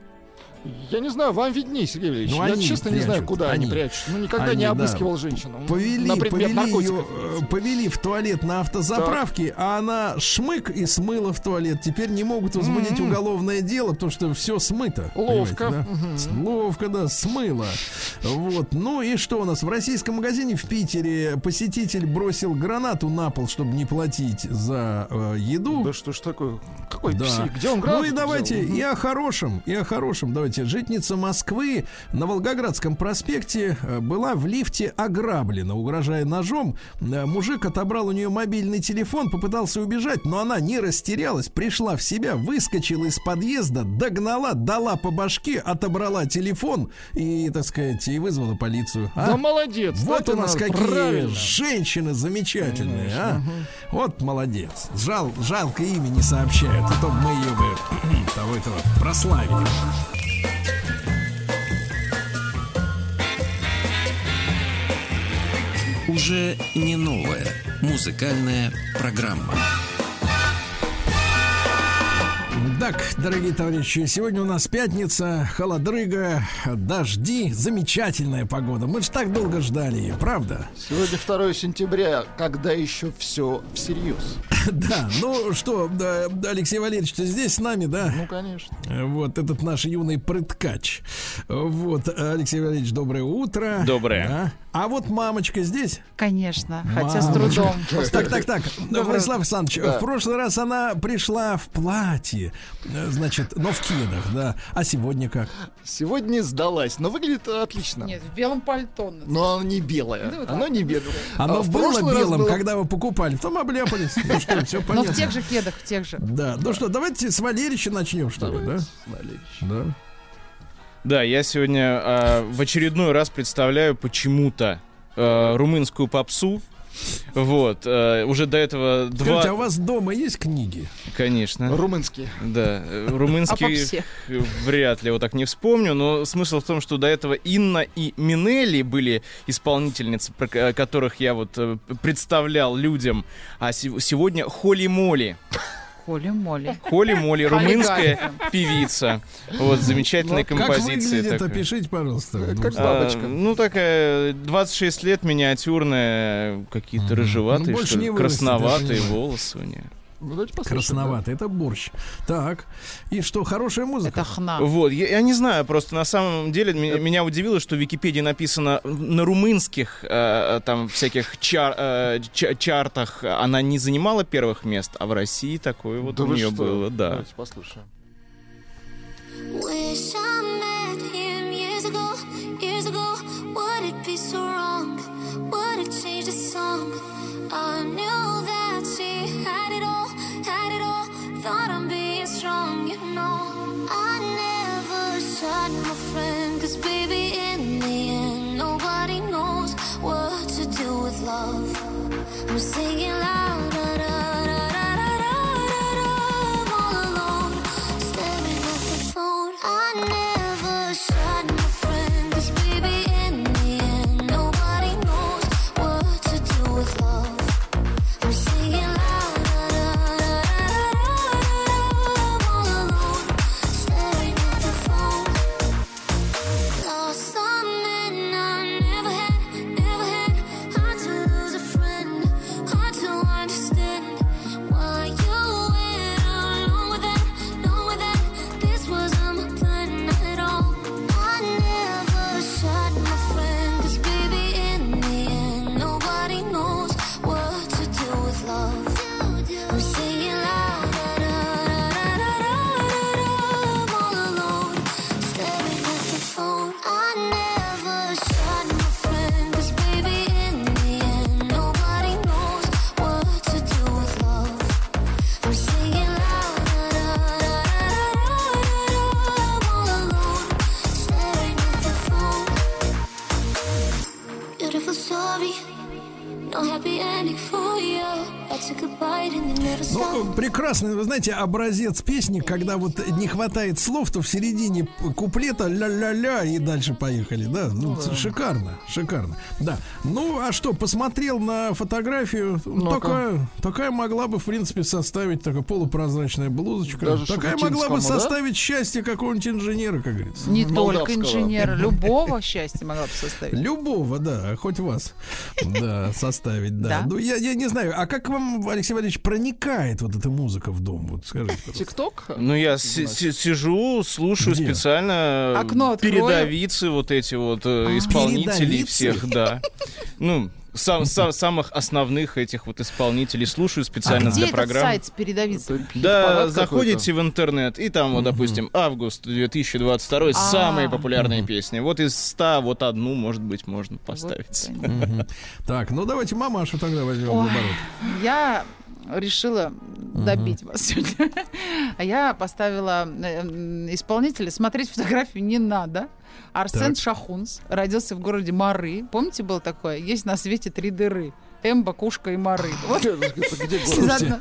[SPEAKER 3] Я не знаю, вам видней, Сергей Ильич.
[SPEAKER 2] Ну,
[SPEAKER 3] Я
[SPEAKER 2] они
[SPEAKER 3] честно не
[SPEAKER 2] прячут,
[SPEAKER 3] знаю, куда они,
[SPEAKER 2] они.
[SPEAKER 3] прячут. Ну, никогда
[SPEAKER 2] Они,
[SPEAKER 3] не
[SPEAKER 2] да.
[SPEAKER 3] обыскивал женщину.
[SPEAKER 2] Повели,
[SPEAKER 3] на предмет
[SPEAKER 2] повели, ее, э, повели в туалет на автозаправке, а она шмык и смыла в туалет. Теперь не могут возбудить уголовное дело, потому что все смыто.
[SPEAKER 3] Ловко.
[SPEAKER 2] да? С- Ловко, да, смыло. Вот. Ну и что у нас? В российском магазине в Питере посетитель бросил гранату на пол, чтобы не платить за э, еду.
[SPEAKER 3] Да что ж такое? Какой
[SPEAKER 2] Да.
[SPEAKER 3] псих? Где он
[SPEAKER 2] Ну
[SPEAKER 3] гранату
[SPEAKER 2] и давайте
[SPEAKER 3] взял?
[SPEAKER 2] и о хорошем, и о хорошем. Давайте. Житница Москвы на Волгоградском проспекте э, была в лифте ограблена, угрожая ножом. Э, Мужик отобрал у нее мобильный телефон, попытался убежать, но она не растерялась, пришла в себя, выскочила из подъезда, догнала, дала по башке, отобрала телефон и, так сказать, и вызвала полицию. А?
[SPEAKER 3] Да молодец.
[SPEAKER 2] Вот у нас какие
[SPEAKER 3] Правильно.
[SPEAKER 2] женщины замечательные, а? Вот молодец. Жал, жалко имя не сообщают, а то мы ее бы того-этого прославили.
[SPEAKER 1] Уже не новая музыкальная программа.
[SPEAKER 2] Так, дорогие товарищи, сегодня у нас пятница, холодрыга, дожди, замечательная погода. Мы же так долго ждали ее, правда?
[SPEAKER 3] Сегодня 2 сентября, когда еще все всерьез.
[SPEAKER 2] Да, ну что, да, Алексей Валерьевич, ты здесь с нами, да?
[SPEAKER 3] Ну, конечно.
[SPEAKER 2] Вот этот наш юный прыткач. Вот, Алексей Валерьевич, доброе утро.
[SPEAKER 8] Доброе.
[SPEAKER 2] А вот мамочка здесь.
[SPEAKER 9] Конечно, хотя с
[SPEAKER 2] Мамочка.
[SPEAKER 9] трудом.
[SPEAKER 2] Так, так, так. Владислав Александрович,
[SPEAKER 3] Да.
[SPEAKER 2] в прошлый раз она пришла в платье, значит, но в кедах, да. А сегодня как?
[SPEAKER 3] Сегодня сдалась, но выглядит отлично.
[SPEAKER 9] Нет, в белом пальто.
[SPEAKER 3] Но оно не белое.
[SPEAKER 9] Ну,
[SPEAKER 3] оно
[SPEAKER 9] да.
[SPEAKER 3] не белое.
[SPEAKER 2] Оно
[SPEAKER 3] А в
[SPEAKER 2] было белым,
[SPEAKER 3] было-
[SPEAKER 2] когда вы покупали, потом обляпались. Ну что, все
[SPEAKER 9] Но
[SPEAKER 2] понятно.
[SPEAKER 9] в тех же кедах, в тех же.
[SPEAKER 2] Да, ну что, давайте с Валерича начнем, что ли, да?
[SPEAKER 3] Валерьевич.
[SPEAKER 2] Да.
[SPEAKER 8] Да, я сегодня а, в очередной раз представляю почему-то а, румынскую попсу. Вот, а, уже до этого два...
[SPEAKER 2] Скажите, а у вас дома есть книги?
[SPEAKER 8] Конечно.
[SPEAKER 3] Румынский.
[SPEAKER 8] Да, э,
[SPEAKER 9] А
[SPEAKER 8] э, вряд ли вот так не вспомню, но смысл в том, что до этого Инна и Минелли были исполнительницы, которых я вот э, представлял людям, а се- сегодня.
[SPEAKER 9] Холи моли.
[SPEAKER 8] Холи-моли. Холи-моли, румынская певица. Вот, замечательная композиция.
[SPEAKER 2] Как
[SPEAKER 8] выглядит,
[SPEAKER 2] опишите, пожалуйста.
[SPEAKER 3] Как
[SPEAKER 2] бабочка.
[SPEAKER 8] А, ну, такая, 26 лет, миниатюрная, какие-то рыжеватые, красноватые волосы у нее.
[SPEAKER 3] Ну, давайте послушаем,
[SPEAKER 2] Красновато, это борщ. Так, и что, хорошая музыка?
[SPEAKER 9] Это хна.
[SPEAKER 8] Вот, я, я не знаю, просто на самом деле ме- меня удивило, что в Википедии написано на румынских э, там всяких чар- э, ча- чартах она не занимала первых мест, а в России такое вот
[SPEAKER 3] Да
[SPEAKER 8] у нее
[SPEAKER 3] что?
[SPEAKER 8] было, да.
[SPEAKER 3] Давайте послушаем.
[SPEAKER 5] Wish I met him years ago, years ago. Would it be so wrong? Would it change the song? I knew that thought I'm being strong, you know. I never shot my friend, cause baby, in the end, nobody knows what to do with love. I'm singing loud, da da da da da da da, I'm all alone, staring at the phone. I never.
[SPEAKER 2] Прекрасный, вы знаете, образец песни, когда вот не хватает слов, то в середине куплета ля-ля-ля и дальше поехали, да? Ну, шикарно, шикарно. Да. Ну, а что, посмотрел на фотографию,
[SPEAKER 3] Ну-ка.
[SPEAKER 2] такая, такая могла бы, в принципе, составить такая полупрозрачная блузочка.
[SPEAKER 3] Даже
[SPEAKER 2] такая могла бы
[SPEAKER 3] шуфутинскому, да?
[SPEAKER 2] составить счастье какого-нибудь инженера, как говорится.
[SPEAKER 9] Не только инженера, любого счастья могла бы составить.
[SPEAKER 2] Любого, да, хоть вас, да, составить, да.
[SPEAKER 9] Да.
[SPEAKER 2] Ну, я, я не знаю, а как вам, Алексей Валерьевич, проникает вот эта музыка в дом? Вот скажите.
[SPEAKER 3] ТикТок?
[SPEAKER 8] Ну, я си- си- сижу, слушаю
[SPEAKER 2] Где?
[SPEAKER 8] специально
[SPEAKER 9] Окно открою.
[SPEAKER 8] передовицы вот эти вот э, исполнителей
[SPEAKER 2] Передовицы?
[SPEAKER 8] всех, да. Ну, сам, сам- самых основных этих вот исполнителей слушаю специально
[SPEAKER 9] А Где
[SPEAKER 8] для
[SPEAKER 9] этот
[SPEAKER 8] программ.
[SPEAKER 9] сайт с передовицей?
[SPEAKER 8] Да, заходите в интернет, и там, вот, допустим, август 2022, самые
[SPEAKER 9] А.
[SPEAKER 8] популярные песни. Вот из 100, вот одну, может быть, можно поставить.
[SPEAKER 9] Вот.
[SPEAKER 2] Так, ну давайте мамашу тогда возьмем в
[SPEAKER 9] Ой,
[SPEAKER 2] оборот.
[SPEAKER 9] Я решила добить вас сегодня. А я поставила э, м, исполнителя. Смотреть фотографию не надо. Арсен
[SPEAKER 2] Так.
[SPEAKER 9] Шахунс родился в городе Мары. Помните, было такое? Есть на свете три дыры. Эмба, Кушка и Мары. Вот заодно-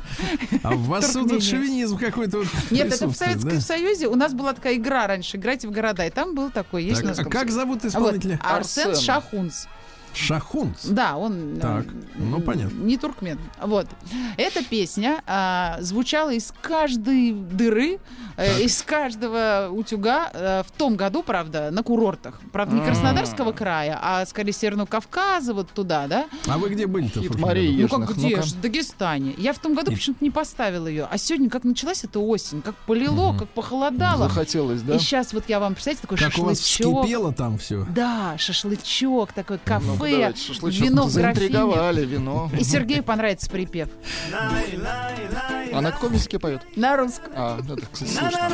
[SPEAKER 2] А у вас тут шовинизм какой-то вот
[SPEAKER 9] Нет, это в Советском
[SPEAKER 2] да?
[SPEAKER 9] Союзе. У нас была такая игра раньше, играйте в города. И там был такой, есть
[SPEAKER 2] Так, а как зовут
[SPEAKER 9] Вот,
[SPEAKER 2] исполнителя?
[SPEAKER 9] Арсен
[SPEAKER 3] Арсен.
[SPEAKER 9] Шахунс.
[SPEAKER 2] Шахунц.
[SPEAKER 9] Да, он... э,
[SPEAKER 2] Так, ну,
[SPEAKER 9] м,
[SPEAKER 2] понятно.
[SPEAKER 9] Не туркмен. Вот. Эта песня а, звучала из каждой дыры, э, из каждого утюга э, в том году, правда, на курортах. Правда, не Краснодарского края, а скорее Северного Кавказа, вот туда, да?
[SPEAKER 2] А вы где были-то? в
[SPEAKER 3] Марии.
[SPEAKER 9] Ну как
[SPEAKER 3] Южных,
[SPEAKER 9] где
[SPEAKER 3] ну-ка.
[SPEAKER 9] ж? В Дагестане. Я в том году почему-то не поставила ее. А сегодня, как началась эта осень, как полило, как похолодало.
[SPEAKER 3] Захотелось, да?
[SPEAKER 9] И сейчас вот я вам, представляете, такой
[SPEAKER 2] Как у вас
[SPEAKER 9] шашлычок.
[SPEAKER 2] вскипело там все?
[SPEAKER 9] Да, шашлычок, такой кафе,
[SPEAKER 3] давайте, шашлычок.
[SPEAKER 9] вино в графине.
[SPEAKER 3] Заинтриговали, вино.
[SPEAKER 9] И Сергею понравится припев.
[SPEAKER 3] А на каком языке поет?
[SPEAKER 9] На русском.
[SPEAKER 3] А, это, кстати, слышно.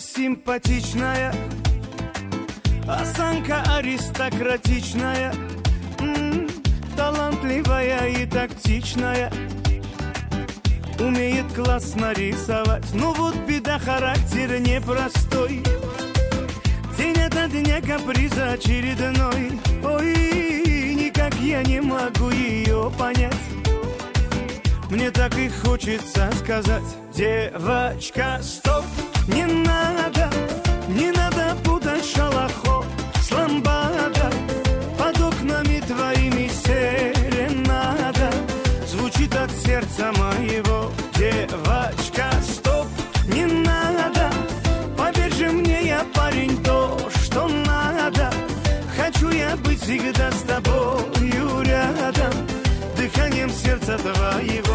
[SPEAKER 10] Симпатичная Осанка аристократичная Талантливая и тактичная. Умеет классно рисовать Ну вот беда, характер непростой. День ото дня каприза очередной. Ой, никак я не могу ее понять. Мне так и хочется сказать Девочка, стоп, не надо Не надо путать шалохо с ламбадой Под окнами твоими серенада Звучит от сердца моего. Девочка, стоп, не надо. Поверь же мне, я парень, то, что надо. Хочу я быть всегда с тобою рядом. Дыханием сердца твоего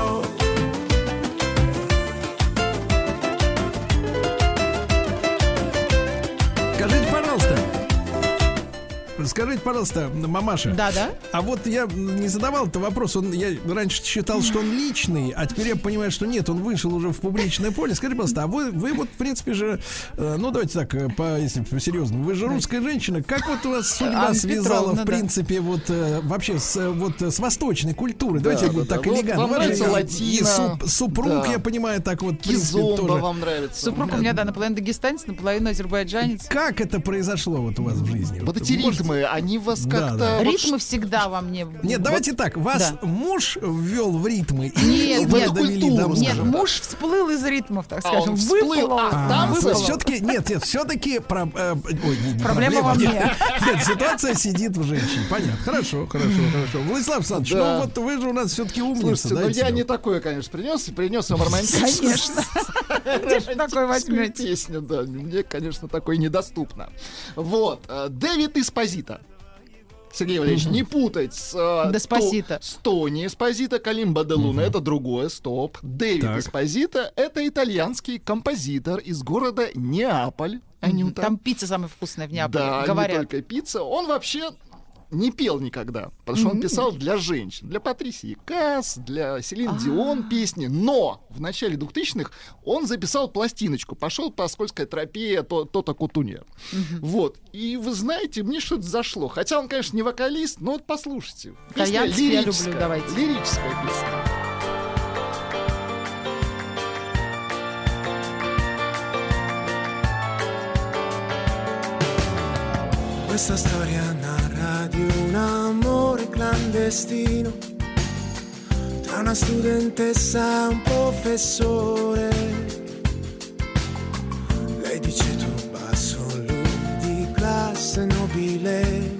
[SPEAKER 2] Скажите, пожалуйста, мамаша.
[SPEAKER 9] Да, да.
[SPEAKER 2] А вот я не задавал этот вопрос. Он, я раньше считал, что он личный, а теперь я понимаю, что нет, он вышел уже в публичное поле. Скажите, пожалуйста, а вы, вы вот, в принципе же, э, ну давайте так, э, по, если по-серьезному, вы же русская женщина. Как вот у вас судьба
[SPEAKER 9] Анна
[SPEAKER 2] связала,
[SPEAKER 9] Петровна,
[SPEAKER 2] в
[SPEAKER 9] да.
[SPEAKER 2] принципе, вот э, вообще с, вот, с восточной культурой?
[SPEAKER 3] Да,
[SPEAKER 2] Давайте
[SPEAKER 3] да,
[SPEAKER 2] вот
[SPEAKER 3] да.
[SPEAKER 2] так
[SPEAKER 3] Вот
[SPEAKER 2] элегантно.
[SPEAKER 3] вам нравится
[SPEAKER 2] и
[SPEAKER 3] латино.
[SPEAKER 2] суп- супруг,
[SPEAKER 3] Да.
[SPEAKER 2] я понимаю, так вот,
[SPEAKER 3] Кизомба
[SPEAKER 2] тоже.
[SPEAKER 3] вам нравится.
[SPEAKER 9] Супруг у меня, да, наполовину дагестанец, наполовину азербайджанец.
[SPEAKER 2] Как это произошло вот у вас в жизни?
[SPEAKER 3] Вот эти ритмы, они вас
[SPEAKER 2] Да,
[SPEAKER 3] как-то...
[SPEAKER 2] да.
[SPEAKER 3] вот
[SPEAKER 9] Ритмы всегда во мне.
[SPEAKER 2] Нет, давайте так. Вас
[SPEAKER 9] Да.
[SPEAKER 2] муж ввел в ритмы и
[SPEAKER 9] Нет,
[SPEAKER 2] вы
[SPEAKER 9] нет,
[SPEAKER 2] довели
[SPEAKER 3] культуру,
[SPEAKER 2] до
[SPEAKER 9] Нет, муж всплыл из ритмов, так
[SPEAKER 3] А,
[SPEAKER 9] скажем.
[SPEAKER 3] он всплыл,
[SPEAKER 9] Выплыл.
[SPEAKER 3] а, там
[SPEAKER 9] выплыл.
[SPEAKER 2] все-таки нет, нет, все-таки про, э, ой, не- не
[SPEAKER 9] Проблема во
[SPEAKER 2] нет.
[SPEAKER 9] мне.
[SPEAKER 2] Нет, ситуация сидит в женщине. Понятно. Хорошо, хорошо, хорошо. Владислав Александрович,
[SPEAKER 3] Да.
[SPEAKER 2] ну вот вы же у нас все-таки умница.
[SPEAKER 3] Слушайте, ну я не такое, конечно, принес. Принес вам романтическую
[SPEAKER 9] Конечно. Такой возьмете?
[SPEAKER 3] песню, да. Мне, конечно, такое недоступно. Вот. э, Дэвид Эспозита. Сергей Валерьевич, не путать с, э,
[SPEAKER 9] Деспасито.
[SPEAKER 3] То- с Тони Эспозита, Калимба де Луна, это другое, стоп. Дэвид
[SPEAKER 2] Так.
[SPEAKER 3] Эспозита — это итальянский композитор из города Неаполь. Анюта.
[SPEAKER 9] Там пицца самая вкусная в Неаполе.
[SPEAKER 3] Да, не
[SPEAKER 9] Говорят.
[SPEAKER 3] только пицца. Он вообще не пел никогда, потому что он писал для женщин, для Патрисии Касс, для Селин Дион песни. Но в начале 2000-х он записал пластиночку, пошел по скользкой тропе то- то-то Кутуне. Вот. И вы знаете, мне что-то зашло. Хотя он, конечно, не вокалист, но вот послушайте. Песня
[SPEAKER 9] Итальянский я люблю,
[SPEAKER 3] лирическая,
[SPEAKER 9] давайте.
[SPEAKER 3] Лирическая песня.
[SPEAKER 11] Questa storia narra di un amore clandestino tra una studentessa e un professore. Lei dice tu basso, lui di classe nobile,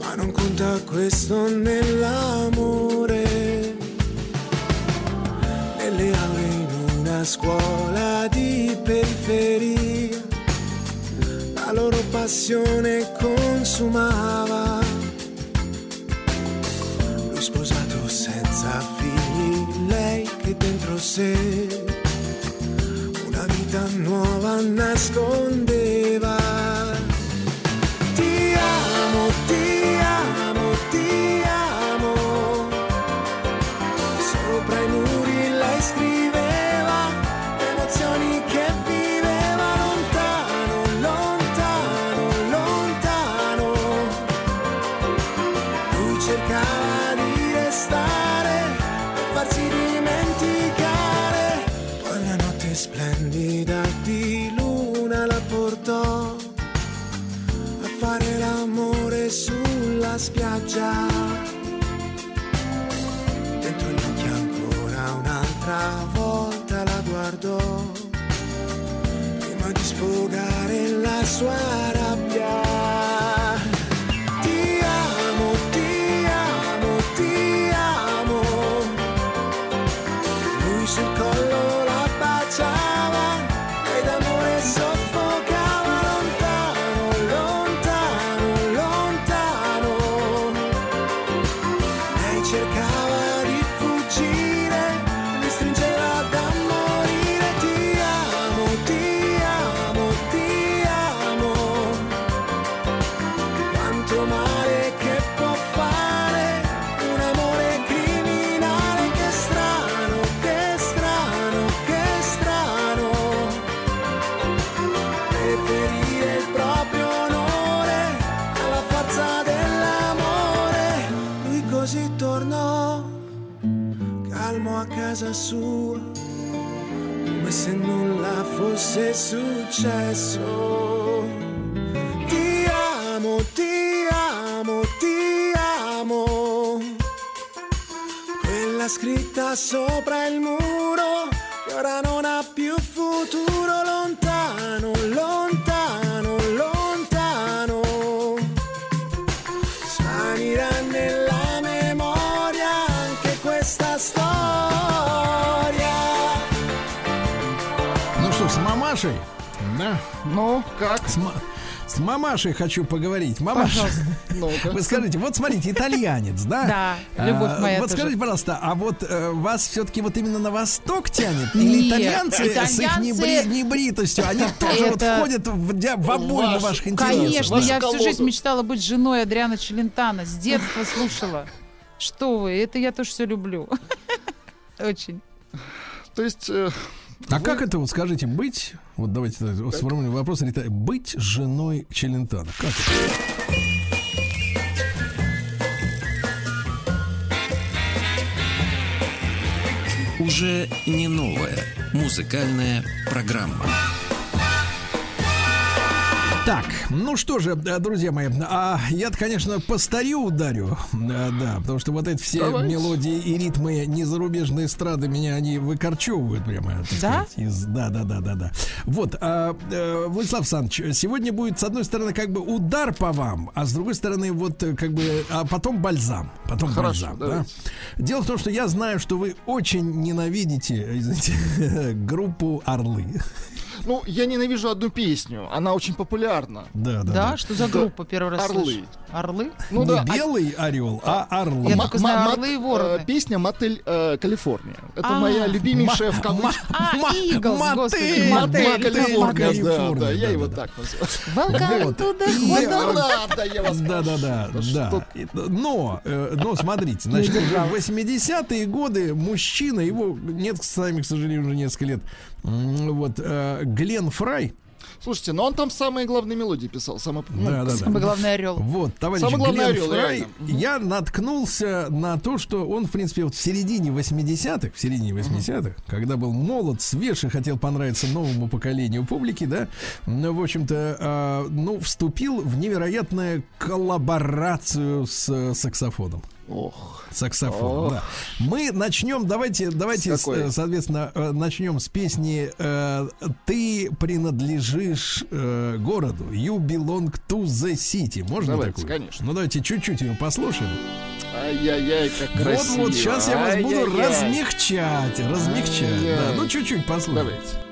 [SPEAKER 11] ma non conta questo nell'amore. Nelle aule in una scuola di periferia la loro passione consumava. Lui sposato senza figli, lei che dentro sé una vita nuova nascondeva. Guardò prima di sfogare la sua rabbia. Ti amo, ti amo, ti amo. Quella scritta sopra il muro che ora non
[SPEAKER 2] Да.
[SPEAKER 3] Ну, как?
[SPEAKER 2] С, с мамашей хочу поговорить. Мамаша, вы скажите, вот смотрите, итальянец, да?
[SPEAKER 9] Да, любовь
[SPEAKER 2] А,
[SPEAKER 9] моя
[SPEAKER 2] Вот скажите, пожалуйста, а вот э, вас все-таки вот именно на восток тянет? Или итальянцы, с их небритостью, они тоже вот входят в,
[SPEAKER 3] Ваш-
[SPEAKER 2] ваших интересов?
[SPEAKER 9] Конечно, я всю жизнь мечтала быть женой Адриана Челентана. С детства слушала. Что вы, это я тоже все люблю. Очень.
[SPEAKER 3] То есть...
[SPEAKER 2] А как это вот, скажите, быть, вот давайте так, сформулируем вопрос, рита- быть женой Челентана? Как это?
[SPEAKER 1] Уже не новая музыкальная программа.
[SPEAKER 2] Так, ну что же, э, друзья мои, а я-то, конечно, по старью ударю, да, да, потому что вот эти все
[SPEAKER 3] Давайте.
[SPEAKER 2] мелодии и ритмы незарубежной эстрады меня они выкорчевывают прямо,
[SPEAKER 9] Да?
[SPEAKER 2] сказать, из, да, да, да, да, да. Вот, а, э, Владислав Александрович, сегодня будет, с одной стороны, как бы удар по вам, а с другой стороны, вот, э, как бы, а потом бальзам, потом
[SPEAKER 3] Хорошо,
[SPEAKER 2] бальзам, да.
[SPEAKER 3] давайте.
[SPEAKER 2] Дело в том, что я знаю, что вы очень ненавидите, извините, группу «Орлы».
[SPEAKER 3] Ну, я ненавижу одну песню. Она очень популярна.
[SPEAKER 2] Да, да,
[SPEAKER 9] Да, что за группа первый раз
[SPEAKER 3] Орлы.
[SPEAKER 9] слышу? Орлы?
[SPEAKER 3] Ну
[SPEAKER 2] Не
[SPEAKER 3] да. а-
[SPEAKER 2] белый орел, а орлы.
[SPEAKER 9] Я только знаю «Орлы и вороны».
[SPEAKER 3] э, Песня «Мотель э, Калифорния». Это
[SPEAKER 9] А.
[SPEAKER 3] моя любимейшая в кавычках.
[SPEAKER 9] А, Иглс, господи.
[SPEAKER 2] мотель.
[SPEAKER 3] Калифорния, да, я
[SPEAKER 2] да,
[SPEAKER 3] его так называю.
[SPEAKER 9] Welcome to the
[SPEAKER 3] Да
[SPEAKER 2] Да, да, да, И- Но, э, но смотрите, значит, уже в 80-е годы мужчина, его нет с нами, к сожалению, уже несколько лет, вот, Глен Фрай,
[SPEAKER 3] Слушайте, но он там самые главные мелодии писал. Самые, ну,
[SPEAKER 2] да, да, да.
[SPEAKER 9] Самый главный орел.
[SPEAKER 2] Вот, товарищ
[SPEAKER 3] Самый главный
[SPEAKER 2] Глен
[SPEAKER 3] орел,
[SPEAKER 2] Фрай,
[SPEAKER 3] реально.
[SPEAKER 2] я наткнулся на то, что он, в принципе, вот в середине 80-х, в середине 80-х, когда был молод, свеж и хотел понравиться новому поколению публики, да, ну, в общем-то, а, ну, вступил в невероятную коллаборацию с э, саксофоном.
[SPEAKER 3] Ох.
[SPEAKER 2] Саксофон,
[SPEAKER 3] Ох.
[SPEAKER 2] да. Мы начнем, давайте, давайте,
[SPEAKER 3] С какой?
[SPEAKER 2] э, соответственно, э, начнем с песни э, «Ты принадлежишь городу». You belong to the city. Можно
[SPEAKER 3] Давайте,
[SPEAKER 2] такую?
[SPEAKER 3] конечно.
[SPEAKER 2] Ну, давайте чуть-чуть ее послушаем.
[SPEAKER 3] Ай-яй-яй, как
[SPEAKER 2] Вот,
[SPEAKER 3] красиво.
[SPEAKER 2] вот, сейчас я вас буду размягчать, размягчать. Да, ну, чуть-чуть послушаем.
[SPEAKER 3] Давайте.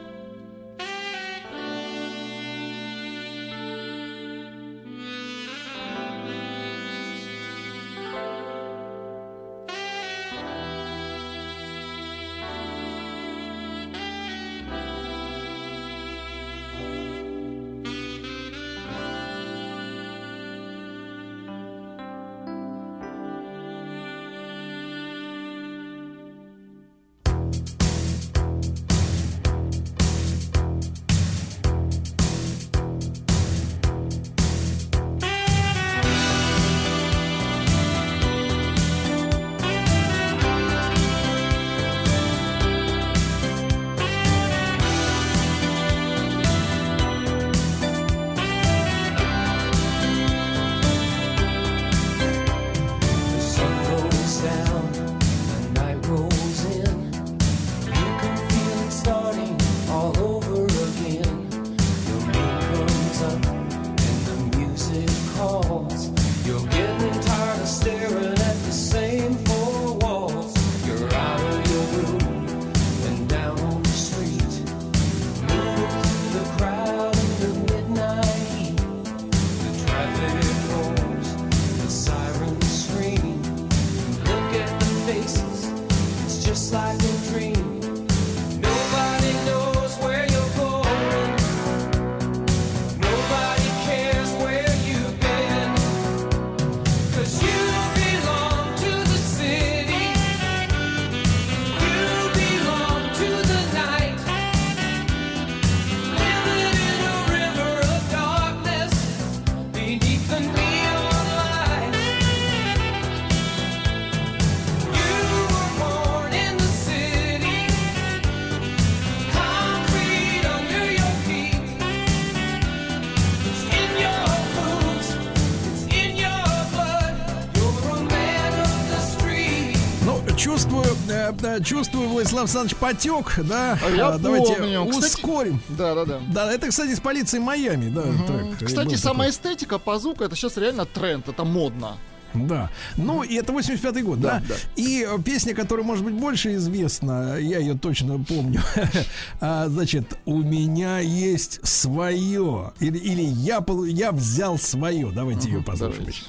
[SPEAKER 2] Да, чувствую, Владислав Александрович, потек, да.
[SPEAKER 1] А я
[SPEAKER 2] А, Давайте
[SPEAKER 1] помню. Кстати-
[SPEAKER 2] ускорим.
[SPEAKER 1] Да, да, да.
[SPEAKER 2] Да, это, кстати, с полицией Майами, да. трек.
[SPEAKER 1] Кстати, сама
[SPEAKER 2] такой.
[SPEAKER 1] эстетика по звуку это сейчас реально тренд, это модно.
[SPEAKER 2] Да. Ну, и это 85-й год, да?
[SPEAKER 1] Да, да.
[SPEAKER 2] И э, песня, которая, может быть, больше известна, я ее точно помню. А, Значит, у меня есть свое. Или, или я, я взял свое. Давайте ее послушаем.
[SPEAKER 1] Давайте.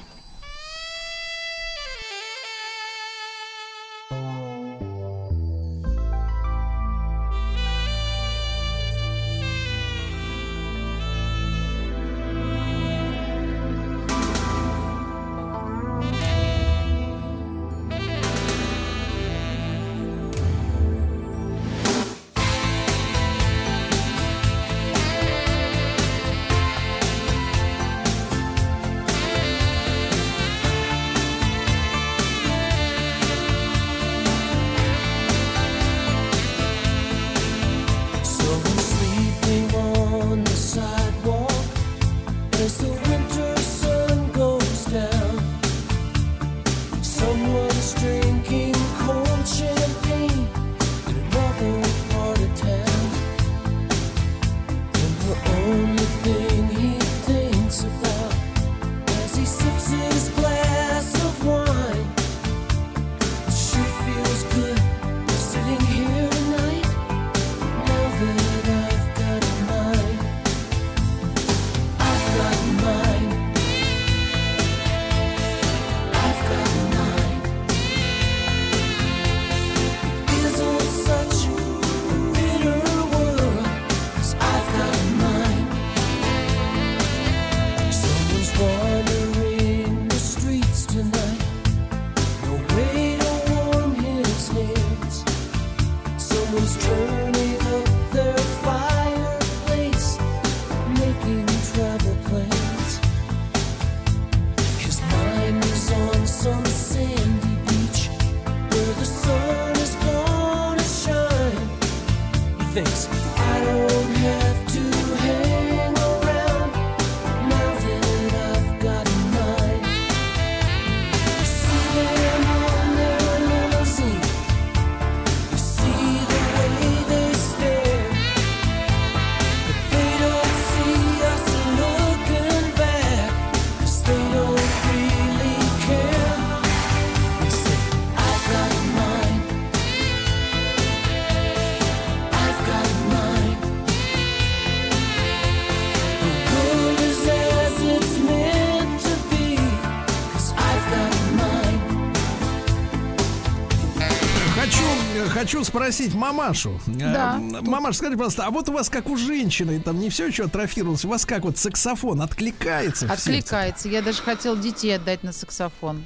[SPEAKER 2] Спросить мамашу. Э,
[SPEAKER 9] Да.
[SPEAKER 2] Мамаш, скажи, пожалуйста, а вот у вас как у женщины, там не все еще атрофировалось, у вас как вот саксофон откликается?
[SPEAKER 9] Откликается. Я даже хотел детей отдать на саксофон.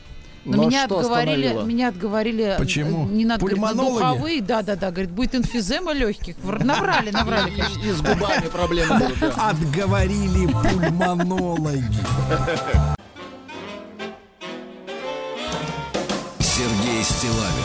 [SPEAKER 9] Но
[SPEAKER 1] Но
[SPEAKER 9] меня
[SPEAKER 1] что
[SPEAKER 9] отговорили,
[SPEAKER 1] остановило?
[SPEAKER 9] меня отговорили.
[SPEAKER 2] Почему?
[SPEAKER 9] э, Не надо говорить, на
[SPEAKER 2] Пульмонологи?
[SPEAKER 9] духовые. Да, да, да. Говорит, будет инфизема легких. Наврали, наврали. конечно.
[SPEAKER 1] И с губами проблемы будут. да.
[SPEAKER 2] Отговорили пульмонологи.
[SPEAKER 6] Сергей Стилавин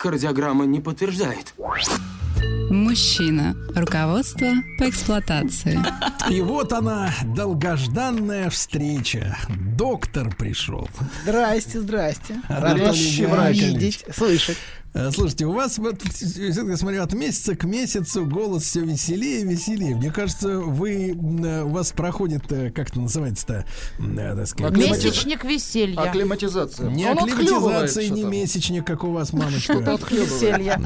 [SPEAKER 12] Кардиограмма не подтверждает.
[SPEAKER 13] Мужчина. Руководство по эксплуатации.
[SPEAKER 2] И вот она, долгожданная встреча. Доктор пришел.
[SPEAKER 14] Здрасте, здрасте. Рад видеть, слышать.
[SPEAKER 2] Э, Слушайте, у вас вот, я смотрю, от месяца к месяцу голос все веселее и веселее. Мне кажется, вы, э, у вас проходит, э, как это называется-то, так сказать,
[SPEAKER 9] Месячник веселья.
[SPEAKER 3] Акклиматизация.
[SPEAKER 2] Не
[SPEAKER 3] Он
[SPEAKER 2] акклиматизация, не
[SPEAKER 3] что-то.
[SPEAKER 2] месячник, как у вас, мамочка.
[SPEAKER 9] Что-то.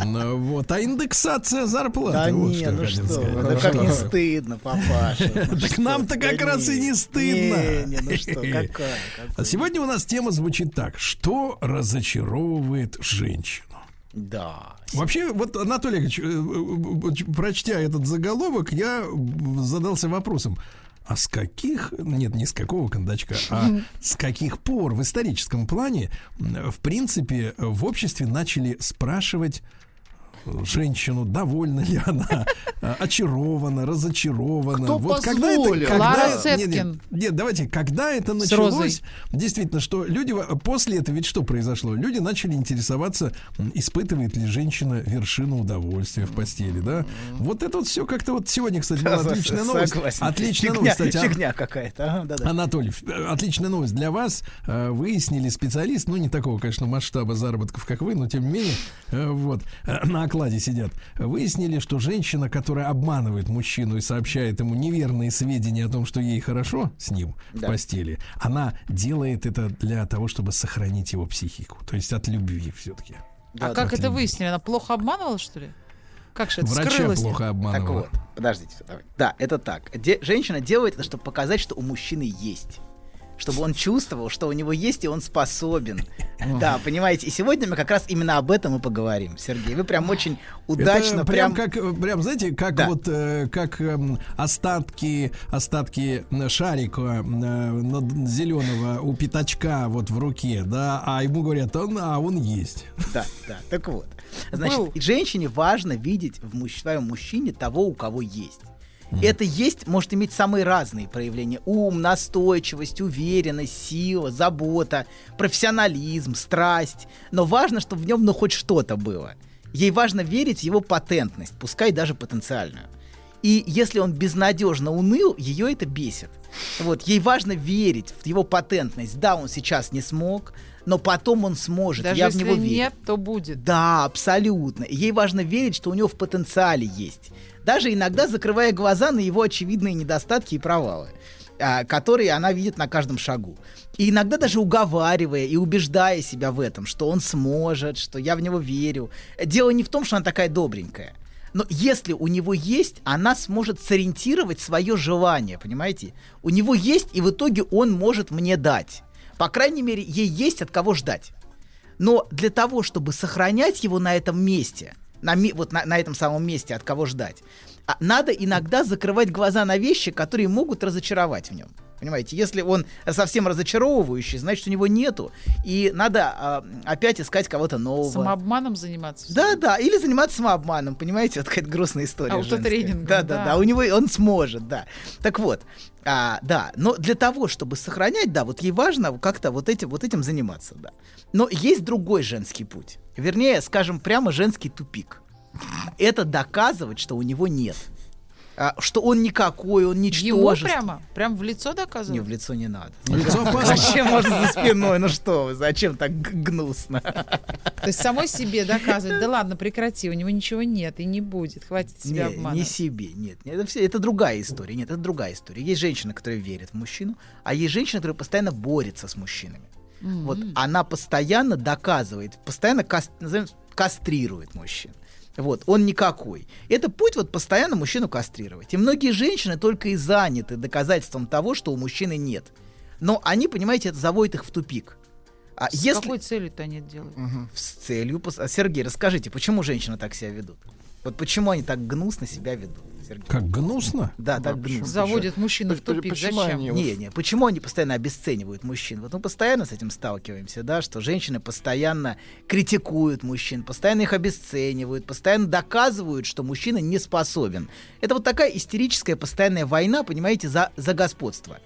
[SPEAKER 2] Ну, вот, а индексация зарплаты.
[SPEAKER 14] Да
[SPEAKER 2] вот
[SPEAKER 14] не, ну что,
[SPEAKER 2] сказать.
[SPEAKER 14] да как не стыдно, папаша. Ну
[SPEAKER 2] Так нам-то как раз и не
[SPEAKER 14] Не,
[SPEAKER 2] стыдно.
[SPEAKER 14] не, ну что, какая.
[SPEAKER 2] А Сегодня у нас тема звучит так. Что разочаровывает женщину?
[SPEAKER 14] Да.
[SPEAKER 2] Вообще, вот, Анатолий Ильич, э, э, э, прочтя этот заголовок, я задался вопросом. А с каких, нет, не с какого кондачка, а с каких пор в историческом плане, в принципе, в обществе начали спрашивать женщину, довольна ли она, очарована, разочарована.
[SPEAKER 3] Кто
[SPEAKER 2] вот
[SPEAKER 3] позволил?
[SPEAKER 2] когда это, нет, нет,
[SPEAKER 9] Цеткин.
[SPEAKER 2] нет, давайте, когда это началось, действительно, что люди после этого ведь что произошло? Люди начали интересоваться, испытывает ли женщина вершину удовольствия в постели, да? Вот это вот все как-то вот сегодня, кстати, была отличная новость.
[SPEAKER 14] Согласен.
[SPEAKER 2] Отличная
[SPEAKER 14] Фигня-
[SPEAKER 2] новость, кстати. а-
[SPEAKER 14] Фигня какая-то. ага, да-да.
[SPEAKER 2] Анатолий, ф- э, отличная новость для вас. Э, Выяснили специалист, ну не такого, конечно, масштаба заработков, как вы, но тем не менее, э, вот на окладе сидят. Выяснили, что женщина, которая обманывает мужчину и сообщает ему неверные сведения о том, что ей хорошо с ним в
[SPEAKER 14] Да.
[SPEAKER 2] постели, она делает это для того, чтобы сохранить его психику, то есть от любви все-таки.
[SPEAKER 14] Да,
[SPEAKER 9] А как
[SPEAKER 2] да.
[SPEAKER 9] это выяснили? Она плохо обманывала, что ли? Как же это
[SPEAKER 2] Врача
[SPEAKER 9] скрылось?
[SPEAKER 2] плохо
[SPEAKER 14] Так
[SPEAKER 2] обманывала.
[SPEAKER 14] вот, подождите. давай. Да, это так. Де- женщина делает это, чтобы показать, что у мужчины есть. Чтобы он чувствовал, что у него есть, и он способен. Да, понимаете. И сегодня мы как раз именно об этом и поговорим, Сергей. Вы прям очень удачно,
[SPEAKER 2] Это прям, как, э, прям, знаете, как
[SPEAKER 14] Да.
[SPEAKER 2] вот, э, как эм, остатки, остатки э, шарика зеленого у пятачка вот в руке, да, а ему говорят, он, а он есть.
[SPEAKER 14] Да, да. Так вот. Значит,
[SPEAKER 9] Был.
[SPEAKER 14] женщине важно видеть в муж- своем мужчине того, у кого есть. Это есть может иметь самые разные проявления. Ум, настойчивость, уверенность, сила, забота, профессионализм, страсть. Но важно, чтобы в нем ну хоть что-то было. Ей важно верить в его патентность, пускай даже потенциальную. И если он безнадежно уныл, ее это бесит. Вот, ей важно верить в его патентность. Да, он сейчас не смог, но потом он сможет.
[SPEAKER 9] Даже
[SPEAKER 14] Я в
[SPEAKER 9] если
[SPEAKER 14] него верю.
[SPEAKER 9] нет, то будет.
[SPEAKER 14] Да, абсолютно. Ей важно верить, что у него в потенциале есть. Даже иногда закрывая глаза на его очевидные недостатки и провалы, а, которые она видит на каждом шагу. И иногда даже уговаривая и убеждая себя в этом, что он сможет, что я в него верю. Дело не в том, что она такая добренькая. Но если у него есть, она сможет сориентировать свое желание, понимаете? У него есть, и в итоге он может мне дать. По крайней мере, ей есть от кого ждать. Но для того, чтобы сохранять его на этом месте, на, вот на, на этом самом месте, от кого ждать, а, надо иногда закрывать глаза на вещи, которые могут разочаровать в нем. Понимаете, если он совсем разочаровывающий, значит, у него нету. И надо а, опять искать кого-то нового.
[SPEAKER 9] Самообманом заниматься.
[SPEAKER 14] Да, да, или заниматься самообманом, понимаете, вот какая-то грустная история.
[SPEAKER 9] Аутотренингом.
[SPEAKER 14] Да, да,
[SPEAKER 9] да.
[SPEAKER 14] да, у него он сможет, да. Так вот, а, да, но для того, чтобы сохранять, да, вот ей важно как-то вот этим, вот этим заниматься, да. Но есть другой женский путь. Вернее, скажем, прямо женский тупик. Это доказывать, что у него нет. А, что он никакой, он
[SPEAKER 9] Ему
[SPEAKER 14] ничтожество.
[SPEAKER 9] прямо? Прям в лицо
[SPEAKER 14] Не,
[SPEAKER 9] доказывать?
[SPEAKER 14] в лицо не надо.
[SPEAKER 2] В лицо опасно.
[SPEAKER 14] Зачем можно за спиной? Ну что вы, зачем так гнусно?
[SPEAKER 9] То есть самой себе доказывать, да ладно, прекрати, у него ничего нет и не будет, хватит себя
[SPEAKER 14] Не,
[SPEAKER 9] обманывать.
[SPEAKER 14] не себе, нет. нет, Это, все, это другая история. Нет, это другая история. Есть женщина, которая верит в мужчину, а есть женщина, которая постоянно борется с мужчинами. Вот она постоянно доказывает, постоянно кас- назовем, кастрирует мужчин. Вот, он никакой. Это путь вот постоянно мужчину кастрировать. И многие женщины только и заняты доказательством того, что у мужчины нет. Но они, понимаете, это заводит их в тупик. А
[SPEAKER 9] С
[SPEAKER 14] если
[SPEAKER 9] какой целью-то они это делают?
[SPEAKER 14] с целью... Сергей, расскажите, почему женщины так себя ведут? Вот почему они так гнусно себя ведут? Сергей?
[SPEAKER 2] Как гнусно?
[SPEAKER 14] Да, так гнусно.
[SPEAKER 9] Заводят мужчину в
[SPEAKER 3] Почему
[SPEAKER 9] тупик.
[SPEAKER 3] почему
[SPEAKER 9] Зачем?
[SPEAKER 3] они
[SPEAKER 14] Не, не, почему они постоянно обесценивают мужчин? Вот мы постоянно с этим сталкиваемся, да, что женщины постоянно критикуют мужчин, постоянно их обесценивают, постоянно доказывают, что мужчина не способен. Это вот такая истерическая постоянная война, понимаете, за, за господство.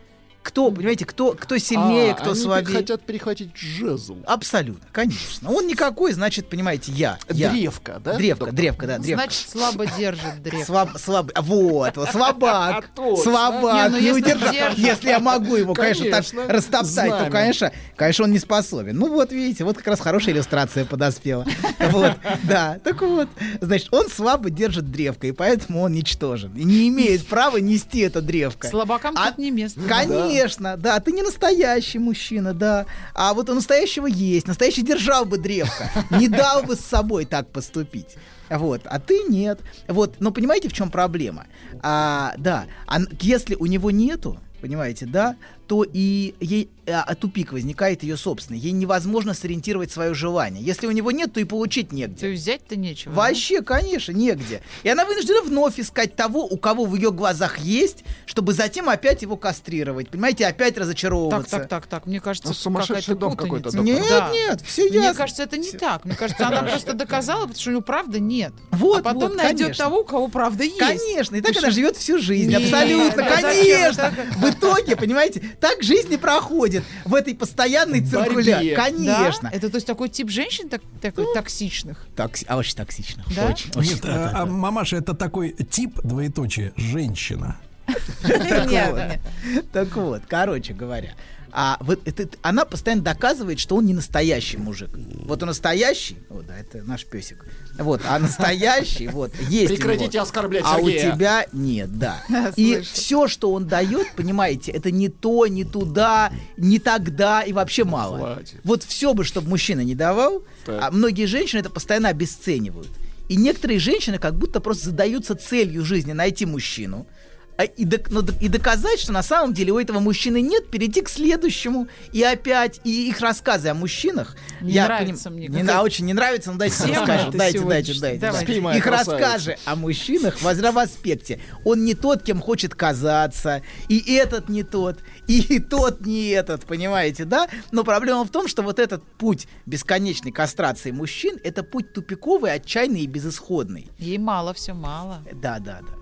[SPEAKER 14] Кто, понимаете, кто, кто сильнее,
[SPEAKER 3] А,
[SPEAKER 14] кто
[SPEAKER 3] они
[SPEAKER 14] слабее.
[SPEAKER 3] хотят перехватить жезл.
[SPEAKER 14] Абсолютно, конечно. Он никакой, значит, понимаете, я. я.
[SPEAKER 3] Древко, да,
[SPEAKER 14] Древко,
[SPEAKER 3] доктор?
[SPEAKER 14] древко, да, древко.
[SPEAKER 9] Значит, слабо держит древко.
[SPEAKER 14] Слаб, слаб, вот, вот, слабак,
[SPEAKER 3] Точно.
[SPEAKER 14] слабак,
[SPEAKER 9] Не, ну если держит.
[SPEAKER 14] Если я могу его, конечно,
[SPEAKER 3] Конечно.
[SPEAKER 14] так растоптать, то, конечно, конечно, он не способен. Ну вот, видите, вот как раз хорошая иллюстрация подоспела. Вот, да, так вот, значит, он слабо держит древко, и поэтому он ничтожен. И не имеет права нести это древко.
[SPEAKER 9] Слабакам
[SPEAKER 14] А-
[SPEAKER 9] тут не место.
[SPEAKER 14] Конечно, да. ты не настоящий мужчина, да. А вот у настоящего есть. Настоящий держал бы древко. Не дал бы с собой так поступить. Вот, а ты нет. Вот, но понимаете, в чем проблема? А, да, а если у него нету, понимаете, да, то и ей а, а, тупик возникает ее собственный. Ей невозможно сориентировать свое желание. Если у него нет, то и получить негде.
[SPEAKER 9] То есть взять-то нечего. да?
[SPEAKER 14] Вообще, конечно, негде. И она вынуждена вновь искать того, у кого в ее глазах есть, чтобы затем опять его кастрировать. Понимаете, опять
[SPEAKER 9] Так,
[SPEAKER 14] разочаровываться.
[SPEAKER 9] так, так, так. Мне кажется,
[SPEAKER 3] Ну, сумасшедший
[SPEAKER 9] какая-то
[SPEAKER 3] дом какой-то, доктор.
[SPEAKER 14] Нет,
[SPEAKER 9] Да.
[SPEAKER 14] нет, все
[SPEAKER 9] Мне
[SPEAKER 14] ясно.
[SPEAKER 9] кажется, это не так. Мне кажется, она просто доказала, потому что у нее правда нет.
[SPEAKER 14] Вот,
[SPEAKER 9] а потом
[SPEAKER 14] вот,
[SPEAKER 9] найдет
[SPEAKER 14] конечно.
[SPEAKER 9] того, у кого правда есть.
[SPEAKER 14] Конечно, и так она живет всю жизнь.
[SPEAKER 9] Нет,
[SPEAKER 14] Абсолютно,
[SPEAKER 9] зачем
[SPEAKER 14] конечно. В итоге, понимаете, так жизнь и проходит в этой постоянной циркуляции. Конечно.
[SPEAKER 9] Да? Это то есть такой тип женщин так, такой токсичных.
[SPEAKER 14] Такси- а очень токсично.
[SPEAKER 9] Да?
[SPEAKER 14] Очень, очень.
[SPEAKER 2] Нет, а, а, мамаша, это такой тип, двоеточие, женщина.
[SPEAKER 14] Так вот. короче говоря, а вот это, она постоянно доказывает, что он не настоящий мужик. Вот он настоящий, вот, да, это наш песик. Вот, а настоящий, вот, есть.
[SPEAKER 3] Прекратите оскорблять
[SPEAKER 14] А у тебя нет, да. И все, что он дает, понимаете, это не то, не туда, не тогда и вообще мало.
[SPEAKER 3] Хватит.
[SPEAKER 14] Вот все бы, чтобы мужчина не давал, а многие женщины это постоянно обесценивают. И некоторые женщины как будто просто задаются целью жизни найти мужчину, и, док- д- и доказать, что на самом деле у этого мужчины нет, перейти к следующему и опять и их рассказы о мужчинах.
[SPEAKER 9] Не
[SPEAKER 14] я
[SPEAKER 9] нравится
[SPEAKER 14] поним-
[SPEAKER 9] мне,
[SPEAKER 14] Не, да, очень не нравится, но дайте
[SPEAKER 9] Тема
[SPEAKER 14] расскажу.
[SPEAKER 9] эта
[SPEAKER 14] Дайте, дайте, дайте. Дайте. Их
[SPEAKER 3] красавица.
[SPEAKER 14] рассказы о мужчинах в здравом аспекте. Он не тот, кем хочет казаться, и этот не тот, и тот не этот, понимаете, да? Но проблема в том, что вот этот путь бесконечной кастрации мужчин, это путь тупиковый, отчаянный и безысходный.
[SPEAKER 9] Ей мало, все мало.
[SPEAKER 14] Да, да, да,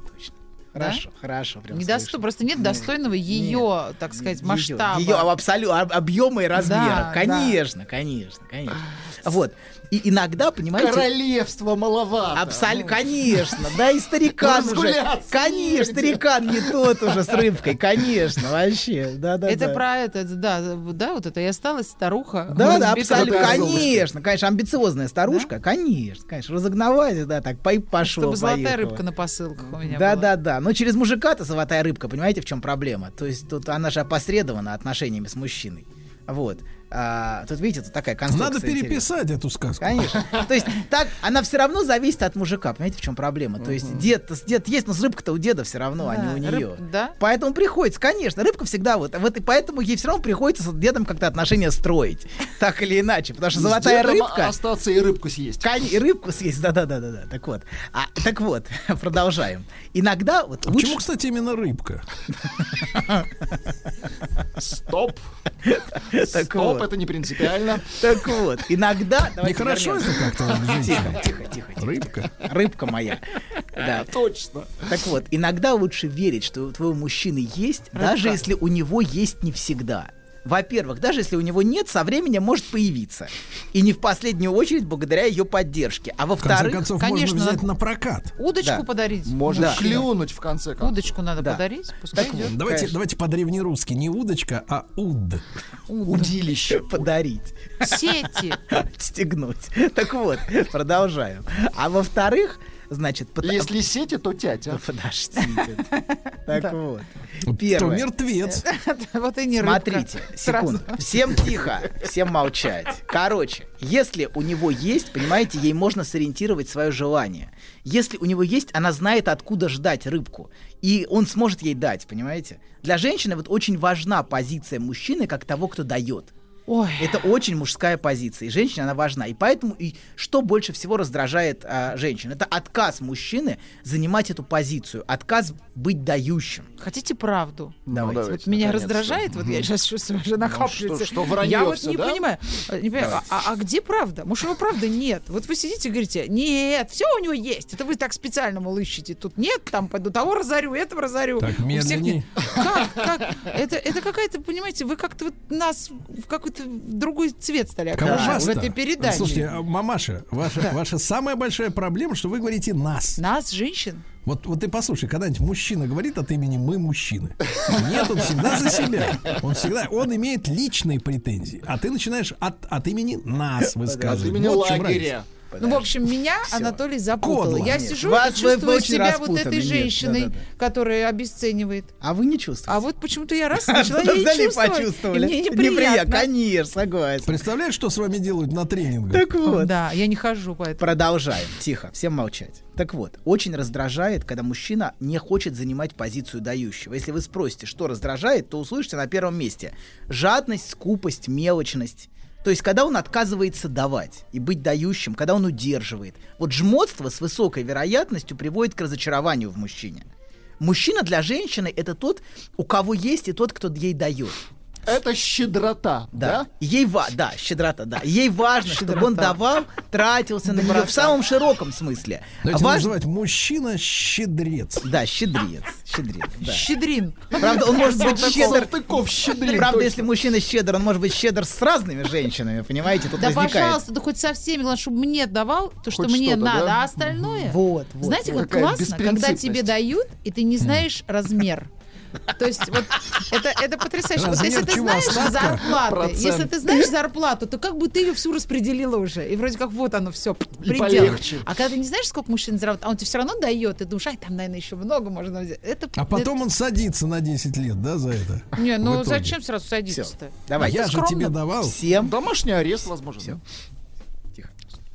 [SPEAKER 14] Хорошо, хорошо. прям
[SPEAKER 9] Не досто-
[SPEAKER 14] слышу.
[SPEAKER 9] просто нет достойного ее, так сказать,
[SPEAKER 14] Её-
[SPEAKER 9] масштаба.
[SPEAKER 14] её абсолютно об- объема и размера.
[SPEAKER 9] Да,
[SPEAKER 14] конечно, конечно, конечно. Вот. И иногда, понимаете...
[SPEAKER 3] Королевства маловато.
[SPEAKER 14] Абсолютно, конечно, да, и старикан уже. Конечно, старикан не тот уже с рыбкой, конечно, вообще, да, да,
[SPEAKER 9] Это
[SPEAKER 14] да.
[SPEAKER 9] про это, да, да, вот это и осталась старуха.
[SPEAKER 14] Да, да, абсолютно, конечно, конечно, амбициозная старушка, конечно, конечно, разогнавать, да, так, по пошел,
[SPEAKER 9] Чтобы золотая
[SPEAKER 14] поехала.
[SPEAKER 9] рыбка на посылках у меня
[SPEAKER 14] Да,
[SPEAKER 9] была.
[SPEAKER 14] да, да. Но через мужика-то золотая рыбка, понимаете, в чем проблема? То есть тут она же опосредована отношениями с мужчиной. Вот. А, тут, видите, тут такая конструкция.
[SPEAKER 2] Надо
[SPEAKER 14] интересная.
[SPEAKER 2] переписать эту сказку.
[SPEAKER 14] Конечно. То есть так, она все равно зависит от мужика. Понимаете, в чем проблема? То есть дед, дед есть, но с рыбка-то у деда все равно, а не
[SPEAKER 9] Да,
[SPEAKER 14] у
[SPEAKER 9] рыб-
[SPEAKER 14] нее.
[SPEAKER 9] да?
[SPEAKER 14] Поэтому приходится, конечно, рыбка всегда вот, вот и поэтому ей все равно приходится с дедом как-то отношения строить, так или иначе, потому что золотая рыбка.
[SPEAKER 3] остаться и рыбку съесть.
[SPEAKER 14] Кон- и рыбку съесть, да-да-да-да. Так вот, а, так вот, продолжаем. Иногда вот
[SPEAKER 2] А
[SPEAKER 14] лучше...
[SPEAKER 2] Почему, кстати, именно рыбка?
[SPEAKER 3] Стоп. Стоп,
[SPEAKER 14] вот.
[SPEAKER 3] это не принципиально.
[SPEAKER 14] Так вот, иногда...
[SPEAKER 2] Нехорошо это как-то?
[SPEAKER 14] Тихо, тихо, тихо.
[SPEAKER 2] Рыбка.
[SPEAKER 14] Рыбка моя. Да.
[SPEAKER 3] Точно.
[SPEAKER 14] Так вот, иногда лучше верить, что у твоего мужчины есть, даже если у него есть не всегда. Во-первых, даже если у него нет, со временем может появиться. И не в последнюю очередь благодаря ее поддержке. А
[SPEAKER 2] В конце
[SPEAKER 14] во-вторых,
[SPEAKER 2] концов,
[SPEAKER 9] конечно,
[SPEAKER 2] можно взять
[SPEAKER 9] надо-
[SPEAKER 2] на прокат.
[SPEAKER 9] Удочку
[SPEAKER 14] Да.
[SPEAKER 9] подарить.
[SPEAKER 3] Может
[SPEAKER 14] Да.
[SPEAKER 3] клюнуть в конце концов.
[SPEAKER 9] Удочку надо
[SPEAKER 14] Да.
[SPEAKER 9] подарить, пускай
[SPEAKER 14] Так
[SPEAKER 9] идет.
[SPEAKER 2] Давайте,
[SPEAKER 14] Конечно.
[SPEAKER 2] давайте по-древнерусски. Не удочка, а уд.
[SPEAKER 3] Удилище.
[SPEAKER 14] подарить.
[SPEAKER 9] Сети.
[SPEAKER 14] Стегнуть. Так вот, продолжаем. А во-вторых, значит... пота-
[SPEAKER 3] Если сети, то тятя.
[SPEAKER 14] Подождите. Так вот. Первое.
[SPEAKER 2] мертвец.
[SPEAKER 9] Вот и не.
[SPEAKER 14] Смотрите, секунду. Всем тихо, всем молчать. Короче, если у него есть, понимаете, ей можно сориентировать свое желание. Если у него есть, она знает, откуда ждать рыбку. И он сможет ей дать, понимаете? Для женщины вот очень важна позиция мужчины как того, кто дает.
[SPEAKER 9] Ой.
[SPEAKER 14] Это очень мужская позиция. И женщине она важна. И поэтому, и что больше всего раздражает а, женщин? Это отказ мужчины занимать эту позицию. Отказ быть дающим.
[SPEAKER 9] Хотите правду?
[SPEAKER 14] Давайте.
[SPEAKER 9] Вот меня раздражает, вот я сейчас чувствую, уже накапливается.
[SPEAKER 3] что- что вранье
[SPEAKER 9] Я вот
[SPEAKER 3] всё,
[SPEAKER 9] не
[SPEAKER 3] да?
[SPEAKER 9] понимаю, э, не понимаю, а, а где правда? Может, его правда нет? Вот вы сидите и говорите, нет, все у него есть. Это вы так специально, мол, ищете. Тут нет, там пойду того разорю, этого разорю.
[SPEAKER 2] Так,
[SPEAKER 9] У всех
[SPEAKER 2] медленней.
[SPEAKER 9] нет. Как? Как? Это, это какая-то, понимаете, вы как-то вот нас в какой-то другой цвет стали окрашивать в этой передаче.
[SPEAKER 2] Слушайте, а, мамаша, ваша,
[SPEAKER 9] Да.
[SPEAKER 2] ваша самая большая проблема, что вы говорите нас.
[SPEAKER 9] Нас, женщин?
[SPEAKER 2] Вот, вот ты послушай, когда-нибудь мужчина говорит от имени мы мужчины. Нет, он всегда за себя. Он всегда, он имеет личные претензии. А ты начинаешь от, от имени нас высказывать.
[SPEAKER 3] От имени
[SPEAKER 2] Вот
[SPEAKER 3] лагеря.
[SPEAKER 9] Ну, в общем, меня Анатолий запутал.
[SPEAKER 2] Кодло.
[SPEAKER 9] Я
[SPEAKER 2] Нет,
[SPEAKER 9] сижу
[SPEAKER 14] вас
[SPEAKER 9] и
[SPEAKER 14] вы- вы
[SPEAKER 9] чувствую
[SPEAKER 14] очень
[SPEAKER 9] себя вот этой
[SPEAKER 14] Нет,
[SPEAKER 9] женщиной,
[SPEAKER 14] да-да-да.
[SPEAKER 9] которая обесценивает.
[SPEAKER 14] А вы не чувствуете?
[SPEAKER 9] А вот почему-то я раз начала
[SPEAKER 14] и
[SPEAKER 9] чувствовать.
[SPEAKER 14] почувствовали.
[SPEAKER 9] Мне неприятно.
[SPEAKER 14] Конечно, согласен.
[SPEAKER 2] Представляешь, что с вами делают на тренингах?
[SPEAKER 14] Так вот.
[SPEAKER 9] Да, я не хожу поэтому.
[SPEAKER 14] Продолжаем. Тихо, всем молчать. Так вот, очень раздражает, когда мужчина не хочет занимать позицию дающего. Если вы спросите, что раздражает, то услышите на первом месте жадность, скупость, мелочность. То есть, когда он отказывается давать и быть дающим, когда он удерживает. Вот жмотство с высокой вероятностью приводит к разочарованию в мужчине. Мужчина для женщины это тот, у кого есть и тот, кто ей дает.
[SPEAKER 3] Это щедрота, да?
[SPEAKER 14] Ей ва, да, щедрота, да. Ей важно, чтобы он
[SPEAKER 9] Щедрота.
[SPEAKER 14] давал, тратился на нее в самом широком смысле.
[SPEAKER 2] Давайте
[SPEAKER 14] Важно-
[SPEAKER 2] называть мужчина щедрец.
[SPEAKER 14] Да, щедрец, щедрец, да.
[SPEAKER 9] Щедрин.
[SPEAKER 14] Правда, он может быть щедр.
[SPEAKER 3] Салтыков щедрин.
[SPEAKER 14] Правда,
[SPEAKER 3] точно.
[SPEAKER 14] если мужчина щедр, он может быть щедр с разными женщинами, понимаете? Тут
[SPEAKER 9] Да,
[SPEAKER 14] возникает.
[SPEAKER 9] пожалуйста, да хоть со всеми, главное, чтобы мне давал то, что
[SPEAKER 3] Хоть
[SPEAKER 9] мне
[SPEAKER 3] что-то,
[SPEAKER 9] надо,
[SPEAKER 3] да?
[SPEAKER 9] а остальное...
[SPEAKER 14] Вот, вот.
[SPEAKER 9] Знаете, как
[SPEAKER 3] Какая
[SPEAKER 9] классно, когда тебе дают, и ты не знаешь размер. То есть вот это, это потрясающе. Вот
[SPEAKER 2] Размер
[SPEAKER 9] если ты
[SPEAKER 2] чего?
[SPEAKER 9] знаешь
[SPEAKER 2] Остатка?
[SPEAKER 9] зарплаты,
[SPEAKER 3] Процент.
[SPEAKER 9] если ты знаешь зарплату, то как бы ты ее всю распределила уже. И вроде как вот оно все,
[SPEAKER 3] И
[SPEAKER 9] предел.
[SPEAKER 3] полегче.
[SPEAKER 9] А когда ты не знаешь, сколько мужчин зарабатывает, а он тебе все равно дает, ты думаешь, ай, там, наверное, еще много можно взять. Это,
[SPEAKER 2] А потом он садится на 10 лет, да, за это?
[SPEAKER 9] это- Не, ну зачем сразу садиться-то?
[SPEAKER 14] Давай.
[SPEAKER 2] Я же тебе давал.
[SPEAKER 14] Всем.
[SPEAKER 3] Домашний арест, возможно.
[SPEAKER 14] Всё.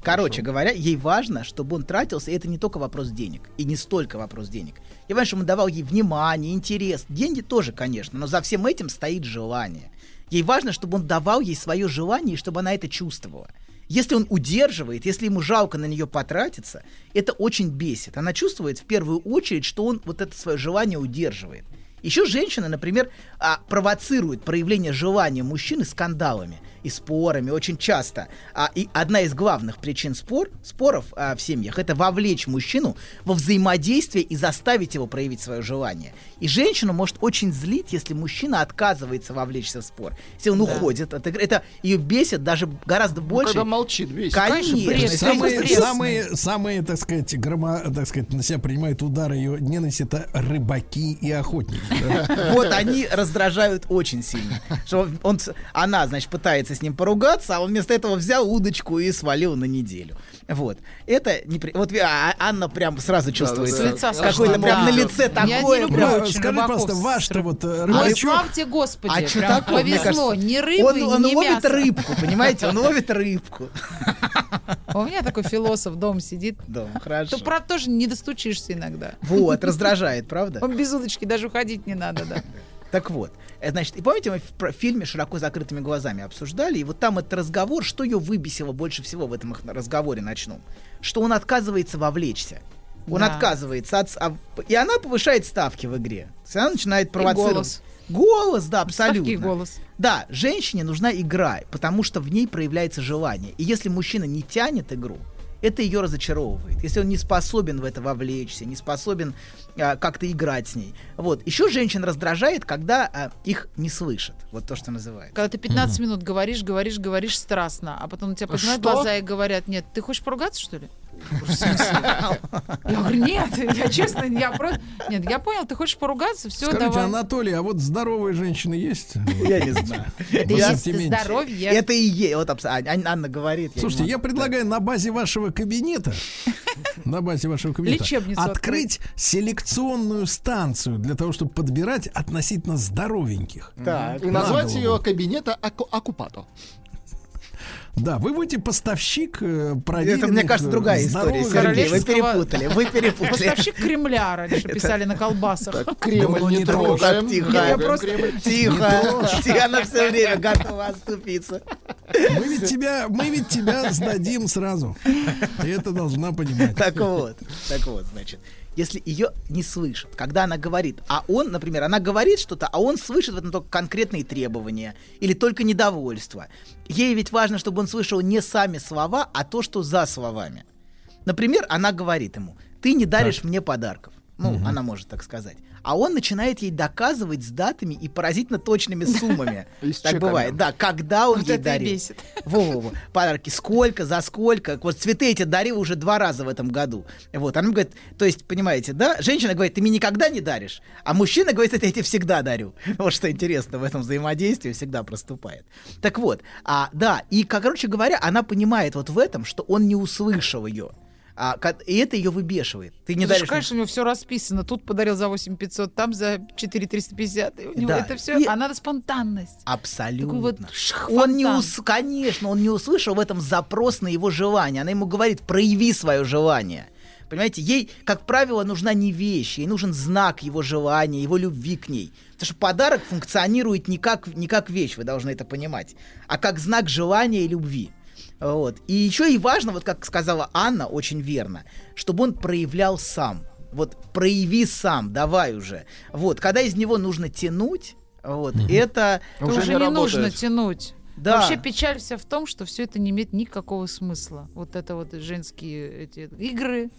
[SPEAKER 14] Короче говоря, ей важно, чтобы он тратился, и это не только вопрос денег, и не столько вопрос денег. Я понимаю, что он давал ей внимание, интерес. Деньги тоже, конечно, но за всем этим стоит желание. Ей важно, чтобы он давал ей свое желание, и чтобы она это чувствовала. Если он удерживает, если ему жалко на нее потратиться, это очень бесит. Она чувствует в первую очередь, что он вот это свое желание удерживает. Еще женщина, например, а, провоцирует проявление желания мужчины скандалами и спорами очень часто. А, и одна из главных причин спор, споров а, в семьях это вовлечь мужчину во взаимодействие и заставить его проявить свое желание. И женщину может очень злить, если мужчина отказывается вовлечься в спор. Если он уходит от игры. Это ее бесит даже гораздо
[SPEAKER 3] Ну,
[SPEAKER 14] больше.
[SPEAKER 3] когда молчит, весь.
[SPEAKER 14] Конечно, если
[SPEAKER 2] Самые, самые, самые, так сказать, грома, так сказать, на себя принимают удары ее ненависти это рыбаки и охотники. да.
[SPEAKER 14] Вот они раздражают очень сильно. Что он, она, значит, пытается с ним поругаться, а он вместо этого взял удочку и свалил на неделю. Вот. Это непри... Вот ви- а, Анна прям сразу чувствует.
[SPEAKER 3] да.
[SPEAKER 9] С лица
[SPEAKER 14] Какое-то
[SPEAKER 9] слышно,
[SPEAKER 14] прям
[SPEAKER 9] да.
[SPEAKER 14] на лице
[SPEAKER 9] Я не
[SPEAKER 14] такое.
[SPEAKER 9] люблю
[SPEAKER 14] прям-
[SPEAKER 2] Скажи
[SPEAKER 9] рыбаков
[SPEAKER 2] просто, ваш-то вот э, рыбачок,
[SPEAKER 9] славьте Господи,
[SPEAKER 14] А что такое?
[SPEAKER 9] Повезло.
[SPEAKER 14] кажется,
[SPEAKER 9] ни рыбы,
[SPEAKER 14] он, он
[SPEAKER 9] ни
[SPEAKER 14] ловит
[SPEAKER 9] мяса.
[SPEAKER 14] рыбку, понимаете? Он ловит рыбку.
[SPEAKER 9] У меня такой философ дома сидит.
[SPEAKER 14] Да, хорошо.
[SPEAKER 9] То правда тоже не достучишься иногда.
[SPEAKER 14] Вот, раздражает, правда?
[SPEAKER 9] Он без удочки даже уходить не надо, да.
[SPEAKER 14] Так вот, значит, и помните, мы в фильме «Широко закрытыми глазами» обсуждали, и вот там этот разговор, что ее выбесило больше всего в этом разговоре начну? Что он отказывается вовлечься. Он
[SPEAKER 9] Да.
[SPEAKER 14] отказывается от... а- и она повышает ставки в игре. То есть она начинает провоцировать.
[SPEAKER 9] голос.
[SPEAKER 14] Голос, да,
[SPEAKER 9] Ставки
[SPEAKER 14] абсолютно.
[SPEAKER 9] и голос.
[SPEAKER 14] Да, женщине нужна игра, потому что в ней проявляется желание. И если мужчина не тянет игру, это ее разочаровывает. Если он не способен в это вовлечься, не способен а, как-то играть с ней. Вот. Еще женщин раздражает, когда а, их не слышат. Вот то, что называется.
[SPEAKER 9] Когда ты 15 минут говоришь, говоришь, говоришь страстно, а потом на тебя поднимают
[SPEAKER 3] Что?
[SPEAKER 9] глаза и говорят, нет, ты хочешь поругаться, что ли? Я говорю, нет, я честно, я просто... Нет, я понял, ты хочешь поругаться, все,
[SPEAKER 2] Скажите,
[SPEAKER 9] давай.
[SPEAKER 2] Анатолий, а вот здоровые женщины есть?
[SPEAKER 14] Я не знаю.
[SPEAKER 9] Да здоровье.
[SPEAKER 14] Это и есть. Вот Анна говорит.
[SPEAKER 2] Слушайте, я предлагаю на базе вашего кабинета, на базе вашего кабинета,
[SPEAKER 9] Лечебницу
[SPEAKER 2] открыть селекционную станцию для того, чтобы подбирать относительно здоровеньких.
[SPEAKER 14] Так.
[SPEAKER 3] И назвать ее кабинета оккупато.
[SPEAKER 2] Да, вы будете поставщик э, проверенных,
[SPEAKER 14] Это, мне кажется,
[SPEAKER 2] э,
[SPEAKER 14] другая история,
[SPEAKER 2] здоровых
[SPEAKER 14] Сергей. Вы перепутали, вы перепутали.
[SPEAKER 9] Поставщик Кремля раньше писали на колбасах.
[SPEAKER 3] Кремль не трогаем.
[SPEAKER 14] Тихо,
[SPEAKER 3] Не трогаем
[SPEAKER 9] просто-
[SPEAKER 3] Кремль.
[SPEAKER 14] Тихо, тихо, она все время готова отступиться.
[SPEAKER 2] Мы ведь тебя, мы ведь тебя сдадим сразу. Ты это должна понимать.
[SPEAKER 14] Так вот, так вот, значит, если ее не слышат, когда она говорит, а он, например, она говорит что-то, а он слышит в этом только конкретные требования или только недовольство. Ей ведь важно, чтобы он слышал не сами слова, а то, что за словами. Например, она говорит ему, ты не даришь мне подарков. Ну, она может так сказать. А он начинает ей доказывать с датами и поразительно точными суммами. Так бывает. Да, когда он ей дарил.
[SPEAKER 9] бесит.
[SPEAKER 14] Во-во-во. Подарки. Сколько, за сколько. Вот цветы эти дарил уже два раза в этом году. Вот. Она говорит, то есть, понимаете, да? Женщина говорит, ты мне никогда не даришь. А мужчина говорит, это я тебе всегда дарю. Вот что интересно в этом взаимодействии всегда проступает. Так вот, а, да, и, как, короче говоря, она понимает вот в этом, что он не услышал ее. А, и это ее выбешивает. Ты не
[SPEAKER 9] ж,
[SPEAKER 14] даришь...
[SPEAKER 9] конечно, у него все расписано. Тут подарил за 8500, там за 4350. И у него
[SPEAKER 14] Да.
[SPEAKER 9] это все.
[SPEAKER 14] И-
[SPEAKER 9] А надо спонтанность.
[SPEAKER 14] Абсолютно.
[SPEAKER 9] Такой вот шх,
[SPEAKER 14] Он не ус... Конечно, он не услышал в этом запрос на его желание. Она ему говорит, прояви свое желание. Понимаете, ей, как правило, нужна не вещь, ей нужен знак его желания, его любви к ней. Потому что подарок функционирует не как, не как вещь, вы должны это понимать, а как знак желания и любви. Вот. И еще и важно, вот как сказала Анна, очень верно, чтобы он проявлял сам. Вот прояви сам, давай уже. Вот, когда из него нужно тянуть, вот, это...
[SPEAKER 9] Это уже, не, нужно тянуть.
[SPEAKER 14] Да.
[SPEAKER 9] Вообще печаль вся в том, что все это не имеет никакого смысла. Вот это вот женские эти игры,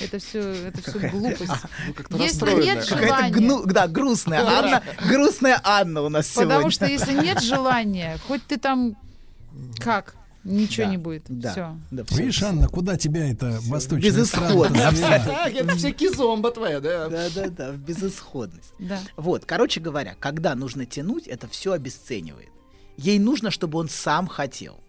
[SPEAKER 9] это все, это все глупость. Если нет желания,
[SPEAKER 14] гну- да, грустная Анна, грустная Анна у нас
[SPEAKER 9] потому
[SPEAKER 14] сегодня.
[SPEAKER 9] что если нет желания, хоть ты там как, ничего
[SPEAKER 14] Да,
[SPEAKER 9] не будет.
[SPEAKER 14] да,
[SPEAKER 9] Все.
[SPEAKER 14] да, всё.
[SPEAKER 2] Видишь, Анна, куда тебя это восточная
[SPEAKER 14] Безысходно.
[SPEAKER 3] это все кизомба твоя, да?
[SPEAKER 14] Да-да-да, в безысходность.
[SPEAKER 9] Да.
[SPEAKER 14] Вот, короче говоря, когда нужно тянуть, это все обесценивает. Ей нужно, чтобы он сам хотел.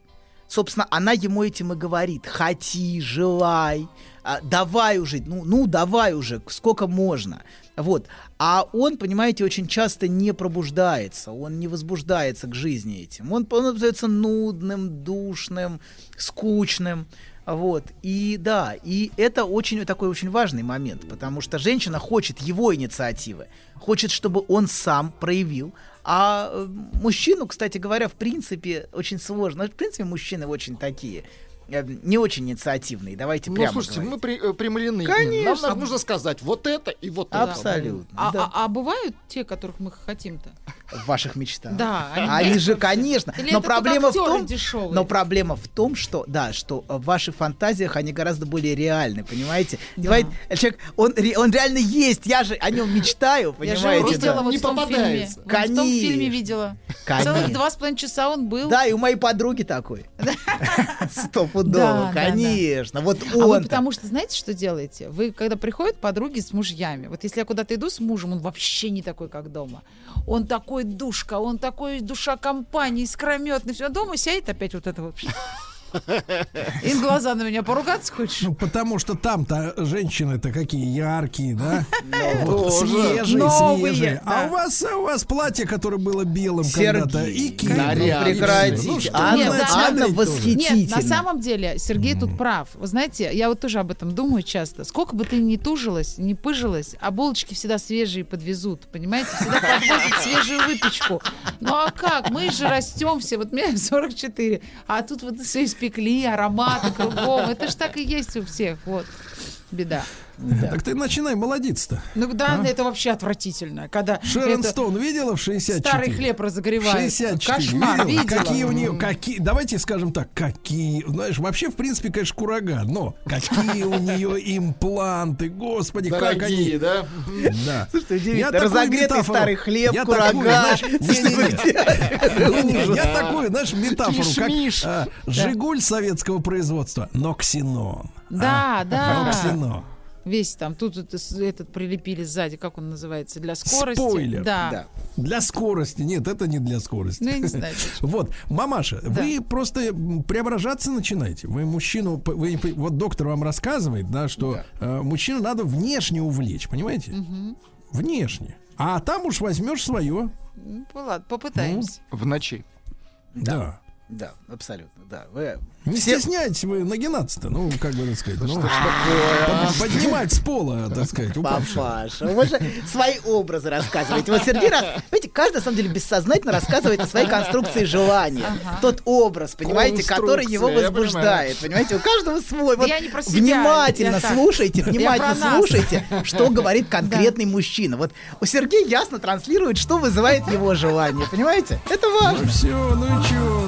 [SPEAKER 14] Собственно, она ему этим и говорит. Хоти, желай, а, давай уже, ну, ну, давай уже, сколько можно. Вот. А он, понимаете, очень часто не пробуждается, он не возбуждается к жизни этим. Он, он остается нудным, душным, скучным. Вот. И да, и это очень такой очень важный момент, потому что женщина хочет его инициативы, хочет, чтобы он сам проявил. А э, мужчину, кстати говоря, в принципе, очень сложно. В принципе, мужчины очень такие не очень инициативные. Давайте
[SPEAKER 3] Ну,
[SPEAKER 14] прямо
[SPEAKER 3] слушайте,
[SPEAKER 14] говорить.
[SPEAKER 3] мы при- э, прямолинейные.
[SPEAKER 14] Конечно.
[SPEAKER 3] Нам нужно сказать вот это и вот это.
[SPEAKER 14] Абсолютно.
[SPEAKER 9] А,
[SPEAKER 14] да.
[SPEAKER 9] а- а бывают те, которых мы хотим-то?
[SPEAKER 14] В ваших мечтах.
[SPEAKER 9] Да,
[SPEAKER 14] Они, же, конечно.
[SPEAKER 9] Или
[SPEAKER 14] но проблема в том,
[SPEAKER 9] дешевые?
[SPEAKER 14] но проблема в том, что да, что э, в ваших фантазиях они гораздо более реальны, понимаете? Бывает, человек, он, он реально есть, я же о нем мечтаю,
[SPEAKER 9] Я же
[SPEAKER 14] понимаете?
[SPEAKER 9] его видела
[SPEAKER 14] да.
[SPEAKER 9] вот в том фильме.
[SPEAKER 3] попадается.
[SPEAKER 9] Вот В том фильме
[SPEAKER 14] Конечно.
[SPEAKER 9] видела.
[SPEAKER 14] Конечно.
[SPEAKER 9] Целых два с половиной часа он был.
[SPEAKER 14] Да, и у моей подруги такой. Стопудово,
[SPEAKER 9] Да, да, да.
[SPEAKER 14] конечно. Вот
[SPEAKER 9] А вы
[SPEAKER 14] он.
[SPEAKER 9] потому что знаете, что делаете? Вы, когда приходят подруги с мужьями, вот если я куда-то иду с мужем, он вообще не такой, как дома. Он такой душка, он такой душа компании, искрометный. Все, дома сядет опять вот это вот. И в глаза на меня поругаться хочешь?
[SPEAKER 2] Ну, потому что там-то женщины-то какие яркие, да? Вот,
[SPEAKER 14] тоже.
[SPEAKER 2] свежие,
[SPEAKER 9] Новые,
[SPEAKER 2] свежие.
[SPEAKER 9] да.
[SPEAKER 2] А у вас, у вас платье, которое было белым когда-то, и кисть.
[SPEAKER 14] ну прекратите.
[SPEAKER 2] Ну,
[SPEAKER 14] Анна,
[SPEAKER 9] Нет,
[SPEAKER 14] Анна восхитительна.
[SPEAKER 9] Нет, на самом деле Сергей тут прав. Вы знаете, я вот тоже об этом думаю часто. Сколько бы ты ни тужилась, ни пыжилась, а булочки всегда свежие подвезут, понимаете? Всегда подвозят свежую выпечку. Ну а как? Мы же растем все. Вот мне 44, а тут вот все испекли, ароматы кругом. Это ж так и есть у всех. Вот. Беда.
[SPEAKER 2] Так ты начинай молодиться-то.
[SPEAKER 9] Ну да, это вообще отвратительно. Когда
[SPEAKER 2] Шерон
[SPEAKER 9] это
[SPEAKER 2] Стоун видела в 64?
[SPEAKER 9] старый хлеб разогревает.
[SPEAKER 2] 64.
[SPEAKER 9] Кошмар,
[SPEAKER 2] видела?
[SPEAKER 9] видела.
[SPEAKER 2] Какие у нее, какие, давайте скажем так, какие, знаешь, вообще, в принципе, конечно, курага, но какие у нее импланты, господи, как они...
[SPEAKER 3] Дорогие, да?
[SPEAKER 2] Да.
[SPEAKER 14] Слушайте, удивительно. Разогретый
[SPEAKER 2] метафору-
[SPEAKER 14] старый хлеб,
[SPEAKER 2] я
[SPEAKER 14] курага.
[SPEAKER 2] такую, знаешь? Не-не, Я такую, знаешь, метафору, как а, Жигуль советского производства, но ксенон.
[SPEAKER 9] Да,
[SPEAKER 2] А,
[SPEAKER 9] да.
[SPEAKER 2] но ксенон.
[SPEAKER 9] Весь там, тут это этот прилепили сзади, как он называется, для скорости.
[SPEAKER 2] Спойлер.
[SPEAKER 9] Да.
[SPEAKER 14] Да.
[SPEAKER 2] Для скорости. Нет, это не для скорости.
[SPEAKER 9] Ну, я не знаю.
[SPEAKER 2] Вот, мамаша, вы просто преображаться начинаете. Вы мужчину, вы, вот доктор вам рассказывает, да, что э, мужчину надо внешне увлечь, понимаете? Внешне. А там уж возьмешь свое.
[SPEAKER 9] Ну, ладно, попытаемся.
[SPEAKER 3] В ночи.
[SPEAKER 2] Да.
[SPEAKER 14] Да, абсолютно, да. Вы
[SPEAKER 2] Не
[SPEAKER 14] все-
[SPEAKER 2] стесняйтесь вы нагинаться-то, ну, как бы так сказать. ну,
[SPEAKER 14] что ж такое?
[SPEAKER 2] под- поднимать с пола, так сказать, упавшего.
[SPEAKER 14] Папаша, вы же свои образы рассказываете. Вот Сергей раз, видите, каждый, на самом деле, бессознательно рассказывает о своей конструкции желания. Тот образ, понимаете, который его возбуждает. Понимаете, у каждого свой. Вот
[SPEAKER 9] я не про себя,
[SPEAKER 14] внимательно слушайте, внимательно слушайте, что говорит конкретный мужчина. Вот у Сергея ясно транслирует, что вызывает его желание. Понимаете? Это важно.
[SPEAKER 2] Все, ну и чё?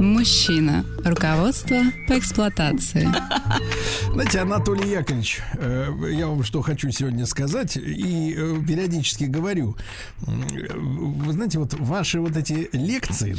[SPEAKER 13] Мужчина. Руководство по эксплуатации.
[SPEAKER 2] Знаете, Анатолий Яковлевич, э, я вам что хочу сегодня сказать, и э, периодически говорю. Э, Вы знаете, вот ваши вот эти лекции,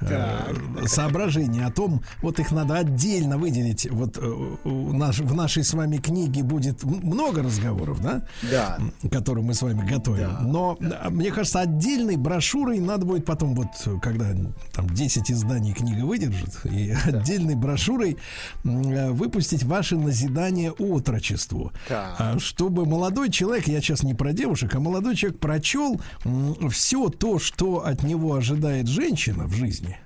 [SPEAKER 2] да, соображения о том, вот их надо отдельно выделить. Вот наш- в нашей с вами книге будет много разговоров, да?
[SPEAKER 14] Да.
[SPEAKER 2] которые мы с вами готовим. Но мне кажется, отдельной брошюрой надо будет потом, вот когда там 10 изданий книга выдержит, и отдельной брошюрой э, выпустить ваши назидания отрочеству.
[SPEAKER 14] Так.
[SPEAKER 2] А, Чтобы молодой человек, я сейчас не про девушек, а молодой человек прочел все то, что от него ожидает женщина в жизни.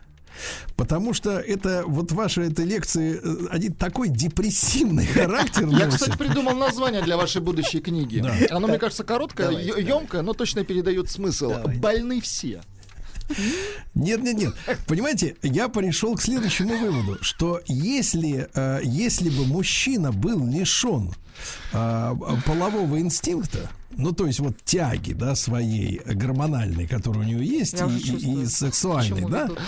[SPEAKER 2] Потому что это вот ваши этой лекции э, один такой депрессивный характер
[SPEAKER 3] Я,
[SPEAKER 2] носит.
[SPEAKER 3] кстати, придумал название для вашей будущей книги.
[SPEAKER 2] Да.
[SPEAKER 3] Оно, мне кажется, короткое, емкое, но точно передает смысл. Больны все.
[SPEAKER 2] Нет, нет, нет. Понимаете, я пришел к следующему выводу, что если, э, если бы мужчина был лишен э, полового инстинкта, ну, то есть вот тяги, да, своей гормональной, которая у него есть,
[SPEAKER 9] Я
[SPEAKER 2] и, и- сексуальной,
[SPEAKER 9] почему
[SPEAKER 2] да,
[SPEAKER 9] вы тут.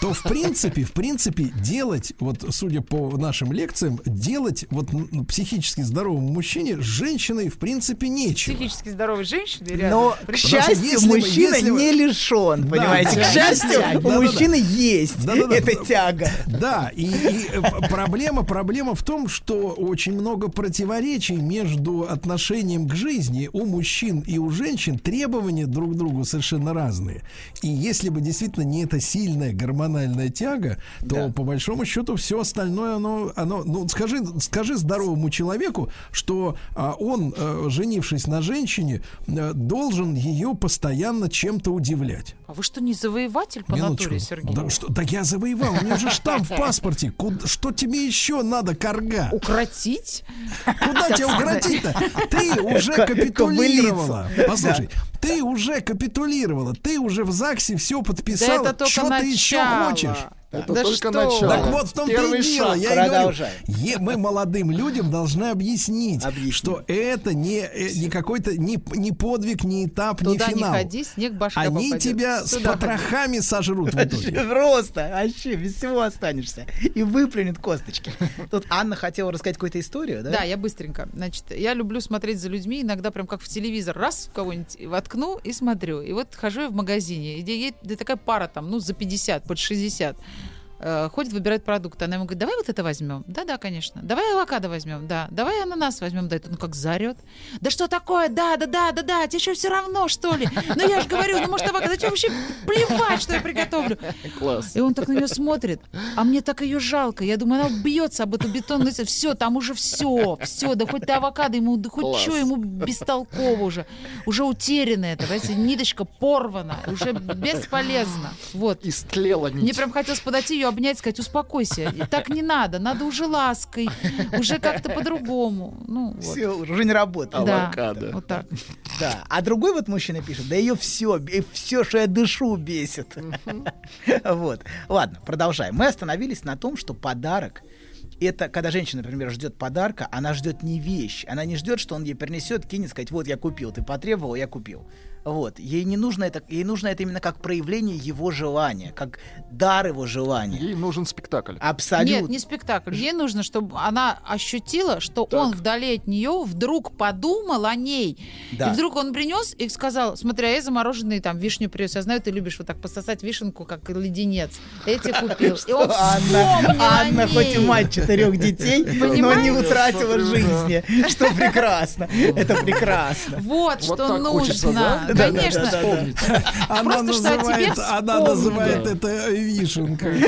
[SPEAKER 2] то в принципе, в принципе, делать, вот судя по нашим лекциям, делать вот психически здоровому мужчине с женщиной, в принципе, нечего.
[SPEAKER 9] Психически здоровой женщины рядом.
[SPEAKER 14] Но, к счастью,
[SPEAKER 2] если
[SPEAKER 14] мужчина
[SPEAKER 2] если
[SPEAKER 14] не лишен,
[SPEAKER 2] Да,
[SPEAKER 14] понимаете?
[SPEAKER 2] да,
[SPEAKER 14] К счастью,
[SPEAKER 2] да,
[SPEAKER 14] у
[SPEAKER 2] да, да,
[SPEAKER 14] мужчины есть
[SPEAKER 2] Да-да-да.
[SPEAKER 14] эта тяга.
[SPEAKER 2] Да, и, и, э, проблема, проблема в том, что очень много противоречий между отношением к жизни у мужчин и у женщин. Требования друг к другу совершенно разные. И если бы действительно не эта сильная гормональная тяга, то
[SPEAKER 14] Да.
[SPEAKER 2] по большому счету все остальное, оно, оно ну скажи, скажи здоровому человеку, что а, он, э, женившись на женщине, э, должен ее постоянно чем-то удивлять.
[SPEAKER 9] А вы что, не завоеватель по
[SPEAKER 2] Минуточку.
[SPEAKER 9] натуре, Сергей?
[SPEAKER 2] Да, что, так я завоевал, у меня же штамп в паспорте. Куда- что тебе еще надо, корга?
[SPEAKER 9] Укротить?
[SPEAKER 2] Куда тебя укротить-то? Ты уже капитулировала. Послушай, ты уже капитулировала, ты уже в ЗАГСе все подписала. Что ты еще хочешь?
[SPEAKER 3] Это
[SPEAKER 9] Да
[SPEAKER 3] только
[SPEAKER 9] что?
[SPEAKER 3] начало.
[SPEAKER 2] Так вот в том-то
[SPEAKER 3] Первый
[SPEAKER 2] и дело.
[SPEAKER 3] шаг.
[SPEAKER 2] Я и говорю,
[SPEAKER 14] Продолжай.
[SPEAKER 2] е- мы молодым людям должны объяснить,
[SPEAKER 14] Объяснить.
[SPEAKER 2] что это не, э, не какой-то не, не подвиг, не этап,
[SPEAKER 9] Туда
[SPEAKER 2] не
[SPEAKER 9] не
[SPEAKER 2] финал.
[SPEAKER 9] ходи, снег башка
[SPEAKER 2] Они
[SPEAKER 9] попадет.
[SPEAKER 2] тебя с
[SPEAKER 9] Сюда ходи.
[SPEAKER 2] потрохами сожрут в итоге.
[SPEAKER 14] Просто, вообще, без всего останешься. И выплюнет косточки. Тут Анна хотела рассказать какую-то историю, да?
[SPEAKER 9] Да, я быстренько. Значит, я люблю смотреть за людьми, иногда прям как в телевизор. Раз в кого-нибудь воткну и смотрю. И вот хожу я в магазине, и где е- да такая пара там, ну, за 50, под 60. Э, ходит, выбирает продукты. Она ему говорит, давай вот это возьмем. Да-да, конечно. Давай авокадо возьмем. Да. Давай ананас возьмем. Да, это ну как зарет. Да что такое? Да, да, да, да, да. Тебе что, все равно, что ли? Ну я же говорю, ну может авокадо. Да тебе вообще плевать, что я приготовлю.
[SPEAKER 3] Класс.
[SPEAKER 9] И он так на нее смотрит, а мне так ее жалко. Я думаю, она бьется об эту бетонную стену. Все, там уже все, все, да хоть ты авокадо ему, да хоть
[SPEAKER 3] Класс.
[SPEAKER 9] что ему бестолково уже. Уже утеряно это, понимаете, ниточка порвана, уже бесполезно. Вот.
[SPEAKER 3] Истлела нить.
[SPEAKER 9] Мне прям хотелось подойти ее обнять, сказать, успокойся. И Так не надо, надо уже лаской, уже как-то по-другому. Ну, вот.
[SPEAKER 14] Все, уже не работает.
[SPEAKER 9] Да,
[SPEAKER 3] Авокадо.
[SPEAKER 9] вот так.
[SPEAKER 14] Да. А другой вот мужчина пишет, да ее все, все, что я дышу, бесит. Вот. Ладно, продолжаем. Мы остановились на том, что подарок это когда женщина, например, ждет подарка, она ждет не вещь, она не ждет, что он ей принесет, кинет, сказать, вот я купил, ты потребовал, я купил. Вот. Ей не нужно это, ей нужно это именно как проявление его желания, как дар его желания.
[SPEAKER 3] Ей нужен спектакль.
[SPEAKER 14] Абсолютно.
[SPEAKER 9] Нет, не спектакль. Ей нужно, чтобы она ощутила, что он вдали от нее вдруг подумал о ней.
[SPEAKER 14] Да.
[SPEAKER 9] И вдруг он принес и сказал, смотри, а я замороженный там вишню привез. Я знаю, ты любишь вот так пососать вишенку, как леденец. Эти купил. И он
[SPEAKER 14] Анна, Анна хоть и мать четырех детей, но не утратила жизни. Что прекрасно. Это прекрасно.
[SPEAKER 9] Вот, что
[SPEAKER 3] так
[SPEAKER 9] нужно.
[SPEAKER 3] Да?
[SPEAKER 9] Конечно.
[SPEAKER 2] Она
[SPEAKER 9] Просто что о тебе
[SPEAKER 2] называет, она называет это вишенкой.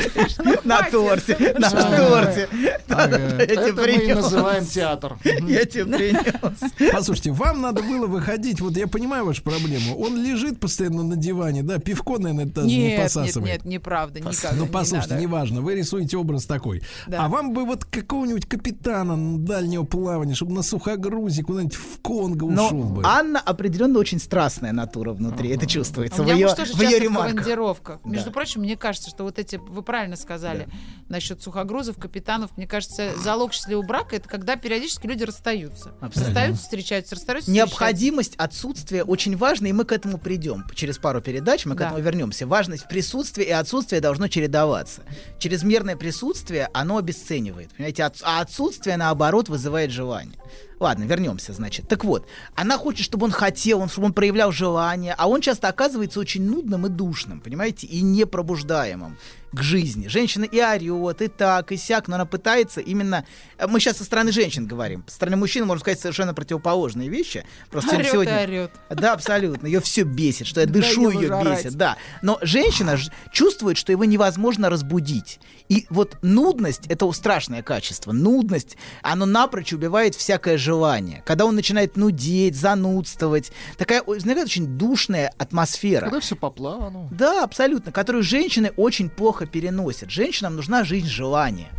[SPEAKER 14] На торте, на торте.
[SPEAKER 3] Это мы называем театр.
[SPEAKER 14] Я тебе принес.
[SPEAKER 2] Послушайте, вам надо было выходить, вот я понимаю вашу проблему. Он лежит постоянно на диване, да, пивко, наверное, даже не
[SPEAKER 9] Нет, нет,
[SPEAKER 2] посасывает.
[SPEAKER 9] нет, неправда, никогда
[SPEAKER 2] Ну, послушайте, неважно, вы рисуете образ такой.
[SPEAKER 9] Да.
[SPEAKER 2] А вам бы вот какого-нибудь капитана дальнего плавания, чтобы на сухогрузе куда-нибудь в Конго ушел бы.
[SPEAKER 14] Анна определенно очень страстная натура внутри. Это чувствуется
[SPEAKER 9] У
[SPEAKER 14] в
[SPEAKER 9] меня
[SPEAKER 14] ее,
[SPEAKER 9] муж тоже
[SPEAKER 14] в ее
[SPEAKER 9] часто в командировках. Между
[SPEAKER 14] Да.
[SPEAKER 9] прочим, мне кажется, что вот эти, вы правильно сказали, насчет сухогрузов, капитанов, мне кажется, залог счастливого брака это когда периодически люди расстаются.
[SPEAKER 14] Абсолютно.
[SPEAKER 9] Расстаются, встречаются, расстаются,
[SPEAKER 14] Необходимость отсутствия очень важна, и мы к этому придем. Через пару передач мы к
[SPEAKER 9] Да.
[SPEAKER 14] этому вернемся. Важность присутствия и отсутствия должно чередоваться. Чрезмерное присутствие, оно обесценивает. Понимаете, а отсутствие, наоборот, вызывает желание. Ладно, вернемся, значит. Так вот, она хочет, чтобы он хотел, он- чтобы он проявлял желание, а он часто оказывается очень нудным и душным, понимаете, и непробуждаемым к жизни. Женщина и орет, и так, и сяк, но она пытается именно... э, Мы сейчас со стороны женщин говорим. Со стороны мужчин, можно сказать, совершенно противоположные вещи. Просто
[SPEAKER 9] Орёт и
[SPEAKER 14] сегодня...
[SPEAKER 9] орёт.
[SPEAKER 14] Да, абсолютно. Ее все бесит, что я
[SPEAKER 9] Да
[SPEAKER 14] дышу, ее
[SPEAKER 9] орать.
[SPEAKER 14] бесит. Да. Но женщина чувствует, что его невозможно разбудить. И вот нудность — это страшное качество. Нудность, оно напрочь убивает всякое желание. Когда он начинает нудеть, занудствовать, такая знаете, очень душная атмосфера.
[SPEAKER 3] Когда все по плану.
[SPEAKER 14] Да, абсолютно, которую женщины очень плохо переносят. Женщинам нужна жизнь желания.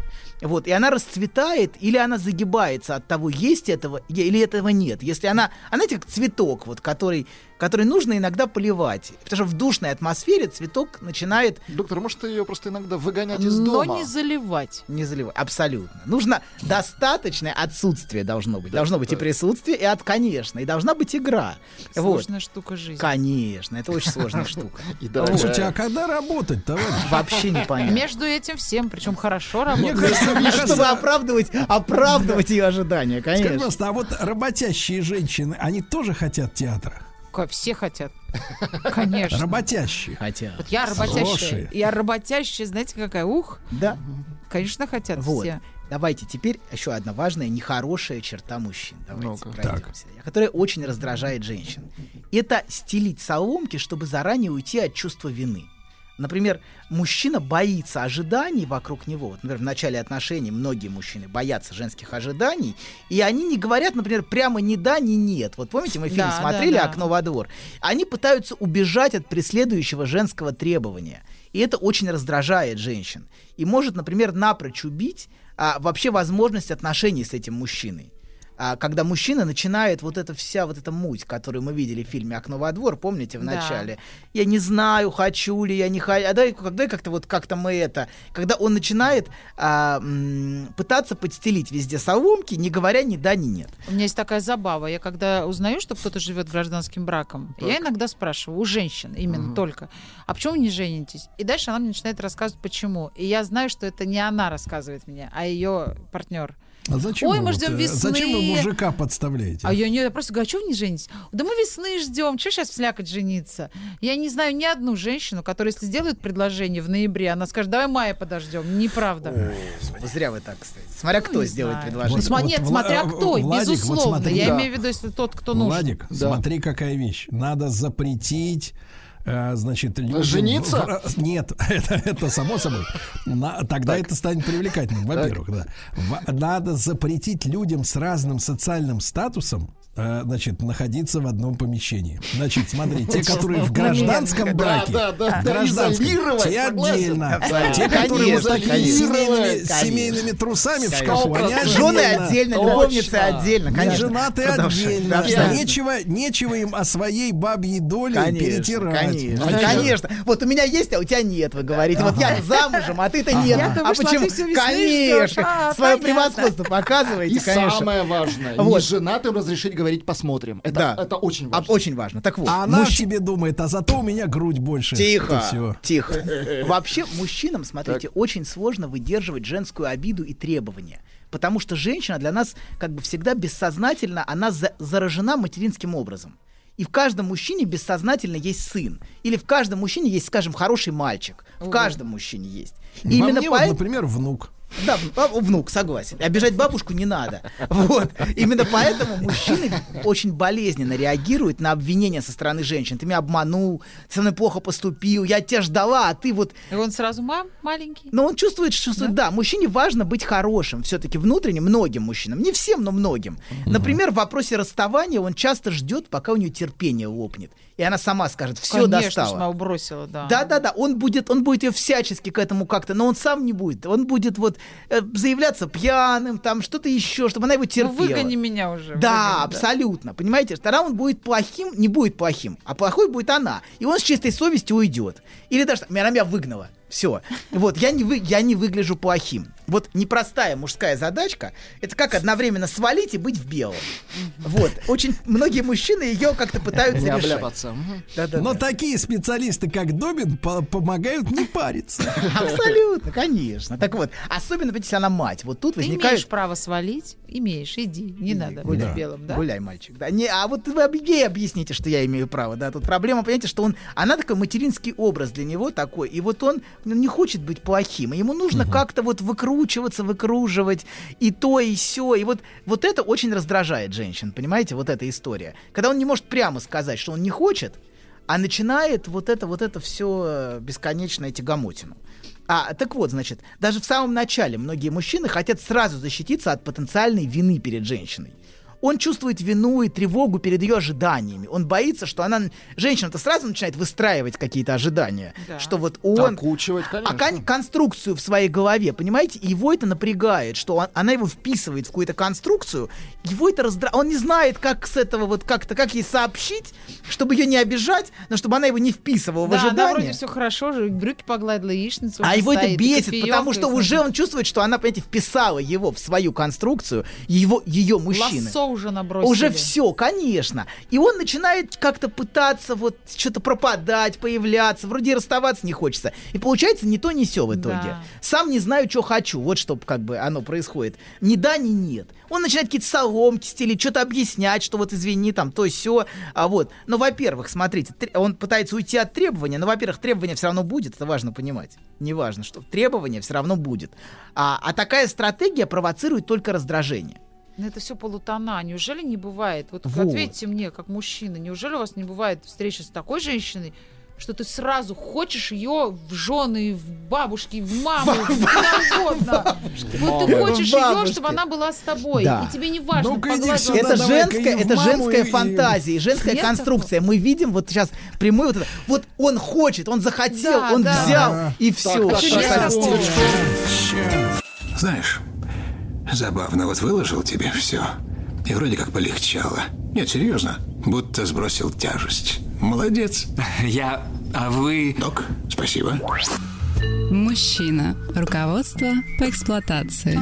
[SPEAKER 14] Вот, и она расцветает, или она загибается от того, есть этого или этого нет. Если она, она знаете, как цветок, вот, который, который нужно иногда поливать. Потому что в душной атмосфере цветок начинает...
[SPEAKER 3] Доктор, может, ее просто иногда выгонять из
[SPEAKER 9] Но
[SPEAKER 3] дома?
[SPEAKER 9] не заливать.
[SPEAKER 14] Не заливать. Абсолютно. Нужно достаточное отсутствие должно быть. должно быть и присутствие, и от, конечно. И должна быть игра. Вот.
[SPEAKER 9] Сложная штука жизни.
[SPEAKER 14] Конечно, это очень сложная штука.
[SPEAKER 3] И
[SPEAKER 2] Слушайте, а когда работать, товарищ?
[SPEAKER 14] Вообще непонятно.
[SPEAKER 9] Между этим всем, причем хорошо
[SPEAKER 2] Мне
[SPEAKER 9] работает.
[SPEAKER 2] кажется, мне
[SPEAKER 14] Чтобы оправдывать, оправдывать ее ожидания,
[SPEAKER 2] Скажи,
[SPEAKER 14] конечно.
[SPEAKER 2] пожалуйста, а вот работящие женщины, они тоже хотят театра?
[SPEAKER 9] Ка- Все хотят. Конечно.
[SPEAKER 2] Работящие.
[SPEAKER 14] Хотят.
[SPEAKER 9] Вот я работящая.
[SPEAKER 2] Хорошие.
[SPEAKER 9] Я работящая, знаете, какая? Ух,
[SPEAKER 14] Да.
[SPEAKER 9] конечно, хотят
[SPEAKER 14] Вот.
[SPEAKER 9] все.
[SPEAKER 14] Давайте теперь еще одна важная, нехорошая черта мужчин. Давайте
[SPEAKER 3] Ну-ка.
[SPEAKER 14] пройдемся. Которая очень раздражает женщин. Это стелить соломки, чтобы заранее уйти от чувства вины. Например, мужчина боится ожиданий вокруг него. Вот, например, в начале отношений многие мужчины боятся женских ожиданий, и они не говорят, например, прямо ни да, ни нет. Вот помните, мы фильм
[SPEAKER 9] Да,
[SPEAKER 14] смотрели
[SPEAKER 9] да, да.
[SPEAKER 14] «Окно во двор». Они пытаются убежать от преследующего женского требования. И это очень раздражает женщин. И может, например, напрочь убить а, вообще возможность отношений с этим мужчиной. А, когда мужчина начинает вот эта вся вот эта муть, которую мы видели в фильме «Окно во двор», помните, в
[SPEAKER 9] Да.
[SPEAKER 14] начале? Я не знаю, хочу ли я, не хочу. А дай, когда как-то вот как-то мы это... Когда он начинает а, м, пытаться подстелить везде соломки, не говоря ни да, ни нет.
[SPEAKER 9] У меня есть такая забава. Я когда узнаю, что кто-то живет гражданским браком, я иногда спрашиваю у женщин именно только, а почему вы не женитесь? И дальше она мне начинает рассказывать, почему. И я знаю, что это не она рассказывает мне, а ее партнер.
[SPEAKER 2] А зачем
[SPEAKER 9] Ой,
[SPEAKER 2] вы
[SPEAKER 9] мы
[SPEAKER 2] вот,
[SPEAKER 9] ждем
[SPEAKER 2] э,
[SPEAKER 9] весны.
[SPEAKER 2] Зачем вы мужика подставляете?
[SPEAKER 9] А я, не, я просто говорю, а что вы не женитесь? Да мы весны ждем, что сейчас слякать жениться? Я не знаю ни одну женщину, которая, если сделают предложение в ноябре, она скажет, давай мая подождем. Неправда.
[SPEAKER 14] Зря вы так, кстати. Смотря кто
[SPEAKER 9] Ну, не
[SPEAKER 14] сделает
[SPEAKER 9] знаю.
[SPEAKER 14] предложение.
[SPEAKER 9] Сма- нет,
[SPEAKER 2] Вла-
[SPEAKER 9] смотря
[SPEAKER 2] э,
[SPEAKER 9] кто,
[SPEAKER 2] Владик, вот
[SPEAKER 9] безусловно.
[SPEAKER 2] смотри,
[SPEAKER 9] я
[SPEAKER 2] да.
[SPEAKER 9] имею в виду, если тот, кто нужен.
[SPEAKER 2] Владик,
[SPEAKER 3] Да.
[SPEAKER 2] смотри, какая вещь. Надо запретить э, значит, людям...
[SPEAKER 3] Жениться?
[SPEAKER 2] Нет, это, это само собой. На- тогда это станет привлекательным, во-первых, да. Надо запретить людям с разным социальным статусом э, значит, находиться в одном помещении. Значит, смотри, те, которые в гражданском браке,
[SPEAKER 3] Да, да, да,
[SPEAKER 2] гражданском, те отдельно. Те, которые вот с семейными, семейными трусами в шкафу, они
[SPEAKER 14] Жены
[SPEAKER 2] отдельно.
[SPEAKER 14] любовницы отдельно, конечно. Продолжай.
[SPEAKER 2] отдельно. Нечего, нечего им о своей бабьей доле перетирать.
[SPEAKER 14] конечно,
[SPEAKER 2] Значит,
[SPEAKER 14] конечно. Вот у меня есть, а у тебя нет, вы говорите. Вот я замужем, а ты-то нет. А
[SPEAKER 9] а
[SPEAKER 14] почему? Конечно.
[SPEAKER 9] А,
[SPEAKER 14] Свое
[SPEAKER 9] понятно.
[SPEAKER 14] превосходство показываете,
[SPEAKER 3] И
[SPEAKER 14] конечно.
[SPEAKER 3] самое важное, не женатым разрешить говорить «посмотрим». Это,
[SPEAKER 14] Да.
[SPEAKER 3] это очень
[SPEAKER 14] А,
[SPEAKER 3] важно.
[SPEAKER 14] очень важно. Так вот,
[SPEAKER 2] А она
[SPEAKER 14] мужч-
[SPEAKER 2] тебе думает, а зато у меня грудь больше.
[SPEAKER 14] Тихо,
[SPEAKER 2] все.
[SPEAKER 14] тихо. Вообще, мужчинам, смотрите, очень сложно выдерживать женскую обиду и требования. Потому что женщина для нас, как бы всегда бессознательно, она за- заражена материнским образом. И в каждом мужчине бессознательно есть сын. Или в каждом мужчине есть, скажем, хороший мальчик. В каждом мужчине есть. И
[SPEAKER 2] Во
[SPEAKER 14] именно
[SPEAKER 2] мне вот,
[SPEAKER 14] поэт-
[SPEAKER 2] например, внук.
[SPEAKER 14] Да, внук, согласен. Обижать бабушку не надо. Вот. Именно поэтому мужчины очень болезненно реагируют на обвинения со стороны женщин. Ты меня обманул, ты со мной плохо поступил, я тебя ждала, а ты вот...
[SPEAKER 9] И он сразу мам маленький.
[SPEAKER 14] Но он чувствует, чувствует, да, мужчине важно быть хорошим, все-таки внутренне многим мужчинам, не всем, но многим. Например, в вопросе расставания он часто ждет, пока у нее терпение лопнет, и она сама скажет, все
[SPEAKER 9] Конечно,
[SPEAKER 14] достала.
[SPEAKER 9] она бросила, да.
[SPEAKER 14] Да, да, да, он будет, он будет ее всячески к этому как-то, но он сам не будет. Он будет вот э, заявляться пьяным, там что-то еще, чтобы она его
[SPEAKER 9] Ну,
[SPEAKER 14] терпела.
[SPEAKER 9] выгони меня уже.
[SPEAKER 14] Да,
[SPEAKER 9] выгони,
[SPEAKER 14] абсолютно. Понимаете, тогда он будет плохим, не будет плохим, а плохой будет она. И он с чистой совестью уйдет. Или даже она меня выгнала. Все. Вот, я не, вы, я не выгляжу плохим. Вот непростая мужская задачка, это как одновременно свалить и быть в белом. Вот. Очень многие мужчины ее как-то пытаются
[SPEAKER 3] Не
[SPEAKER 14] решать.
[SPEAKER 3] обляпаться. Мгм.
[SPEAKER 14] Да-да-да.
[SPEAKER 2] Но такие специалисты, как Добин, по- помогают не париться.
[SPEAKER 14] Абсолютно, конечно. Так вот, особенно, видите, она мать. Вот тут
[SPEAKER 9] Ты
[SPEAKER 14] возникает...
[SPEAKER 9] имеешь право свалить, имеешь, иди, не надо быть
[SPEAKER 14] Гуляй.
[SPEAKER 9] белым, да?
[SPEAKER 14] Гуляй, мальчик. Да. Не, а вот вы ей объясните, что я имею право. Да, тут проблема, понимаете, что он, она такой материнский образ для него такой, и вот он ну, не хочет быть плохим, и ему нужно как-то вот выкручиваться, выкруживать и то и все, и вот вот это очень раздражает женщин, понимаете, вот эта история, когда он не может прямо сказать, что он не хочет, а начинает вот это вот это все бесконечное тягомотину. А, так вот, значит, даже в самом начале многие мужчины хотят сразу защититься от потенциальной вины перед женщиной. Он чувствует вину и тревогу перед ее ожиданиями. Он боится, что она... Женщина-то сразу начинает выстраивать какие-то ожидания.
[SPEAKER 9] Да.
[SPEAKER 14] Что вот он...
[SPEAKER 3] Окучивать,
[SPEAKER 14] А
[SPEAKER 3] конечно.
[SPEAKER 14] кон- конструкцию в своей голове, понимаете? Его это напрягает, что он- она его вписывает в какую-то конструкцию. Его это раздра... Он не знает, как с этого вот как-то, как ей сообщить, чтобы ее не обижать, но чтобы она его не вписывала в
[SPEAKER 9] Да, она
[SPEAKER 14] ожидание.
[SPEAKER 9] вроде все хорошо, же, брюки погладила, яичницу
[SPEAKER 14] А его это
[SPEAKER 9] стоит, и
[SPEAKER 14] бесит,
[SPEAKER 9] кофеёк,
[SPEAKER 14] потому что уже он чувствует, что она, понимаете, вписала его в свою конструкцию, его, ее мужчины.
[SPEAKER 9] Лассо уже набросили.
[SPEAKER 14] Уже все, конечно. И он начинает как-то пытаться вот что-то пропадать, появляться. Вроде расставаться не хочется. И получается ни то, ни все в итоге.
[SPEAKER 9] Да.
[SPEAKER 14] Сам не знаю, что хочу. Вот что как бы оно происходит. Ни да, ни нет. Он начинает какие-то соломки стелить, что-то объяснять, что вот извини, там, то все. А вот. Но, во-первых, смотрите, тр- он пытается уйти от требования, но, во-первых, требование все равно будет, это важно понимать. Неважно, что требование все равно будет. А, а такая стратегия провоцирует только раздражение.
[SPEAKER 9] Ну, это все полутона. Неужели не бывает? Вот,
[SPEAKER 14] Вот.
[SPEAKER 9] ответьте мне, как мужчина, неужели у вас не бывает встречи с такой женщиной, что ты сразу хочешь ее в жены, в бабушки, в маму, куда угодно. Вот ты хочешь ее, чтобы она была с тобой.
[SPEAKER 14] Да.
[SPEAKER 9] И тебе не важно,
[SPEAKER 2] сюда,
[SPEAKER 14] это женская, это женская
[SPEAKER 2] и-
[SPEAKER 14] фантазия, женская
[SPEAKER 9] Нет
[SPEAKER 14] конструкция. Мы видим вот сейчас прямую вот это. Вот он хочет, он захотел,
[SPEAKER 9] Да,
[SPEAKER 14] он
[SPEAKER 9] да.
[SPEAKER 14] взял, и все.
[SPEAKER 3] так, так, так.
[SPEAKER 15] Знаешь, забавно, вот выложил тебе все. И вроде как полегчало. Нет, серьезно, будто сбросил тяжесть. Молодец.
[SPEAKER 12] Я... А вы...
[SPEAKER 15] Док, спасибо.
[SPEAKER 13] Мужчина. Руководство по эксплуатации.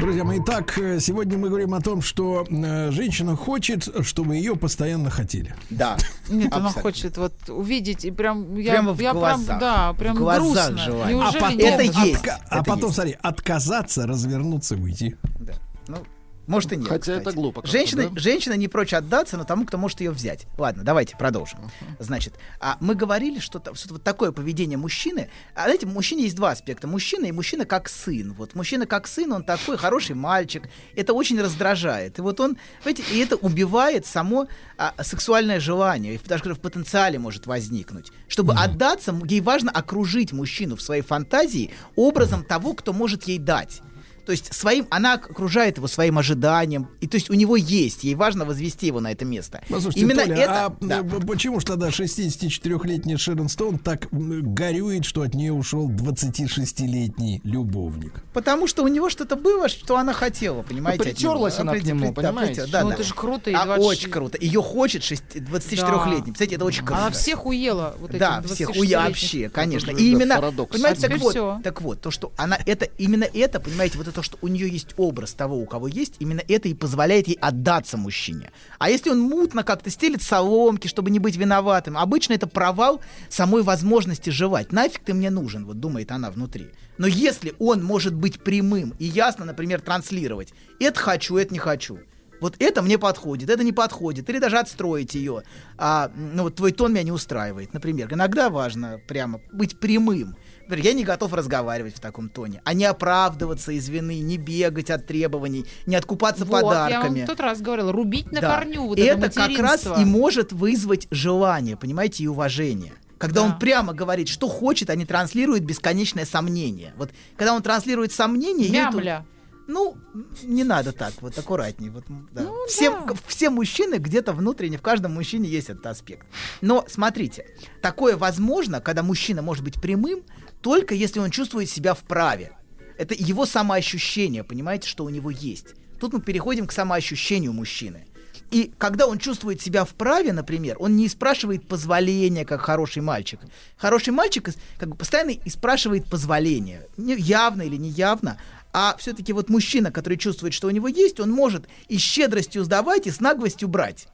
[SPEAKER 2] Друзья мои, итак, э, сегодня мы говорим о том, что э, женщина хочет, чтобы ее постоянно хотели.
[SPEAKER 14] Да.
[SPEAKER 9] Нет, она
[SPEAKER 14] Абсолютно.
[SPEAKER 9] хочет вот увидеть и прям я,
[SPEAKER 14] Прямо в
[SPEAKER 9] я
[SPEAKER 14] глазах.
[SPEAKER 9] прям да прям
[SPEAKER 14] В глазах
[SPEAKER 9] грустно.
[SPEAKER 14] желание.
[SPEAKER 2] А потом?
[SPEAKER 14] Это есть,
[SPEAKER 2] отка- а
[SPEAKER 14] это
[SPEAKER 2] потом,
[SPEAKER 14] есть.
[SPEAKER 2] смотри, отказаться, развернуться, уйти.
[SPEAKER 14] Да. Ну, может и нет.
[SPEAKER 3] Хотя
[SPEAKER 14] кстати.
[SPEAKER 3] это глупо
[SPEAKER 14] Женщина,
[SPEAKER 3] да?
[SPEAKER 14] женщина не прочь отдаться, но тому, кто может ее взять. Ладно, давайте продолжим. Значит, а мы говорили, что, что вот такое поведение мужчины. А знаете, мужчине есть два аспекта. Мужчина и мужчина как сын. Вот мужчина как сын, он такой хороший мальчик. Это очень раздражает. И вот он, знаете, и это убивает само а, сексуальное желание. И даже в потенциале может возникнуть. Чтобы отдаться, м- ей важно окружить мужчину в своей фантазии образом того, кто может ей дать. То есть своим, она окружает его своим ожиданием, и то есть у него есть, ей важно возвести его на это место.
[SPEAKER 2] Послушайте,
[SPEAKER 14] Именно
[SPEAKER 2] Толя,
[SPEAKER 14] это,
[SPEAKER 2] а
[SPEAKER 14] да.
[SPEAKER 2] почему ж тогда 64-летняя Шерон Стоун так горюет, что от нее ушел 26-летний любовник?
[SPEAKER 14] потому что у него что-то было, что она хотела, понимаете? него.
[SPEAKER 3] притерлась она к нему,
[SPEAKER 14] да,
[SPEAKER 3] понимаете?
[SPEAKER 14] притер- да,
[SPEAKER 9] Ну,
[SPEAKER 14] да.
[SPEAKER 9] это же круто, и
[SPEAKER 14] А,
[SPEAKER 9] 26
[SPEAKER 14] очень круто. Ее хочет шесть- 24-летний. Представляете, это очень круто.
[SPEAKER 9] Она всех уела вот
[SPEAKER 14] Да, всех
[SPEAKER 9] 26-летних.
[SPEAKER 14] уя вообще, конечно.
[SPEAKER 3] же,
[SPEAKER 14] И
[SPEAKER 3] да,
[SPEAKER 14] именно,
[SPEAKER 3] парадокс.
[SPEAKER 14] понимаете,
[SPEAKER 9] А
[SPEAKER 14] так вот, так вот, то, что она это, именно это, понимаете, вот это то, что у нее есть образ того, у кого есть, именно это и позволяет ей отдаться мужчине. А если он мутно как-то стелит соломки, чтобы не быть виноватым, обычно это провал самой возможности жевать. Нафиг ты мне нужен, вот думает она внутри. Но если он может быть прямым и ясно, например, транслировать, это хочу, это не хочу. Вот это мне подходит, это не подходит. Или даже отстроить ее. А, ну, вот твой тон меня не устраивает, например. Иногда важно прямо быть прямым. Например, я не готов разговаривать в таком тоне, а не оправдываться из вины, не бегать от требований, не откупаться
[SPEAKER 9] Вот, я
[SPEAKER 14] подарками.
[SPEAKER 9] вам в тот раз говорила, рубить на
[SPEAKER 14] Да.
[SPEAKER 9] корню вот
[SPEAKER 14] И
[SPEAKER 9] это,
[SPEAKER 14] это как раз и может вызвать желание, понимаете, и уважение. Когда
[SPEAKER 9] Да.
[SPEAKER 14] он прямо говорит, что хочет, а не транслирует бесконечное сомнение. Вот когда он транслирует сомнение... ей тут-
[SPEAKER 9] Мямля.
[SPEAKER 14] Ну, не надо так, вот аккуратней. Вот, да.
[SPEAKER 9] Ну,
[SPEAKER 14] все,
[SPEAKER 9] да.
[SPEAKER 14] все мужчины где-то внутренне, в каждом мужчине есть этот аспект. Но смотрите, такое возможно, когда мужчина может быть прямым, только если он чувствует себя вправе. Это его самоощущение, понимаете, что у него есть. Тут мы переходим к самоощущению мужчины. И когда он чувствует себя вправе, например, он не спрашивает позволения, как хороший мальчик. Хороший мальчик как бы постоянно и спрашивает позволения. Не- Явно или неявно. А все-таки вот мужчина, который чувствует, что у него есть, он может и щедростью сдавать, и с наглостью брать.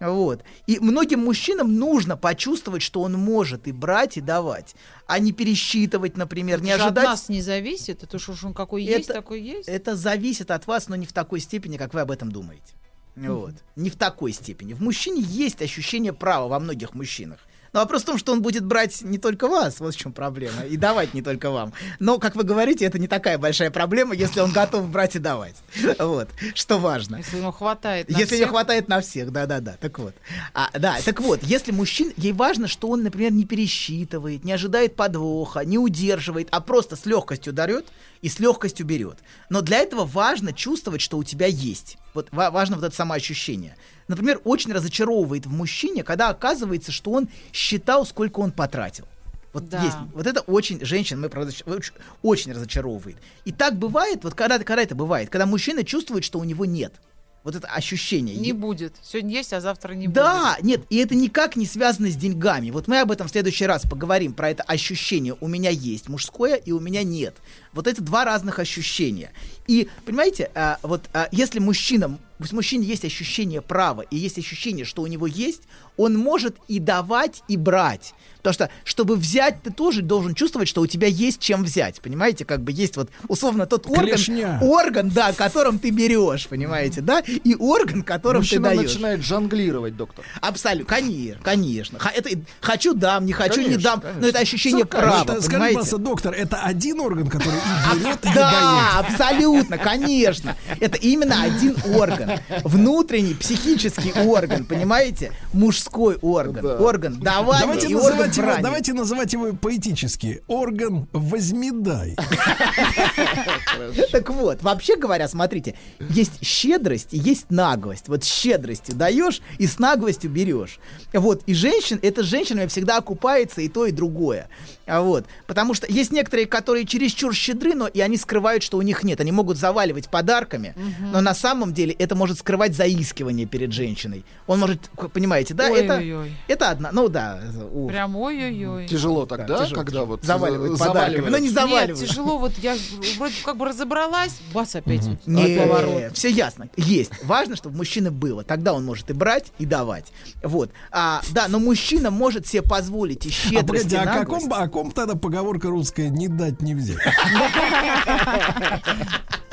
[SPEAKER 14] Вот. И многим мужчинам нужно почувствовать, что он может и брать, и давать, а не пересчитывать, например, не
[SPEAKER 9] Это же
[SPEAKER 14] ожидать.
[SPEAKER 9] от нас не зависит, это уж он какой есть,
[SPEAKER 14] Это-
[SPEAKER 9] такой есть.
[SPEAKER 14] Это зависит от вас, но не в такой степени, как вы об этом думаете. Вот. Не в такой степени. В мужчине есть ощущение права во многих мужчинах. Но вопрос в том, что он будет брать не только вас, вот в чем проблема, и давать не только вам. Но, как вы говорите, это не такая большая проблема, если он готов брать и давать. Вот, что важно.
[SPEAKER 9] Если ему хватает на
[SPEAKER 14] Если не
[SPEAKER 9] всех.
[SPEAKER 14] хватает на всех, да-да-да. Так вот. А, да, так вот, если мужчин, ей важно, что он, например, не пересчитывает, не ожидает подвоха, не удерживает, а просто с легкостью дарет и с легкостью берет. Но для этого важно чувствовать, что у тебя есть. Вот ва- важно вот это самоощущение. Например, очень разочаровывает в мужчине, когда оказывается, что он считал, сколько он потратил. Вот
[SPEAKER 9] Да.
[SPEAKER 14] есть. Вот это очень женщин мы правда, очень, очень разочаровывает. И так бывает, вот когда, когда это бывает, когда мужчина чувствует, что у него нет. Вот это ощущение.
[SPEAKER 9] Не будет. Сегодня есть, а завтра не
[SPEAKER 14] Да, нет, и это никак не связано с деньгами. Вот мы об этом в следующий раз поговорим, про это ощущение. У меня есть мужское, и у меня нет. Вот это два разных ощущения. И, понимаете, а, вот а, если мужчина, в мужчине есть ощущение права, и есть ощущение, что у него есть, он может и давать, и брать. Потому что, чтобы взять, ты тоже должен чувствовать, что у тебя есть чем взять. Понимаете, как бы есть вот условно тот орган,
[SPEAKER 2] Клешня.
[SPEAKER 14] орган, да, которым ты берешь, понимаете, да, и орган, которым
[SPEAKER 3] Мужчина
[SPEAKER 14] ты даешь.
[SPEAKER 3] начинает жонглировать, доктор.
[SPEAKER 14] Абсолютно, конечно, конечно. Ха- Это хочу дам, не хочу не
[SPEAKER 3] Конечно,
[SPEAKER 14] дам,
[SPEAKER 3] конечно.
[SPEAKER 14] но это ощущение
[SPEAKER 2] Ну,
[SPEAKER 14] права,
[SPEAKER 2] это, скажи,
[SPEAKER 14] понимаете?
[SPEAKER 2] пожалуйста, доктор, это один орган, который и берет, и
[SPEAKER 14] Да, абсолютно, конечно. Это именно один орган. Внутренний психический орган, понимаете? Мужской орган. Орган
[SPEAKER 2] Давайте
[SPEAKER 14] и орган
[SPEAKER 2] называть, его, давайте называть его поэтически. Орган возмедай.
[SPEAKER 14] Так вот, вообще говоря, смотрите, есть щедрость и есть наглость. Вот с щедростью даешь и с наглостью берешь. Вот, и женщин, это женщинами всегда окупается и то, и другое. А Вот, потому что есть некоторые, которые чересчур щедры, но и они скрывают, что у них нет. Они могут заваливать подарками, но на самом деле это может скрывать заискивание перед женщиной. Он может, понимаете, да, это,
[SPEAKER 9] Ой-ой-ой.
[SPEAKER 14] это одна, ну да. у.
[SPEAKER 9] Прям ой-ой-ой.
[SPEAKER 3] Тяжело тогда,
[SPEAKER 14] тяжело,
[SPEAKER 3] когда вот
[SPEAKER 14] Заваливают
[SPEAKER 3] за-
[SPEAKER 14] подарками.
[SPEAKER 3] заваливают.
[SPEAKER 14] Но не заваливают.
[SPEAKER 9] Нет, тяжело, вот я вроде как бы разобралась, бас опять вот
[SPEAKER 14] Не,
[SPEAKER 9] поворот.
[SPEAKER 14] все ясно. Есть. Важно, чтобы мужчины было. Тогда он может и брать, и давать. Вот. А, да, но мужчина может себе позволить и
[SPEAKER 2] А,
[SPEAKER 14] щедрость,
[SPEAKER 2] погоди,
[SPEAKER 14] и
[SPEAKER 2] а
[SPEAKER 14] наглость.
[SPEAKER 2] каком, о ком тогда поговорка русская «не дать, не взять»?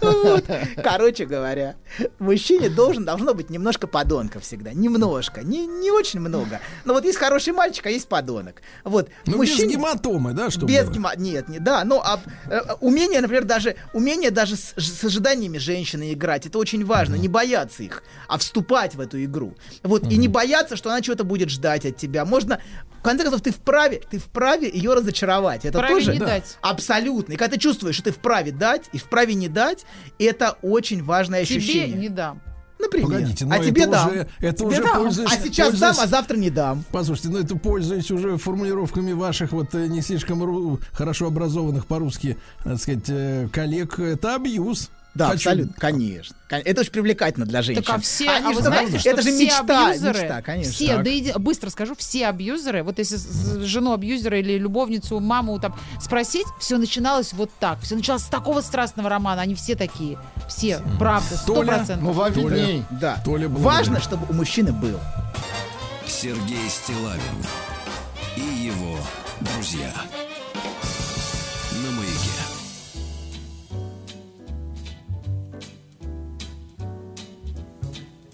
[SPEAKER 14] Вот. Короче говоря, мужчине должен, должно быть немножко подонка всегда. Немножко. Не, не очень много. Но вот есть хороший мальчик, а есть подонок. Вот.
[SPEAKER 2] Ну, без гематомы, да, чтобы
[SPEAKER 14] Без
[SPEAKER 2] было?
[SPEAKER 14] гема... Нет, не, да, но а, э, умение, например, даже умение даже с, с ожиданиями женщины играть, это очень важно. Не бояться их, а вступать в эту игру. Вот, и не бояться, что она чего-то будет ждать от тебя. Можно, в конце концов, ты вправе, ты вправе ее разочаровать. Это
[SPEAKER 9] Вправе
[SPEAKER 14] тоже
[SPEAKER 9] не дать.
[SPEAKER 14] абсолютно. И когда ты чувствуешь, что ты вправе дать и вправе не дать, это очень важное
[SPEAKER 9] Тебе
[SPEAKER 14] ощущение.
[SPEAKER 9] не дам.
[SPEAKER 14] Например.
[SPEAKER 2] Погодите, но
[SPEAKER 14] а
[SPEAKER 2] это
[SPEAKER 14] тебе
[SPEAKER 2] уже-
[SPEAKER 14] дам.
[SPEAKER 2] это
[SPEAKER 14] Тебе
[SPEAKER 2] уже
[SPEAKER 14] дам.
[SPEAKER 2] пользуясь-
[SPEAKER 14] А сейчас
[SPEAKER 2] пользуясь-
[SPEAKER 14] дам, а завтра не дам.
[SPEAKER 2] Послушайте, ну это пользуясь уже формулировками ваших вот э, не слишком ру- хорошо образованных по-русски, так сказать, э, коллег, это абьюз.
[SPEAKER 14] Да,
[SPEAKER 2] Хочу-
[SPEAKER 14] абсолютно, конечно. Кон- Это очень привлекательно для женщин.
[SPEAKER 9] Так а все,
[SPEAKER 14] Они
[SPEAKER 9] а вы знаете, что
[SPEAKER 14] это же
[SPEAKER 9] все
[SPEAKER 14] мечта,
[SPEAKER 9] абьюзеры,
[SPEAKER 14] мечта, конечно.
[SPEAKER 9] все,
[SPEAKER 14] Так.
[SPEAKER 9] да иди- быстро скажу, все абьюзеры, вот если жену абьюзера или любовницу, маму там спросить, все начиналось вот так, все начиналось с такого страстного романа, они все такие, все, правда, сто процентов.
[SPEAKER 3] Ну,
[SPEAKER 2] Толя.
[SPEAKER 14] Да.
[SPEAKER 2] Толя
[SPEAKER 14] Важно, чтобы у мужчины был.
[SPEAKER 1] Сергей Стилавин и его друзья.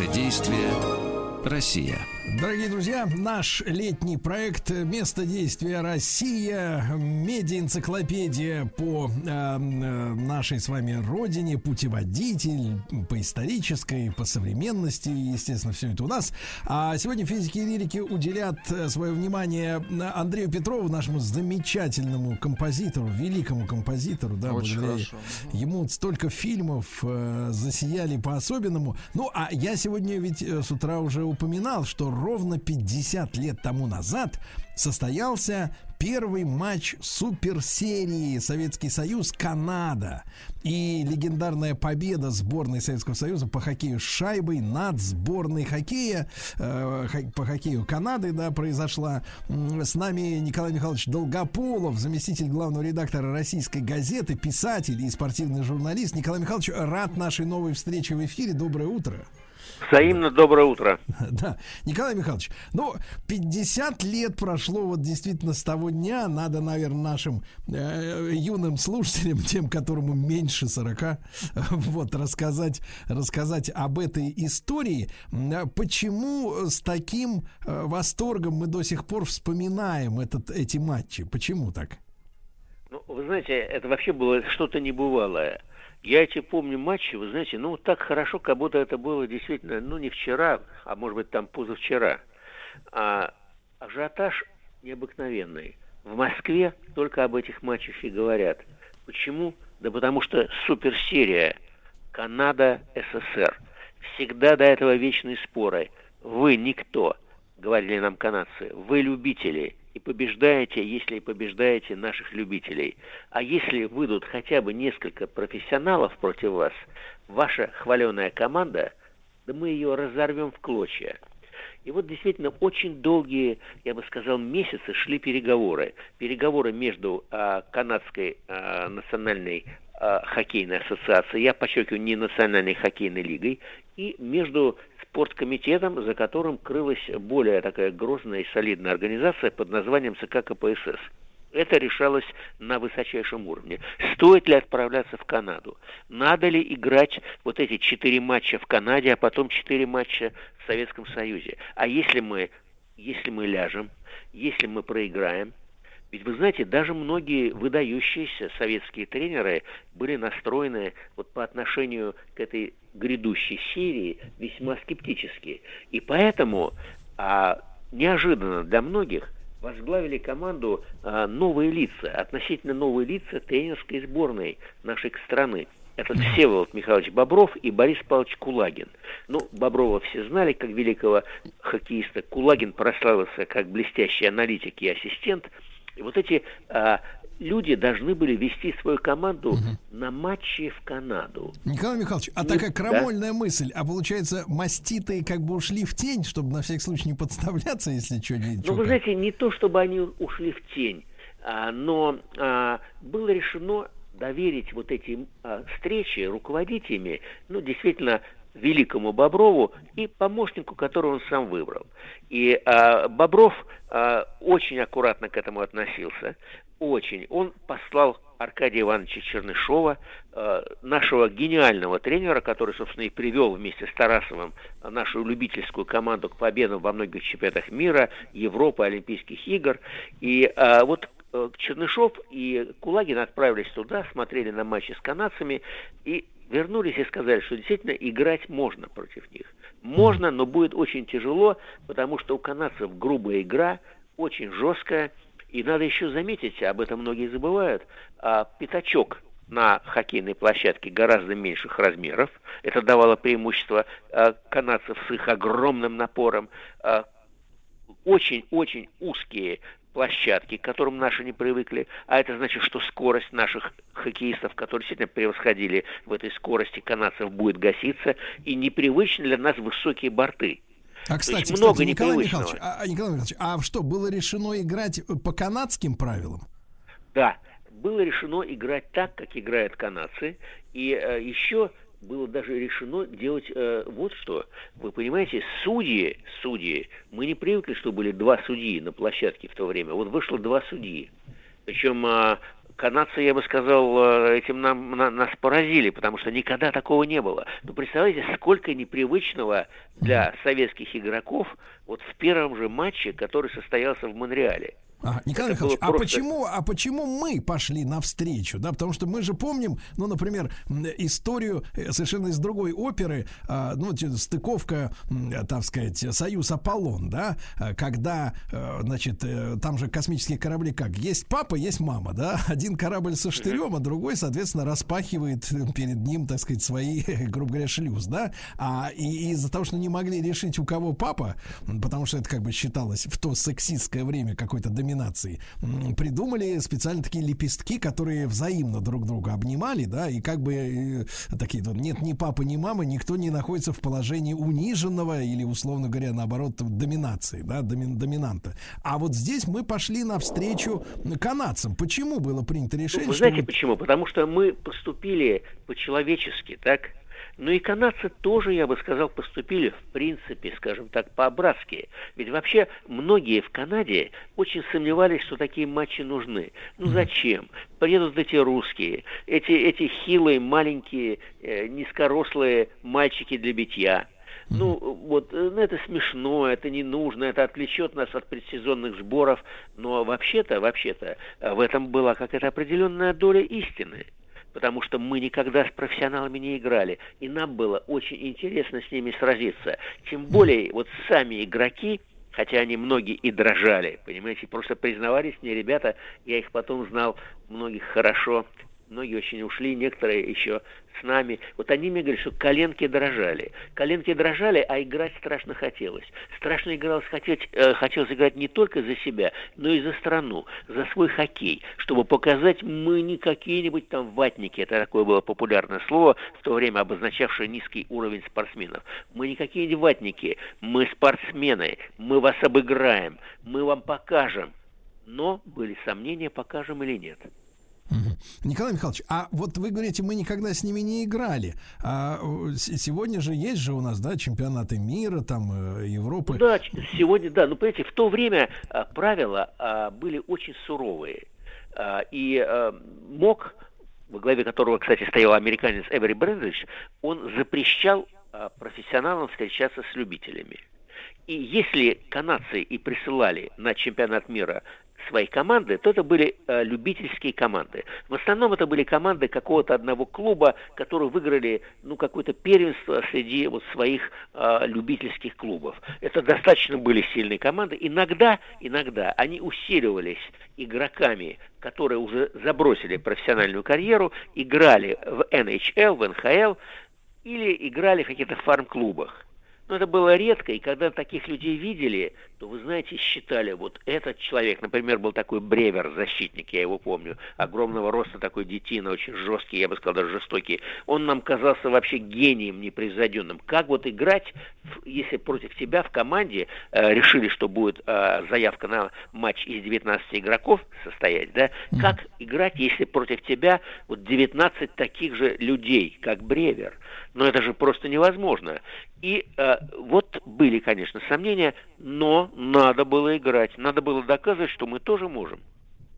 [SPEAKER 1] Место действия Россия.
[SPEAKER 2] Дорогие друзья, наш летний проект «Место действия Россия», медиа-энциклопедия по э, э, нашей с вами родине, путеводитель по исторической, по современности, естественно, все это у нас. А сегодня физики и лирики уделят э, свое внимание Андрею Петрову, нашему замечательному композитору, великому композитору, да,
[SPEAKER 3] Очень
[SPEAKER 2] благодаря
[SPEAKER 3] хорошо.
[SPEAKER 2] Ему столько фильмов э, засияли по-особенному. Ну, а я сегодня ведь э, с утра уже упоминал, что ровно 50 лет тому назад состоялся первый матч суперсерии Советский Союз Канада. И легендарная победа сборной Советского Союза по хоккею с шайбой над сборной хоккея э, по хоккею Канады да произошла. С нами Николай Михайлович Долгополов заместитель главного редактора российской газеты писатель и спортивный журналист. Николай Михайлович рад нашей новой встрече в эфире. Доброе утро
[SPEAKER 16] Взаимно доброе утро.
[SPEAKER 2] Да, Николай Михайлович, ну, 50 лет прошло вот действительно с того дня. Надо, наверное, нашим э, юным слушателям, тем, которому меньше 40, вот, рассказать, рассказать об этой истории. А Почему с таким э, восторгом мы до сих пор вспоминаем этот, эти матчи? Почему так?
[SPEAKER 16] Ну, вы знаете, это вообще было что-то небывалое. Я эти помню матчи, вы знаете, ну так хорошо, как будто это было действительно, ну не вчера, а может быть там позавчера. А ажиотаж необыкновенный. В Москве только об этих матчах и говорят. Почему? Да потому что суперсерия Канада-СССР. Всегда до этого вечные споры. Вы никто, говорили нам канадцы. Вы любители и побеждаете, если побеждаете наших любителей. А если выйдут хотя бы несколько профессионалов против вас, ваша хваленая команда, да мы ее разорвем в клочья. И вот действительно очень долгие, я бы сказал, месяцы шли переговоры. Переговоры между а, канадской а, национальной а, хоккейной ассоциацией, я подчеркиваю, не национальной хоккейной лигой, и между спорткомитетом, за которым крылась более такая грозная и солидная организация под названием ЦК КПСС. Это решалось на высочайшем уровне. Стоит ли отправляться в Канаду? Надо ли играть вот эти четыре матча в Канаде, а потом четыре матча в Советском Союзе? А если мы, если мы ляжем, если мы проиграем, Ведь вы знаете, даже многие выдающиеся советские тренеры были настроены вот по отношению к этой грядущей серии весьма скептически. И поэтому а, неожиданно для многих возглавили команду а, новые лица, относительно новые лица тренерской сборной нашей страны. Это Всеволод Михайлович Бобров и Борис Павлович Кулагин. Ну, Боброва все знали как великого хоккеиста. Кулагин прославился как блестящий аналитик и ассистент. И вот эти а, люди должны были вести свою команду на матчи в Канаду.
[SPEAKER 2] Николай Михайлович, а
[SPEAKER 16] Ну,
[SPEAKER 2] такая
[SPEAKER 16] да.
[SPEAKER 2] крамольная мысль, а получается, маститы как бы ушли в тень, чтобы на всякий случай не подставляться, если что не
[SPEAKER 16] Ну, вы знаете, не то, чтобы они ушли в тень, а, но а, было решено доверить вот эти а, встречи руководителями, ну, действительно, великому Боброву и помощнику, которого он сам выбрал. И а, Бобров а, очень аккуратно к этому относился, очень. Он послал Аркадия Ивановича Чернышова, э, нашего гениального тренера, который, собственно, и привел вместе с Тарасовым нашу любительскую команду к победам во многих чемпионатах мира, Европы, Олимпийских игр. И э, вот э, Чернышов и Кулагин отправились туда, смотрели на матчи с канадцами и вернулись и сказали, что действительно играть можно против них. Можно, но будет очень тяжело, потому что у канадцев грубая игра, очень жесткая. И надо еще заметить, об этом многие забывают, а, пятачок на хоккейной площадке гораздо меньших размеров. Это давало преимущество а, канадцев с их огромным напором. А, Очень-очень узкие площадки, к которым наши не привыкли, а это значит, что скорость наших хоккеистов, которые действительно превосходили в этой скорости канадцев, будет гаситься, и непривычны для нас высокие борты.
[SPEAKER 2] А, кстати,
[SPEAKER 16] много
[SPEAKER 2] кстати, Николай
[SPEAKER 16] непривычного.
[SPEAKER 2] Михайлович, а, а, Николай Михайлович, а что, было решено играть по канадским правилам?
[SPEAKER 16] Да, было решено играть так, как играют канадцы, и э, еще было даже решено делать э, вот что. Вы понимаете, судьи, судьи, мы не привыкли, что были два судьи на площадке в то время. Вот вышло два судьи. Причем э, канадцы, я бы сказал, э, этим нам, на- нас поразили, потому что никогда такого не было. Ну, представляете, сколько непривычного для советских игроков вот в первом же матче, который состоялся в Монреале.
[SPEAKER 2] Ага, Николай
[SPEAKER 16] Это
[SPEAKER 2] Михайлович, а
[SPEAKER 16] просто-
[SPEAKER 2] почему, а почему мы пошли навстречу, да? Потому что мы же помним, ну, например, историю э, совершенно из другой оперы, а, ну, те- стыковка, э, так сказать, Союз Аполлон, да? А, Когда, э, значит, э, там же космические корабли как? Есть папа, есть мама, да? Один корабль со штырем, а другой, соответственно, распахивает э, перед ним, так сказать, свои, грубо говоря, шлюз, да? А и из-за того, что не могли решить, у кого папа, потому что это как бы считалось в то сексистское время какой-то доминации, м, придумали специально такие лепестки, которые взаимно друг друга обнимали, да, и как бы э, такие, вот, нет ни папы, ни мамы, никто не находится в положении униженного или, условно говоря, наоборот, доминации, да, доми- доминанта. А вот здесь мы пошли навстречу канадцам. Почему было принято решение,
[SPEAKER 16] Ну, вы
[SPEAKER 2] что
[SPEAKER 16] знаете
[SPEAKER 2] вот-
[SPEAKER 16] почему? Потому что мы поступили по-человечески, так? Ну и канадцы тоже, я бы сказал, поступили, в принципе, скажем так, по-братски. Ведь вообще многие в Канаде очень сомневались, что такие матчи нужны. Ну зачем? Приедут эти русские, эти, эти хилые, маленькие, э, низкорослые мальчики для битья. Ну, вот, э, ну, это смешно, это не нужно, это отвлечет нас от предсезонных сборов, но вообще-то, вообще-то, э, в этом была какая-то определенная доля истины. Потому что мы никогда с профессионалами не играли, и нам было очень интересно с ними сразиться. Тем более, вот сами игроки, хотя они многие и дрожали, понимаете, просто признавались мне ребята, я их потом знал многих хорошо, многие очень ушли, некоторые еще с нами. Вот они мне говорят, что коленки дрожали. Коленки дрожали, а играть страшно хотелось. Страшно игралось, хотеть, э, хотелось играть не только за себя, но и за страну, за свой хоккей, чтобы показать, мы не какие-нибудь там ватники, это такое было популярное слово, в то время обозначавшее низкий уровень спортсменов. Мы не какие-нибудь ватники, мы спортсмены, мы вас обыграем, мы вам покажем. Но были сомнения, покажем или нет.
[SPEAKER 2] Николай Михайлович, а вот вы говорите, мы никогда с ними не играли. А э, сегодня же есть же у нас, да, чемпионаты мира, там, э, Европы.
[SPEAKER 16] Да, сегодня, да, ну понимаете, в то время а, правила а, были очень суровые. А, и МОК, во главе которого, кстати, стоял американец Эвери Брендович, он запрещал а, профессионалам встречаться с любителями. И если канадцы и присылали на чемпионат мира свои команды, то это были э, любительские команды. В основном это были команды какого-то одного клуба, которые выиграли ну, какое-то первенство среди вот своих э, любительских клубов. Это достаточно были сильные команды. Иногда, иногда они усиливались игроками, которые уже забросили профессиональную карьеру, играли в NHL, в НХЛ или играли в каких-то фарм-клубах. Но это было редко, и когда таких людей видели, то, вы знаете, считали, вот этот человек, например, был такой Бревер, защитник, я его помню, огромного роста такой детина, очень жесткий, я бы сказал, даже жестокий. Он нам казался вообще гением непревзойденным. Как вот играть, если против тебя в команде э, решили, что будет э, заявка на матч из 19 игроков состоять, да, как играть, если против тебя вот 19 таких же людей, как Бревер? Но это же просто невозможно. И э, вот были, конечно, сомнения, но надо было играть, надо было доказывать, что мы тоже можем.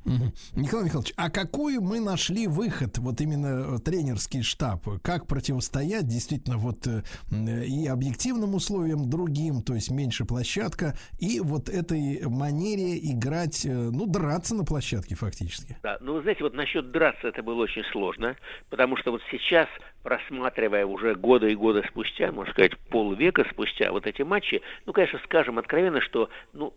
[SPEAKER 2] Николай Михайлович, а какой мы нашли выход, вот именно э, тренерский штаб, как противостоять действительно вот э, м, и объективным условиям другим, то есть меньше площадка, и вот этой манере играть, э, ну, драться на площадке фактически.
[SPEAKER 16] Да, ну, вы знаете, вот насчет драться это было очень сложно, потому что вот сейчас, просматривая уже годы и годы спустя, можно сказать, полвека спустя вот эти матчи, ну, конечно, скажем откровенно, что, ну,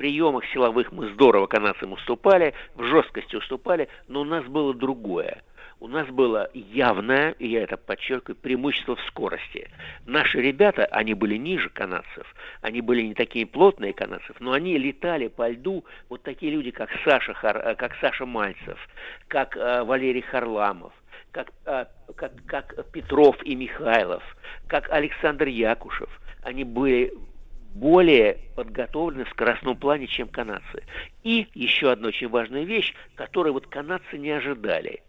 [SPEAKER 16] приемах силовых мы здорово канадцам уступали, в жесткости уступали, но у нас было другое. У нас было явное, и я это подчеркиваю, преимущество в скорости. Наши ребята, они были ниже канадцев, они были не такие плотные канадцев, но они летали по льду, вот такие люди, как Саша, э, как Саша Мальцев, как э, Валерий Харламов, как, э, как, как Петров и Михайлов, как Александр Якушев. Они были более подготовлены в скоростном плане, чем канадцы. И еще одна очень важная вещь, которую вот канадцы не ожидали.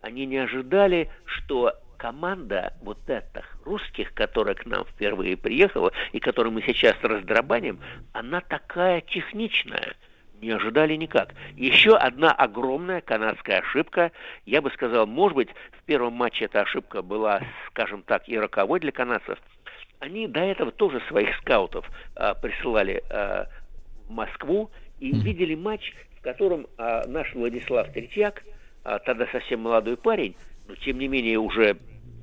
[SPEAKER 16] Они не ожидали, что команда вот этих русских, которая к нам впервые приехала и которую мы сейчас раздробаним, она такая техничная. Не ожидали никак. Еще одна огромная канадская ошибка. Я бы сказал, может быть, в первом матче эта ошибка была, скажем так, и роковой для канадцев. Они до этого тоже своих скаутов а, присылали а, в Москву и видели матч, в котором а, наш Владислав Третьяк, а, тогда совсем молодой парень, но тем не менее уже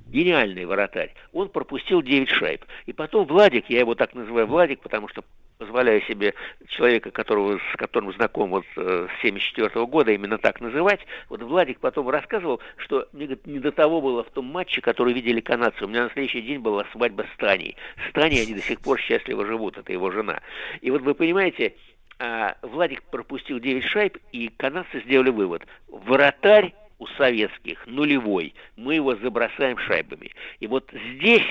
[SPEAKER 16] гениальный воротарь, он пропустил 9 шайб. И потом Владик, я его так называю Владик, потому что позволяю себе человека, которого, с которым знаком вот э, с 74 года, именно так называть. Вот Владик потом рассказывал, что мне говорит, не до того было в том матче, который видели канадцы. У меня на следующий день была свадьба с Таней. С Таней они до сих пор счастливо живут, это его жена. И вот вы понимаете, а, Владик пропустил 9 шайб, и канадцы сделали вывод. Вратарь у советских нулевой, мы его забросаем шайбами. И вот здесь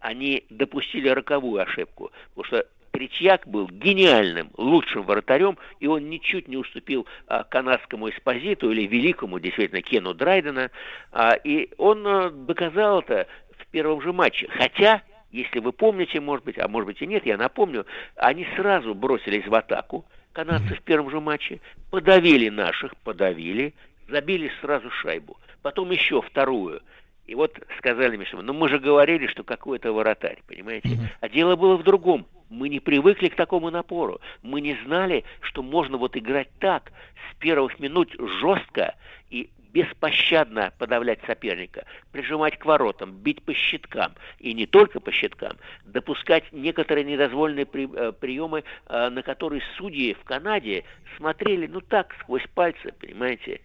[SPEAKER 16] они допустили роковую ошибку, потому что Третьяк был гениальным, лучшим вратарем, и он ничуть не уступил а, канадскому экспозиту или великому, действительно, Кену Драйдена. А, и он а, доказал это в первом же матче. Хотя, если вы помните, может быть, а может быть и нет, я напомню, они сразу бросились в атаку, канадцы в первом же матче, подавили наших, подавили, забили сразу шайбу. Потом еще вторую. И вот сказали мне, что ну мы же говорили, что какой-то воротарь, понимаете? А дело было в другом. Мы не привыкли к такому напору. Мы не знали, что можно вот играть так, с первых минут жестко и беспощадно подавлять соперника, прижимать к воротам, бить по щиткам, и не только по щиткам, допускать некоторые недозволенные при- э, приемы, э, на которые судьи в Канаде смотрели, ну так, сквозь пальцы, понимаете.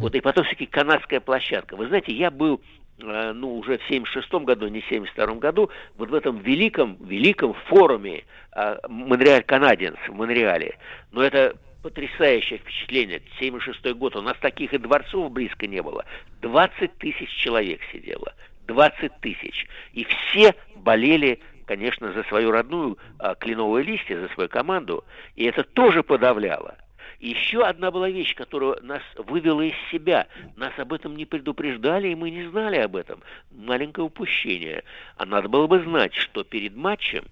[SPEAKER 16] Вот и потом все-таки канадская площадка. Вы знаете, я был ну, уже в 76 году, не в 72 году, вот в этом великом, великом форуме э, Монреаль Канадиенс в Монреале. Но это потрясающее впечатление. 76 год. У нас таких и дворцов близко не было. 20 тысяч человек сидело. 20 тысяч. И все болели, конечно, за свою родную а, кленовую листья, за свою команду. И это тоже подавляло. Еще одна была вещь, которая нас вывела из себя. Нас об этом не предупреждали, и мы не знали об этом. Маленькое упущение. А надо было бы знать, что перед матчем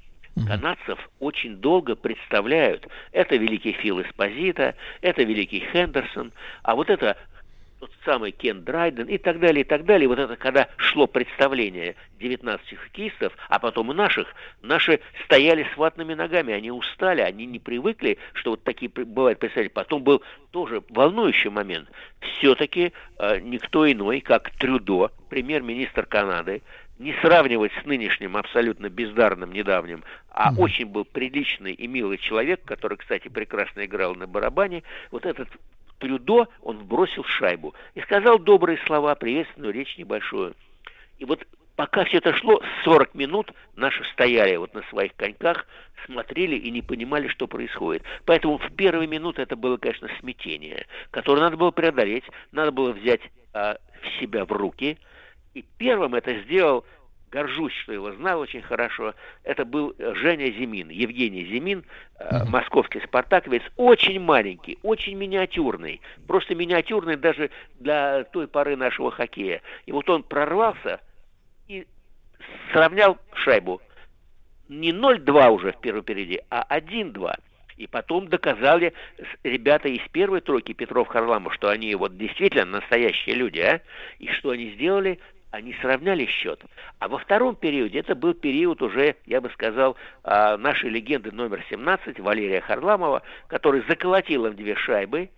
[SPEAKER 16] канадцев очень долго представляют. Это великий Фил Эспозита, это великий Хендерсон, а вот это тот самый Кен Драйден и так далее, и так далее. Вот это когда шло представление 19 хоккеистов, а потом и наших, наши стояли с ватными ногами, они устали, они не привыкли, что вот такие бывают представители. Потом был тоже волнующий момент. Все-таки э, никто иной, как Трюдо, премьер-министр Канады, не сравнивать с нынешним абсолютно бездарным недавним, а очень был приличный и милый человек, который, кстати, прекрасно играл на барабане, вот этот Трюдо, он бросил шайбу и сказал добрые слова, приветственную речь небольшую. И вот пока все это шло, 40 минут наши стояли вот на своих коньках, смотрели и не понимали, что происходит. Поэтому в первые минуты это было, конечно, смятение, которое надо было преодолеть, надо было взять а, себя в руки. И первым это сделал горжусь, что его знал очень хорошо, это был э, Женя Зимин, Евгений Зимин, э, московский спартаковец, очень маленький, очень миниатюрный, просто миниатюрный даже для той поры нашего хоккея. И вот он прорвался и сравнял шайбу. Не 0-2 уже в первом периоде, а 1-2. И потом доказали ребята из первой тройки Петров Харламов, что они вот действительно настоящие люди, а? И что они сделали? Они сравняли счет. А во втором периоде, это был период уже, я бы сказал, а, нашей легенды номер 17, Валерия Харламова, который заколотил им две шайбы,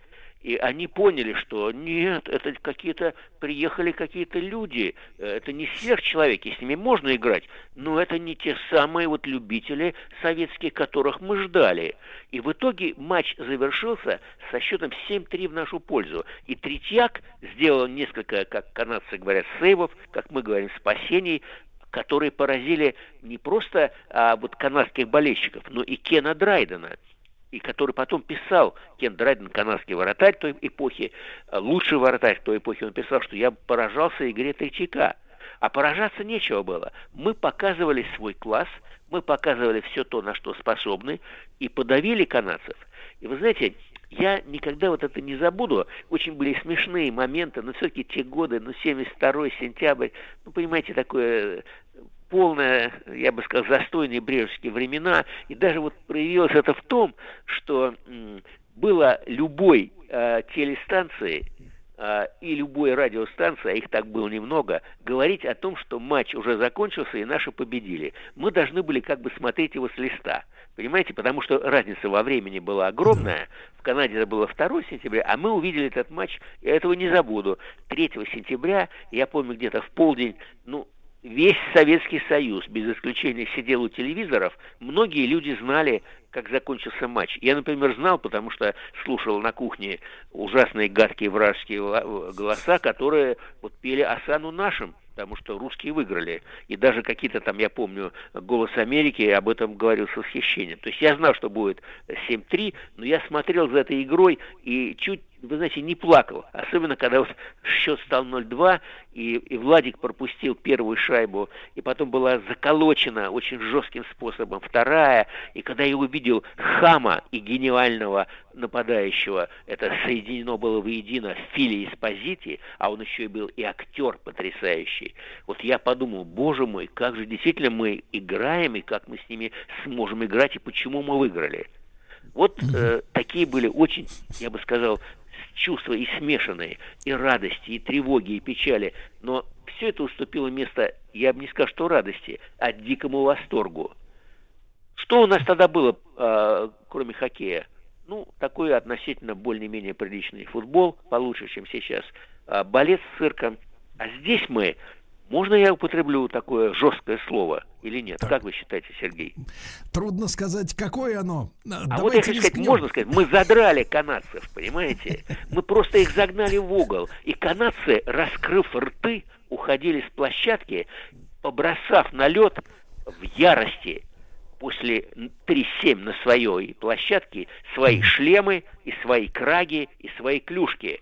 [SPEAKER 16] и они поняли, что нет, это какие-то, приехали какие-то люди, э, это не сверхчеловеки, с ними можно играть, но это не те самые вот любители советские, которых мы ждали. И в итоге матч завершился со счетом 7-3 в нашу пользу. И Третьяк сделал несколько, как канадцы говорят, сейвов, как мы говорим, спасений, которые поразили не просто а, вот канадских болельщиков, но и Кена Драйдена и который потом писал, Кен Драйден, канадский вратарь той эпохи, э, лучший вратарь той эпохи, он писал, что я поражался игре Третьяка. А поражаться нечего было. Мы показывали свой класс, мы показывали все то, на что способны, и подавили канадцев. И вы знаете, я никогда вот это не забуду. Очень были смешные моменты, но все-таки те годы, ну, 72 сентябрь, ну, понимаете, такое э, полное, я бы сказал, застойные брежневские времена. И даже вот проявилось это в том, что было любой э, телестанции э, и любой радиостанции, а их так было немного, говорить о том, что матч уже закончился и наши победили. Мы должны были как бы смотреть его с листа. Понимаете, потому что разница во времени была огромная. В Канаде это было 2 сентября, а мы увидели этот матч, я этого не забуду. 3 сентября, я помню, где-то в полдень, ну, весь Советский Союз, без исключения, сидел у телевизоров. Многие люди знали, как закончился матч. Я, например, знал, потому что слушал на кухне ужасные гадкие вражеские голоса, которые вот пели Асану нашим, потому что русские выиграли. И даже какие-то там, я помню, «Голос Америки» об этом говорил с восхищением. То есть я знал, что будет 7-3, но я смотрел за этой игрой и чуть, вы знаете, не плакал. Особенно, когда вот счет стал 0-2, и, и Владик пропустил первую шайбу, и потом была заколочена очень жестким способом вторая, и когда я увидел Хама и гениального нападающего, это соединено было воедино Фили Эспозити, а он еще и был и актер потрясающий. Вот я подумал, боже мой, как же действительно мы играем, и как мы с ними сможем играть, и почему мы выиграли. Вот э, такие были очень, я бы сказал, чувства и смешанные, и радости, и тревоги, и печали. Но все это уступило место, я бы не сказал, что радости, а дикому восторгу. Что у нас тогда было, э, кроме хоккея? Ну, такой относительно более-менее приличный футбол, получше, чем сейчас. А, балет с цирком. А здесь мы... Можно я употреблю такое жесткое слово или нет? Как вы считаете, Сергей?
[SPEAKER 2] Трудно сказать, какое оно.
[SPEAKER 16] А вот я хочу сказать, можно сказать, мы задрали канадцев, понимаете? Мы просто их загнали в угол. И канадцы, раскрыв рты, уходили с площадки, побросав на лед в ярости после 3-7 на своей площадке свои шлемы и свои краги и свои клюшки.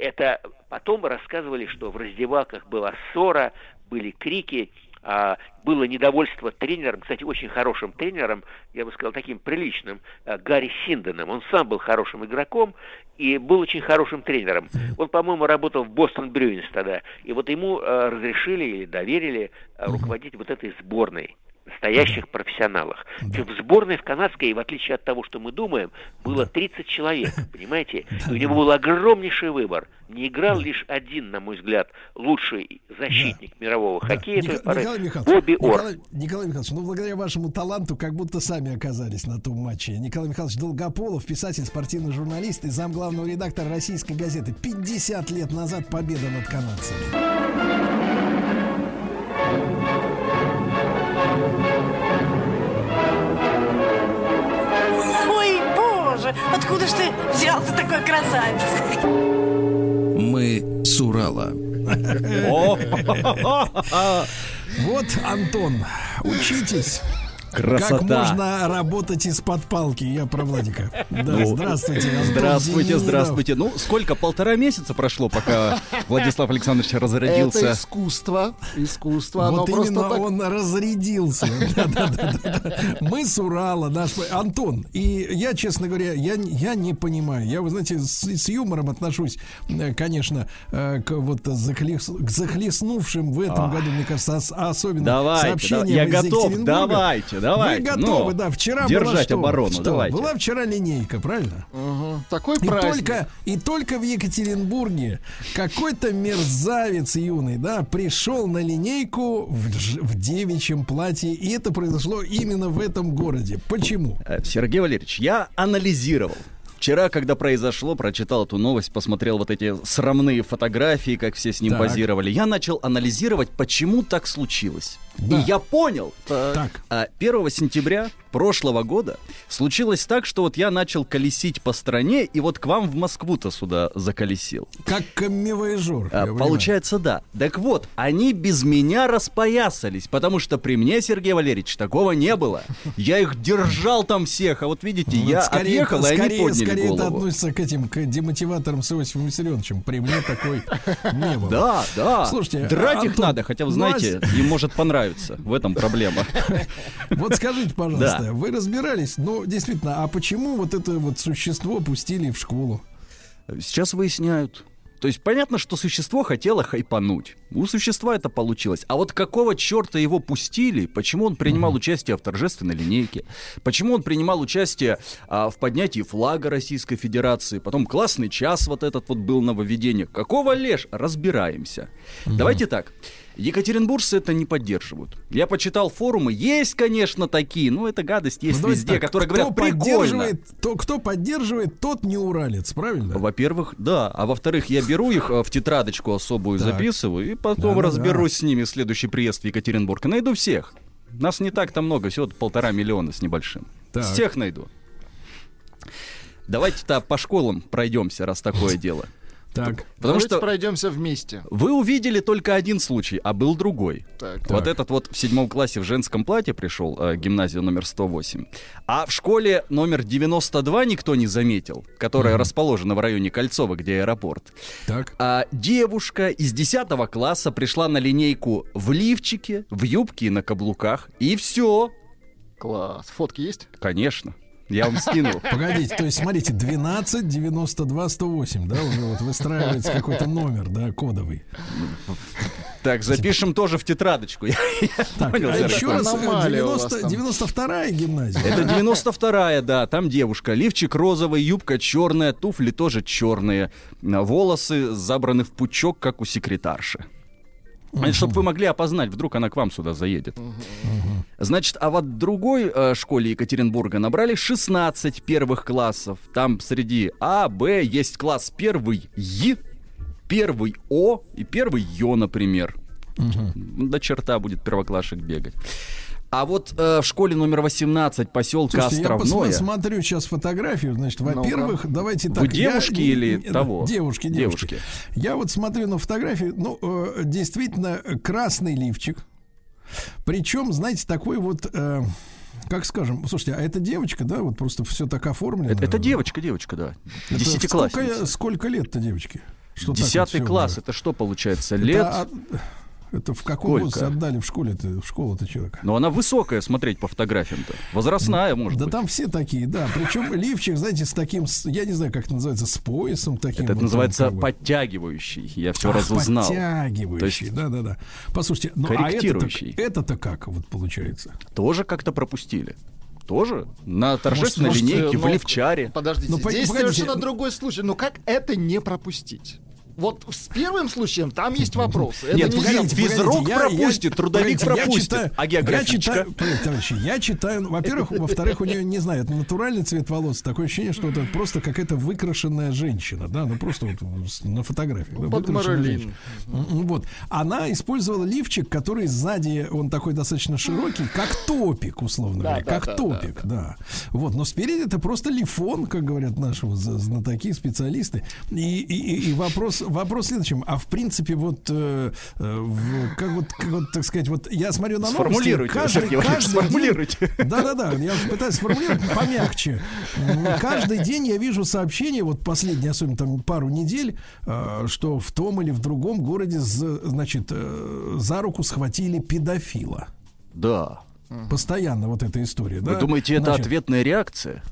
[SPEAKER 16] Это потом рассказывали, что в раздевалках была ссора, были крики, а, было недовольство тренером, кстати, очень хорошим тренером, я бы сказал, таким приличным, а, Гарри Синденом. Он сам был хорошим игроком и был очень хорошим тренером. Он, по-моему, работал в Бостон Брюинс тогда. И вот ему а, разрешили или доверили а, руководить вот этой сборной. Настоящих профессионалах. В сборной в канадской, в отличие от того, что мы думаем, было 30 человек, понимаете? И у него был огромнейший выбор. Не играл лишь один, на мой взгляд, лучший защитник мирового хоккея той поры,
[SPEAKER 2] Николай Михайлович,
[SPEAKER 16] Бобби Орр.
[SPEAKER 2] Николай, Михайлович, ну благодаря вашему таланту, как будто сами оказались на том матче. Николай Михайлович Долгополов, писатель, спортивный журналист и зам главного редактора российской газеты. 50 лет назад победа над канадцами.
[SPEAKER 17] Боже, откуда ж ты взялся такой красавец?
[SPEAKER 1] Мы с Урала.
[SPEAKER 2] Вот, Антон, учитесь.
[SPEAKER 18] Красота.
[SPEAKER 2] Как можно работать из-под палки? Я про Владика. Да,
[SPEAKER 18] Ну,
[SPEAKER 2] здравствуйте, Антон
[SPEAKER 18] Здравствуйте,
[SPEAKER 2] Зининов.
[SPEAKER 18] здравствуйте. Ну, сколько? Полтора месяца прошло, пока Владислав Александрович разродился.
[SPEAKER 3] Это искусство. Искусство. Оно
[SPEAKER 2] Вот
[SPEAKER 3] просто
[SPEAKER 2] именно
[SPEAKER 3] так-
[SPEAKER 2] он разрядился. Мы с Урала, наш Антон. И я, честно говоря, я, я не понимаю. Я, вы знаете, с, с юмором отношусь, э, конечно, э, к вот захлес- к захлестнувшим в этом году, мне кажется, ос- особенно
[SPEAKER 18] Давайте,
[SPEAKER 2] сообщениям
[SPEAKER 18] я готов, давайте, давайте,
[SPEAKER 2] Вы готовы,
[SPEAKER 18] ну,
[SPEAKER 2] да. Вчера
[SPEAKER 18] держать
[SPEAKER 2] была что?
[SPEAKER 18] оборону,
[SPEAKER 2] Что?
[SPEAKER 18] давайте.
[SPEAKER 2] Была вчера линейка, правильно?
[SPEAKER 3] Такой
[SPEAKER 2] И
[SPEAKER 3] праздник.
[SPEAKER 2] только, и только в Екатеринбурге какой-то мерзавец юный, да, пришел на линейку в, в девичьем платье, и это произошло именно в этом городе. Почему?
[SPEAKER 18] Э, Сергей Валерьевич, я анализировал. Вчера, когда произошло, прочитал эту новость, посмотрел вот эти срамные фотографии, как все с ним
[SPEAKER 2] Так.
[SPEAKER 18] позировали. Я начал анализировать, почему так случилось.
[SPEAKER 2] Да.
[SPEAKER 18] И я понял.
[SPEAKER 2] Так.
[SPEAKER 18] А 1 сентября прошлого года случилось так, что вот я начал колесить по стране, и вот к вам в Москву-то сюда заколесил.
[SPEAKER 2] Как камевояжер.
[SPEAKER 18] А, получается, да. Так вот, они без меня распоясались, потому что при мне, Сергей Валерьевич, такого не было. Я их держал там всех, а вот видите, я
[SPEAKER 2] скорее,
[SPEAKER 18] отъехал, и они
[SPEAKER 2] скорее,
[SPEAKER 18] подняли
[SPEAKER 2] скорее это
[SPEAKER 18] голову.
[SPEAKER 2] относится к этим, к демотиваторам с Иосифом Виссарионовичем. При мне такой не было.
[SPEAKER 18] Да, да.
[SPEAKER 2] Слушайте,
[SPEAKER 18] Драть их
[SPEAKER 2] Антон,
[SPEAKER 18] надо, хотя, вы
[SPEAKER 2] а
[SPEAKER 18] знаете, им может понравиться. В этом проблема.
[SPEAKER 2] Вот скажите, пожалуйста,
[SPEAKER 18] Да.
[SPEAKER 2] вы разбирались, ну, действительно, а почему вот это вот существо пустили в школу?
[SPEAKER 18] Сейчас выясняют. То есть понятно, что существо хотело хайпануть. У существа это получилось. А вот какого черта его пустили? Почему он принимал участие в торжественной линейке? Почему он принимал участие а, в поднятии флага Российской Федерации? Потом классный час вот этот вот был нововведение. Какого лишь? Разбираемся. Давайте так. Екатеринбуржцы это не поддерживают. Я почитал форумы. Есть, конечно, такие, но это гадость есть
[SPEAKER 2] Ну,
[SPEAKER 18] везде,
[SPEAKER 2] так,
[SPEAKER 18] которые
[SPEAKER 2] кто
[SPEAKER 18] говорят
[SPEAKER 2] поддерживает, то, кто поддерживает, тот не уралец, правильно?
[SPEAKER 18] Во-первых, да. А во-вторых, я беру их э, в тетрадочку особую,
[SPEAKER 2] Так.
[SPEAKER 18] записываю, и потом
[SPEAKER 2] Да-да-да.
[SPEAKER 18] разберусь с ними в следующий приезд в Екатеринбург. И найду всех. Нас не так-то много, всего полтора миллиона с небольшим.
[SPEAKER 2] Так.
[SPEAKER 18] Всех найду. Давайте-то по школам пройдемся, раз такое дело.
[SPEAKER 2] Так.
[SPEAKER 18] Потому
[SPEAKER 3] Давайте
[SPEAKER 18] что
[SPEAKER 3] пройдемся вместе.
[SPEAKER 18] вы увидели только один случай, а был другой.
[SPEAKER 3] Так.
[SPEAKER 18] Вот
[SPEAKER 2] Так.
[SPEAKER 18] этот вот в седьмом классе в женском платье пришел, э, гимназию номер 108. А в школе номер 92 никто не заметил, которая расположена в районе Кольцова, где аэропорт.
[SPEAKER 2] Так.
[SPEAKER 18] А девушка из 10 класса пришла на линейку в лифчике, в юбке и на каблуках. И все.
[SPEAKER 3] Класс. Фотки есть?
[SPEAKER 18] Конечно. Я вам скинул.
[SPEAKER 2] Погодите, то есть, смотрите, 12, 92, 108, да, уже вот выстраивается какой-то номер, да, кодовый.
[SPEAKER 18] Так, запишем тоже в тетрадочку. Я- я
[SPEAKER 2] Так,
[SPEAKER 18] понял,
[SPEAKER 2] а еще раз, э,
[SPEAKER 3] Аномалия у вас
[SPEAKER 2] 90,
[SPEAKER 3] там.
[SPEAKER 2] 92-я гимназия.
[SPEAKER 18] Это 92-я, да, там девушка. Лифчик розовый, юбка черная, туфли тоже черные. Волосы забраны в пучок, как у секретарши. Чтобы вы могли опознать, вдруг она к вам сюда заедет. Значит, а вот в другой э, школе Екатеринбурга набрали 16 первых классов. Там среди А, Б есть класс первый Е, первый О и первый Ё, например. До черта будет первоклассник бегать. А вот э, в школе номер 18 поселка
[SPEAKER 2] Слушайте, я
[SPEAKER 18] Островное.
[SPEAKER 2] посмотрю сейчас фотографию. Значит, во-первых, давайте так.
[SPEAKER 18] Вы
[SPEAKER 2] я-
[SPEAKER 18] девушки или
[SPEAKER 2] да,
[SPEAKER 18] того?
[SPEAKER 2] Девушки, девушки.
[SPEAKER 18] Девушки.
[SPEAKER 2] Я вот смотрю на фотографию, ну, э, действительно, красный лифчик. Причем, знаете, такой вот... э, как скажем, слушайте, а это девочка, да, вот просто все так оформлено.
[SPEAKER 18] Это, это девочка, девочка, да.
[SPEAKER 2] Это
[SPEAKER 18] Десятиклассница.
[SPEAKER 2] Сколько, сколько лет-то девочке? Что
[SPEAKER 18] Десятый класс,
[SPEAKER 2] было?
[SPEAKER 18] это что получается?
[SPEAKER 2] Это
[SPEAKER 18] Лет
[SPEAKER 2] от- Это в каком
[SPEAKER 18] Сколько?
[SPEAKER 2] возрасте отдали в школе в школу-то человека?
[SPEAKER 18] Но она высокая, смотреть по фотографиям-то. Возрастная, может
[SPEAKER 2] Да
[SPEAKER 18] быть.
[SPEAKER 2] там все такие, да. Причем лифчик, знаете, с таким, я не знаю, как это называется, с поясом таким.
[SPEAKER 18] Это
[SPEAKER 2] вот
[SPEAKER 18] называется
[SPEAKER 2] там, как бы.
[SPEAKER 18] подтягивающий. Я все
[SPEAKER 2] Ах,
[SPEAKER 18] разузнал.
[SPEAKER 2] Подтягивающий, да-да-да. Послушайте, ну а это-то,
[SPEAKER 18] корректирующий.
[SPEAKER 2] это-то как вот получается?
[SPEAKER 18] Тоже как-то пропустили. Тоже на торжественной
[SPEAKER 3] Может,
[SPEAKER 18] линейке в
[SPEAKER 3] ну,
[SPEAKER 18] лифчаре.
[SPEAKER 3] Подождите,
[SPEAKER 2] Ну,
[SPEAKER 3] здесь
[SPEAKER 2] погодите.
[SPEAKER 3] совершенно другой случай. Ну как это не пропустить? Вот с первым случаем там есть вопросы. Это
[SPEAKER 18] Нет,
[SPEAKER 3] не
[SPEAKER 18] погодите,
[SPEAKER 3] я-
[SPEAKER 18] физрук
[SPEAKER 2] я-
[SPEAKER 18] пропустит,
[SPEAKER 2] я-
[SPEAKER 18] трудовик
[SPEAKER 2] погодите, я
[SPEAKER 18] пропустит.
[SPEAKER 2] читаю-
[SPEAKER 18] А
[SPEAKER 2] Я
[SPEAKER 18] географичка?
[SPEAKER 2] читаю, погодите, товарищи, я читаю, ну, во-первых, во-вторых, у нее, не знаю, это натуральный цвет волос, такое ощущение, что это просто какая-то выкрашенная женщина, да, ну просто вот с- на фотографии. да,
[SPEAKER 3] Под
[SPEAKER 2] выкрашенная Вот. Она использовала лифчик, который сзади, он такой достаточно широкий, как топик, условно
[SPEAKER 3] Да,
[SPEAKER 2] говоря,
[SPEAKER 3] да,
[SPEAKER 2] как
[SPEAKER 3] да,
[SPEAKER 2] топик, да, Вот, но спереди это просто лифон, как говорят наши вот знатоки, специалисты. И, и- и- и вопрос, вопрос в следующем. А в принципе, вот, э, э, в- как вот, как вот, так сказать, вот я смотрю на новости,
[SPEAKER 18] Сформулируйте,
[SPEAKER 2] каждый,
[SPEAKER 18] Сергей
[SPEAKER 2] каждый день-
[SPEAKER 18] сформулируйте.
[SPEAKER 2] да-да-да, я пытаюсь сформулировать помягче. Каждый день я вижу сообщения, вот последние, особенно там пару недель, э, что в том или в другом городе, значит, э, за руку схватили педофила.
[SPEAKER 18] Да.
[SPEAKER 2] Постоянно вот эта история.
[SPEAKER 18] Вы
[SPEAKER 2] да?
[SPEAKER 18] думаете, это
[SPEAKER 2] Значит,
[SPEAKER 18] ответная реакция?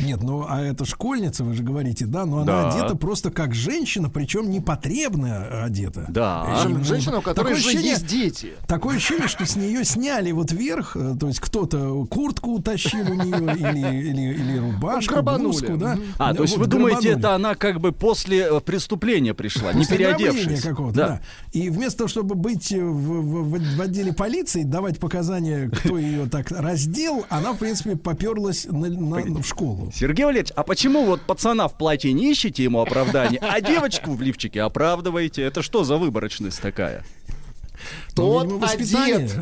[SPEAKER 2] Нет, ну а это школьница, вы же говорите, да, но она
[SPEAKER 18] Да.
[SPEAKER 2] одета просто как женщина, причем непотребно одета.
[SPEAKER 18] Да.
[SPEAKER 2] Причем,
[SPEAKER 3] Причем женщина, у которой
[SPEAKER 2] такое
[SPEAKER 3] же
[SPEAKER 2] ощущение-
[SPEAKER 3] есть дети.
[SPEAKER 2] Такое ощущение, что с нее сняли вот вверх, э, то есть кто-то куртку утащил у нее или, или, или рубашку,
[SPEAKER 3] Грабанули.
[SPEAKER 2] блузку, да.
[SPEAKER 18] А, то есть
[SPEAKER 2] Вот
[SPEAKER 18] вы думаете,
[SPEAKER 2] грабанули.
[SPEAKER 18] это она как бы после э, преступления пришла, не
[SPEAKER 2] После ограбления
[SPEAKER 18] переодевшись?
[SPEAKER 2] какого-то, да. И вместо того, чтобы быть в, в- в- в отделе полиции, давать показания, кто ее так раздел, она, в принципе, поперлась на- на- в школу.
[SPEAKER 18] Сергей Валерьевич, а почему вот пацана в платье не ищете ему оправдание, а девочку в лифчике оправдываете? Это что за выборочность такая?
[SPEAKER 3] Тот
[SPEAKER 2] видимо, воспитание.
[SPEAKER 3] одет,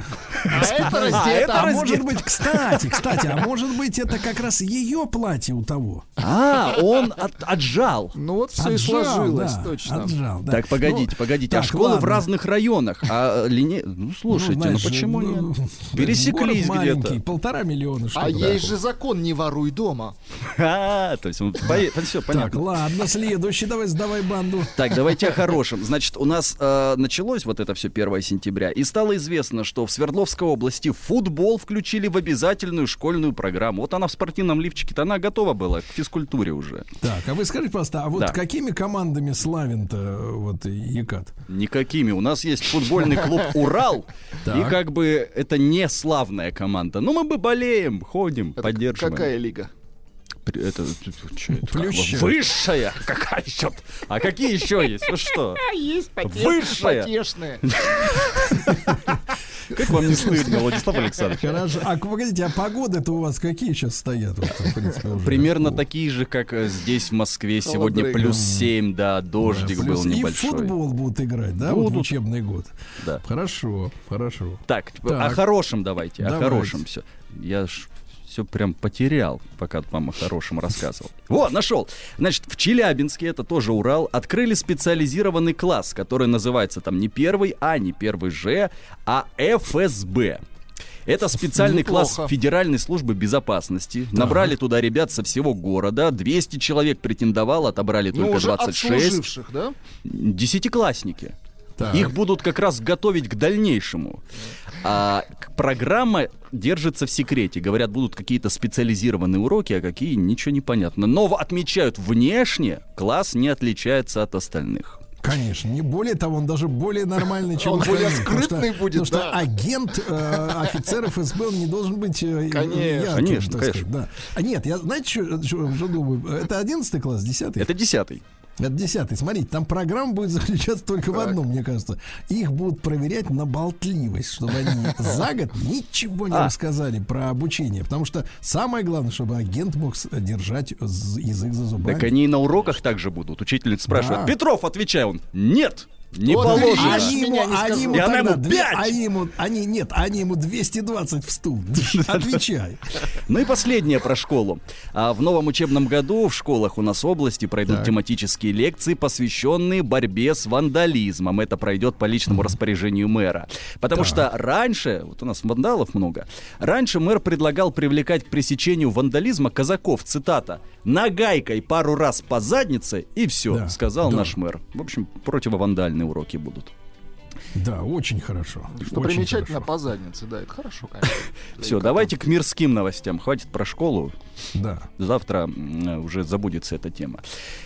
[SPEAKER 3] а это
[SPEAKER 18] А,
[SPEAKER 3] раздето.
[SPEAKER 18] это
[SPEAKER 2] А
[SPEAKER 18] раздето.
[SPEAKER 2] может быть, кстати, кстати, а может быть, это как раз ее платье у того.
[SPEAKER 18] А, он от- отжал.
[SPEAKER 3] Ну вот все и сложилось,
[SPEAKER 2] да,
[SPEAKER 3] точно.
[SPEAKER 2] отжал, да.
[SPEAKER 18] Так, погодите,
[SPEAKER 2] Ну,
[SPEAKER 18] погодите. а
[SPEAKER 2] так,
[SPEAKER 18] школы в разных районах. А лине... Ну, слушайте, ну,
[SPEAKER 2] знаешь,
[SPEAKER 18] почему
[SPEAKER 2] ну,
[SPEAKER 18] нет?
[SPEAKER 2] город
[SPEAKER 18] Пересеклись
[SPEAKER 2] маленький,
[SPEAKER 18] где-то.
[SPEAKER 2] полтора миллиона.
[SPEAKER 3] А есть же закон «не воруй дома».
[SPEAKER 18] А, то есть, все
[SPEAKER 2] Так,
[SPEAKER 18] понятно.
[SPEAKER 2] ладно, следующий, давай сдавай банду.
[SPEAKER 18] Так, давайте о хорошем. Значит, у нас э, началось вот это все 1 сентября, и стало известно, что в Свердловской области футбол включили в обязательную школьную программу. Вот она в спортивном лифчике-то, она готова была к физкультуре уже.
[SPEAKER 2] Так, а вы скажите, пожалуйста, а вот
[SPEAKER 18] Да.
[SPEAKER 2] какими командами славен-то вот Екат?
[SPEAKER 18] Никакими. У нас есть футбольный клуб «Урал», и как бы это не славная команда. Но мы бы болеем, ходим, поддерживаем.
[SPEAKER 3] Какая лига?
[SPEAKER 18] Это, это?
[SPEAKER 2] Плющая.
[SPEAKER 18] Высшая? Какая еще? А какие еще есть? Вы что?
[SPEAKER 3] Есть
[SPEAKER 18] Высшая.
[SPEAKER 3] потешные.
[SPEAKER 18] Как вам не стыдно, Владислав Александрович?
[SPEAKER 2] Хорошо. А погодите, а погоды-то у вас какие сейчас стоят? Вот, принципе, уже?
[SPEAKER 18] Примерно такие же, как э, здесь, в Москве. Сегодня
[SPEAKER 3] Холодрыга.
[SPEAKER 18] плюс 7, да, дождик
[SPEAKER 2] Плюс
[SPEAKER 18] был
[SPEAKER 2] И
[SPEAKER 18] небольшой.
[SPEAKER 2] футбол будут играть, да, вот в
[SPEAKER 18] Будут.
[SPEAKER 2] учебный год?
[SPEAKER 18] Да.
[SPEAKER 2] Хорошо, хорошо.
[SPEAKER 18] Так, о
[SPEAKER 2] Так.
[SPEAKER 18] хорошем давайте, о
[SPEAKER 2] Давайте.
[SPEAKER 18] хорошем все. Я ж все прям потерял, пока вам о хорошем рассказывал. Вот, нашел. Значит, в Челябинске, это тоже Урал, открыли специализированный класс, который называется там не первый А, не первый Ж, а ФСБ. Это специальный
[SPEAKER 3] Неплохо.
[SPEAKER 18] класс Федеральной службы безопасности. Набрали туда ребят со всего города. 200 человек претендовало, отобрали
[SPEAKER 3] Ну,
[SPEAKER 18] только
[SPEAKER 3] уже
[SPEAKER 18] 26.
[SPEAKER 3] отслуживших, да?
[SPEAKER 18] Десятиклассники.
[SPEAKER 2] Так.
[SPEAKER 18] Их будут как раз готовить к дальнейшему. А программа держится в секрете. Говорят, будут какие-то специализированные уроки, а какие ничего не понятно. Но отмечают внешне, класс не отличается от остальных.
[SPEAKER 2] Конечно, не более того, он даже более нормальный, чем
[SPEAKER 3] Он более
[SPEAKER 2] остальные, потому
[SPEAKER 3] скрытный
[SPEAKER 2] что-
[SPEAKER 3] будет,
[SPEAKER 2] Потому что
[SPEAKER 3] да.
[SPEAKER 2] агент э, офицер ФСБ он не должен быть э,
[SPEAKER 3] Конечно.
[SPEAKER 2] ярким,
[SPEAKER 18] Конечно, конечно.
[SPEAKER 2] сказать, да. А нет, я знаете, что, что- что думаю? Это 11 класс, 10
[SPEAKER 18] Это десятый.
[SPEAKER 2] Это десятый. Смотрите, там программа будет заключаться только в одном, мне кажется. Их будут проверять на болтливость, чтобы они за год ничего не
[SPEAKER 18] А.
[SPEAKER 2] рассказали про обучение. Потому что самое главное, чтобы агент мог держать язык за зубами.
[SPEAKER 18] Так они и на уроках также будут. Учительница спрашивает,
[SPEAKER 2] Да.
[SPEAKER 18] Петров, отвечай он, нет, не
[SPEAKER 3] Вот
[SPEAKER 18] положено.
[SPEAKER 2] Они ему,
[SPEAKER 3] не
[SPEAKER 2] они ему тогда
[SPEAKER 18] ему
[SPEAKER 2] две-
[SPEAKER 18] пять.
[SPEAKER 2] они ему, они, нет, они ему 220 в стул. Отвечай.
[SPEAKER 18] Ну и последнее про школу. А в новом учебном году в школах у нас области пройдут
[SPEAKER 2] Так.
[SPEAKER 18] тематические лекции, посвященные борьбе с вандализмом. Это пройдет по личному распоряжению мэра. Потому что раньше, вот у нас вандалов много, раньше мэр предлагал привлекать к пресечению вандализма казаков, цитата, нагайкой пару раз по заднице и все,
[SPEAKER 2] Да,
[SPEAKER 18] сказал
[SPEAKER 2] да.
[SPEAKER 18] наш мэр. В общем, противовандальные уроки будут.
[SPEAKER 2] Да, очень хорошо.
[SPEAKER 3] Что
[SPEAKER 2] Очень
[SPEAKER 3] примечательно по заднице, да, это хорошо, конечно.
[SPEAKER 18] Все, давайте к мирским новостям. Хватит про школу.
[SPEAKER 2] Да.
[SPEAKER 18] Завтра м, уже забудется эта тема.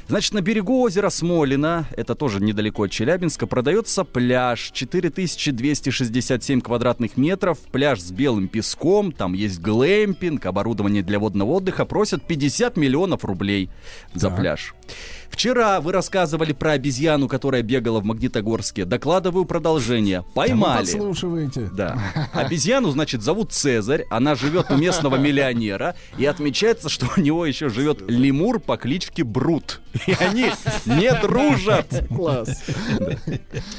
[SPEAKER 18] Значит, на берегу озера Смолина, это тоже недалеко от Челябинска, продается пляж 4267 квадратных метров. Пляж с белым песком, там есть глэмпинг, оборудование для водного отдыха. Просят 50 миллионов рублей за
[SPEAKER 2] Так.
[SPEAKER 18] пляж. Вчера вы рассказывали про обезьяну, которая бегала в Магнитогорске. Докладываю продолжение.
[SPEAKER 2] Вы
[SPEAKER 18] Поймали.
[SPEAKER 2] подслушиваете.
[SPEAKER 18] Да. Обезьяну, значит, зовут Цезарь. Она живет у местного миллионера. И отмечается, что у него еще живет лемур по кличке Брут. И они не дружат.
[SPEAKER 3] Класс.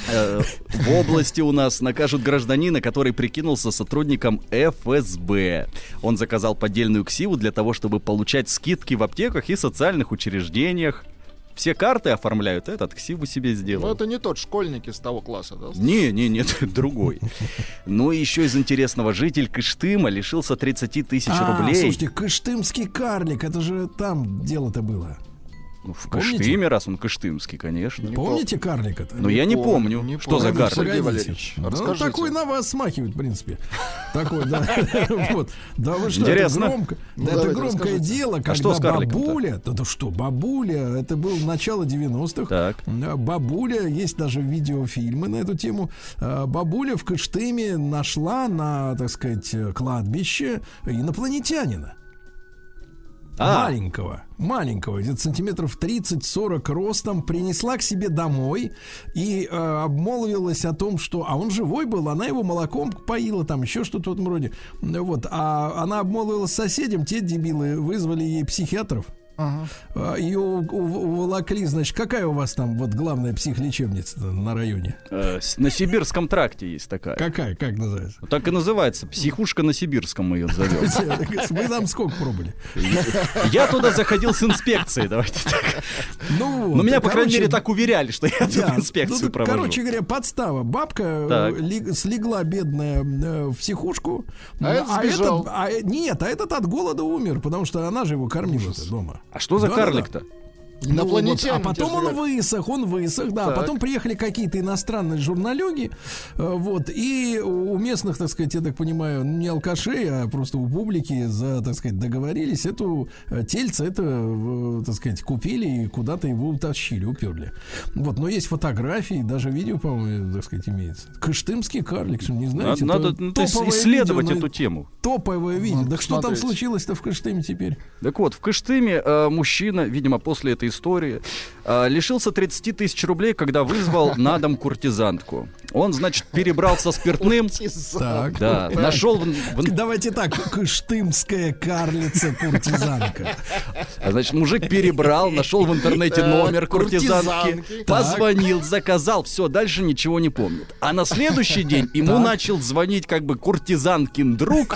[SPEAKER 18] Э, В области у нас накажут гражданина, который прикинулся сотрудником ФСБ. Он заказал поддельную ксиву для того, чтобы получать скидки в аптеках и социальных учреждениях. Все карты оформляют, этот ксиву себе сделал.
[SPEAKER 3] Но это не тот школьник из того класса, да?
[SPEAKER 18] Не, не, нет, другой. Ну и еще из интересного, житель Кыштыма лишился 30 тысяч
[SPEAKER 2] А,
[SPEAKER 18] рублей.
[SPEAKER 2] слушайте, Кыштымский карлик, это же там дело-то было.
[SPEAKER 18] Ну, в
[SPEAKER 2] помните?
[SPEAKER 18] Кыштыме, раз он кыштымский, конечно.
[SPEAKER 2] Помните карлика-то?
[SPEAKER 18] Ну, я не помню. Что за карлик?
[SPEAKER 3] Сергей. Валерьевич,
[SPEAKER 2] Да,
[SPEAKER 3] расскажите.
[SPEAKER 2] такой на вас смахивает, в принципе. Такой, да. Вот. Да вы что,
[SPEAKER 18] Интересно.
[SPEAKER 2] это громко.
[SPEAKER 3] Ну,
[SPEAKER 2] Да это
[SPEAKER 3] давайте,
[SPEAKER 2] громкое дело,
[SPEAKER 18] А что
[SPEAKER 2] когда бабуля, да, что, бабуля, это было начало 90-х.
[SPEAKER 18] Так.
[SPEAKER 2] А, Бабуля, есть даже видеофильмы на эту тему. А, Бабуля в Кыштыме нашла на, так сказать, кладбище инопланетянина.
[SPEAKER 18] А.
[SPEAKER 2] Маленького, маленького, где-то сантиметров 30-40 ростом, принесла к себе домой и э, обмолвилась о том, что... А он живой был, она его молоком поила, там еще что-то в этом роде. Вот, а она обмолвилась соседям, те дебилы вызвали ей психиатров.
[SPEAKER 3] Ага.
[SPEAKER 2] А, у- уволокли, значит, какая у вас там вот главная психлечебница на районе?
[SPEAKER 18] Э, На Сибирском тракте есть такая.
[SPEAKER 2] Какая, как называется?
[SPEAKER 18] Так и называется. Психушка на Сибирском мы ее зовем.
[SPEAKER 2] Вы там сколько пробыли?
[SPEAKER 18] Я туда заходил с инспекцией, давайте так.
[SPEAKER 2] Ну,
[SPEAKER 18] Но меня,
[SPEAKER 2] и,
[SPEAKER 18] по крайней мере, так уверяли, что я тут
[SPEAKER 2] Да,
[SPEAKER 18] инспекцию
[SPEAKER 2] ну,
[SPEAKER 18] провожу.
[SPEAKER 2] Короче говоря, подстава. Бабка э, слегла бедная э, в психушку.
[SPEAKER 3] А этот сбежал.
[SPEAKER 2] этот- а, э, нет, а этот от голода умер, потому что она же его кормила дома.
[SPEAKER 18] А что за
[SPEAKER 2] Да-да-да.
[SPEAKER 18] карлик-то?
[SPEAKER 2] Ну, вот, а потом он высох, он высох, да.
[SPEAKER 3] Так.
[SPEAKER 2] Потом приехали какие-то иностранные журналюги, э, вот, и у местных, так сказать, я так понимаю, не алкашей, а просто у публики, за, так сказать, договорились, эту э, тельце, это, так сказать, купили и куда-то его утащили, уперли. Вот, но есть фотографии, даже видео, по-моему, так сказать, имеется. Кыштымский карлик, не знаете?
[SPEAKER 18] Надо,
[SPEAKER 2] Это
[SPEAKER 18] надо, ну, то есть
[SPEAKER 2] топовое
[SPEAKER 18] исследовать
[SPEAKER 2] видео
[SPEAKER 18] эту тему.
[SPEAKER 2] Топовое видео.
[SPEAKER 3] Надо
[SPEAKER 2] Так что там случилось-то в Кыштыме теперь?
[SPEAKER 18] Так вот, в Кыштыме э, мужчина, видимо, после этой истории, э, лишился 30 тысяч рублей, когда вызвал на дом куртизантку. Он, значит, перебрался спиртным.
[SPEAKER 2] Так.
[SPEAKER 18] Да, нашел... в-
[SPEAKER 2] Давайте так, кыштымская карлица-куртизанка.
[SPEAKER 18] А, Значит, мужик перебрал, нашел в интернете номер куртизанки, позвонил, заказал, все, дальше ничего не помнит. А на следующий день ему начал звонить как бы куртизанкин друг.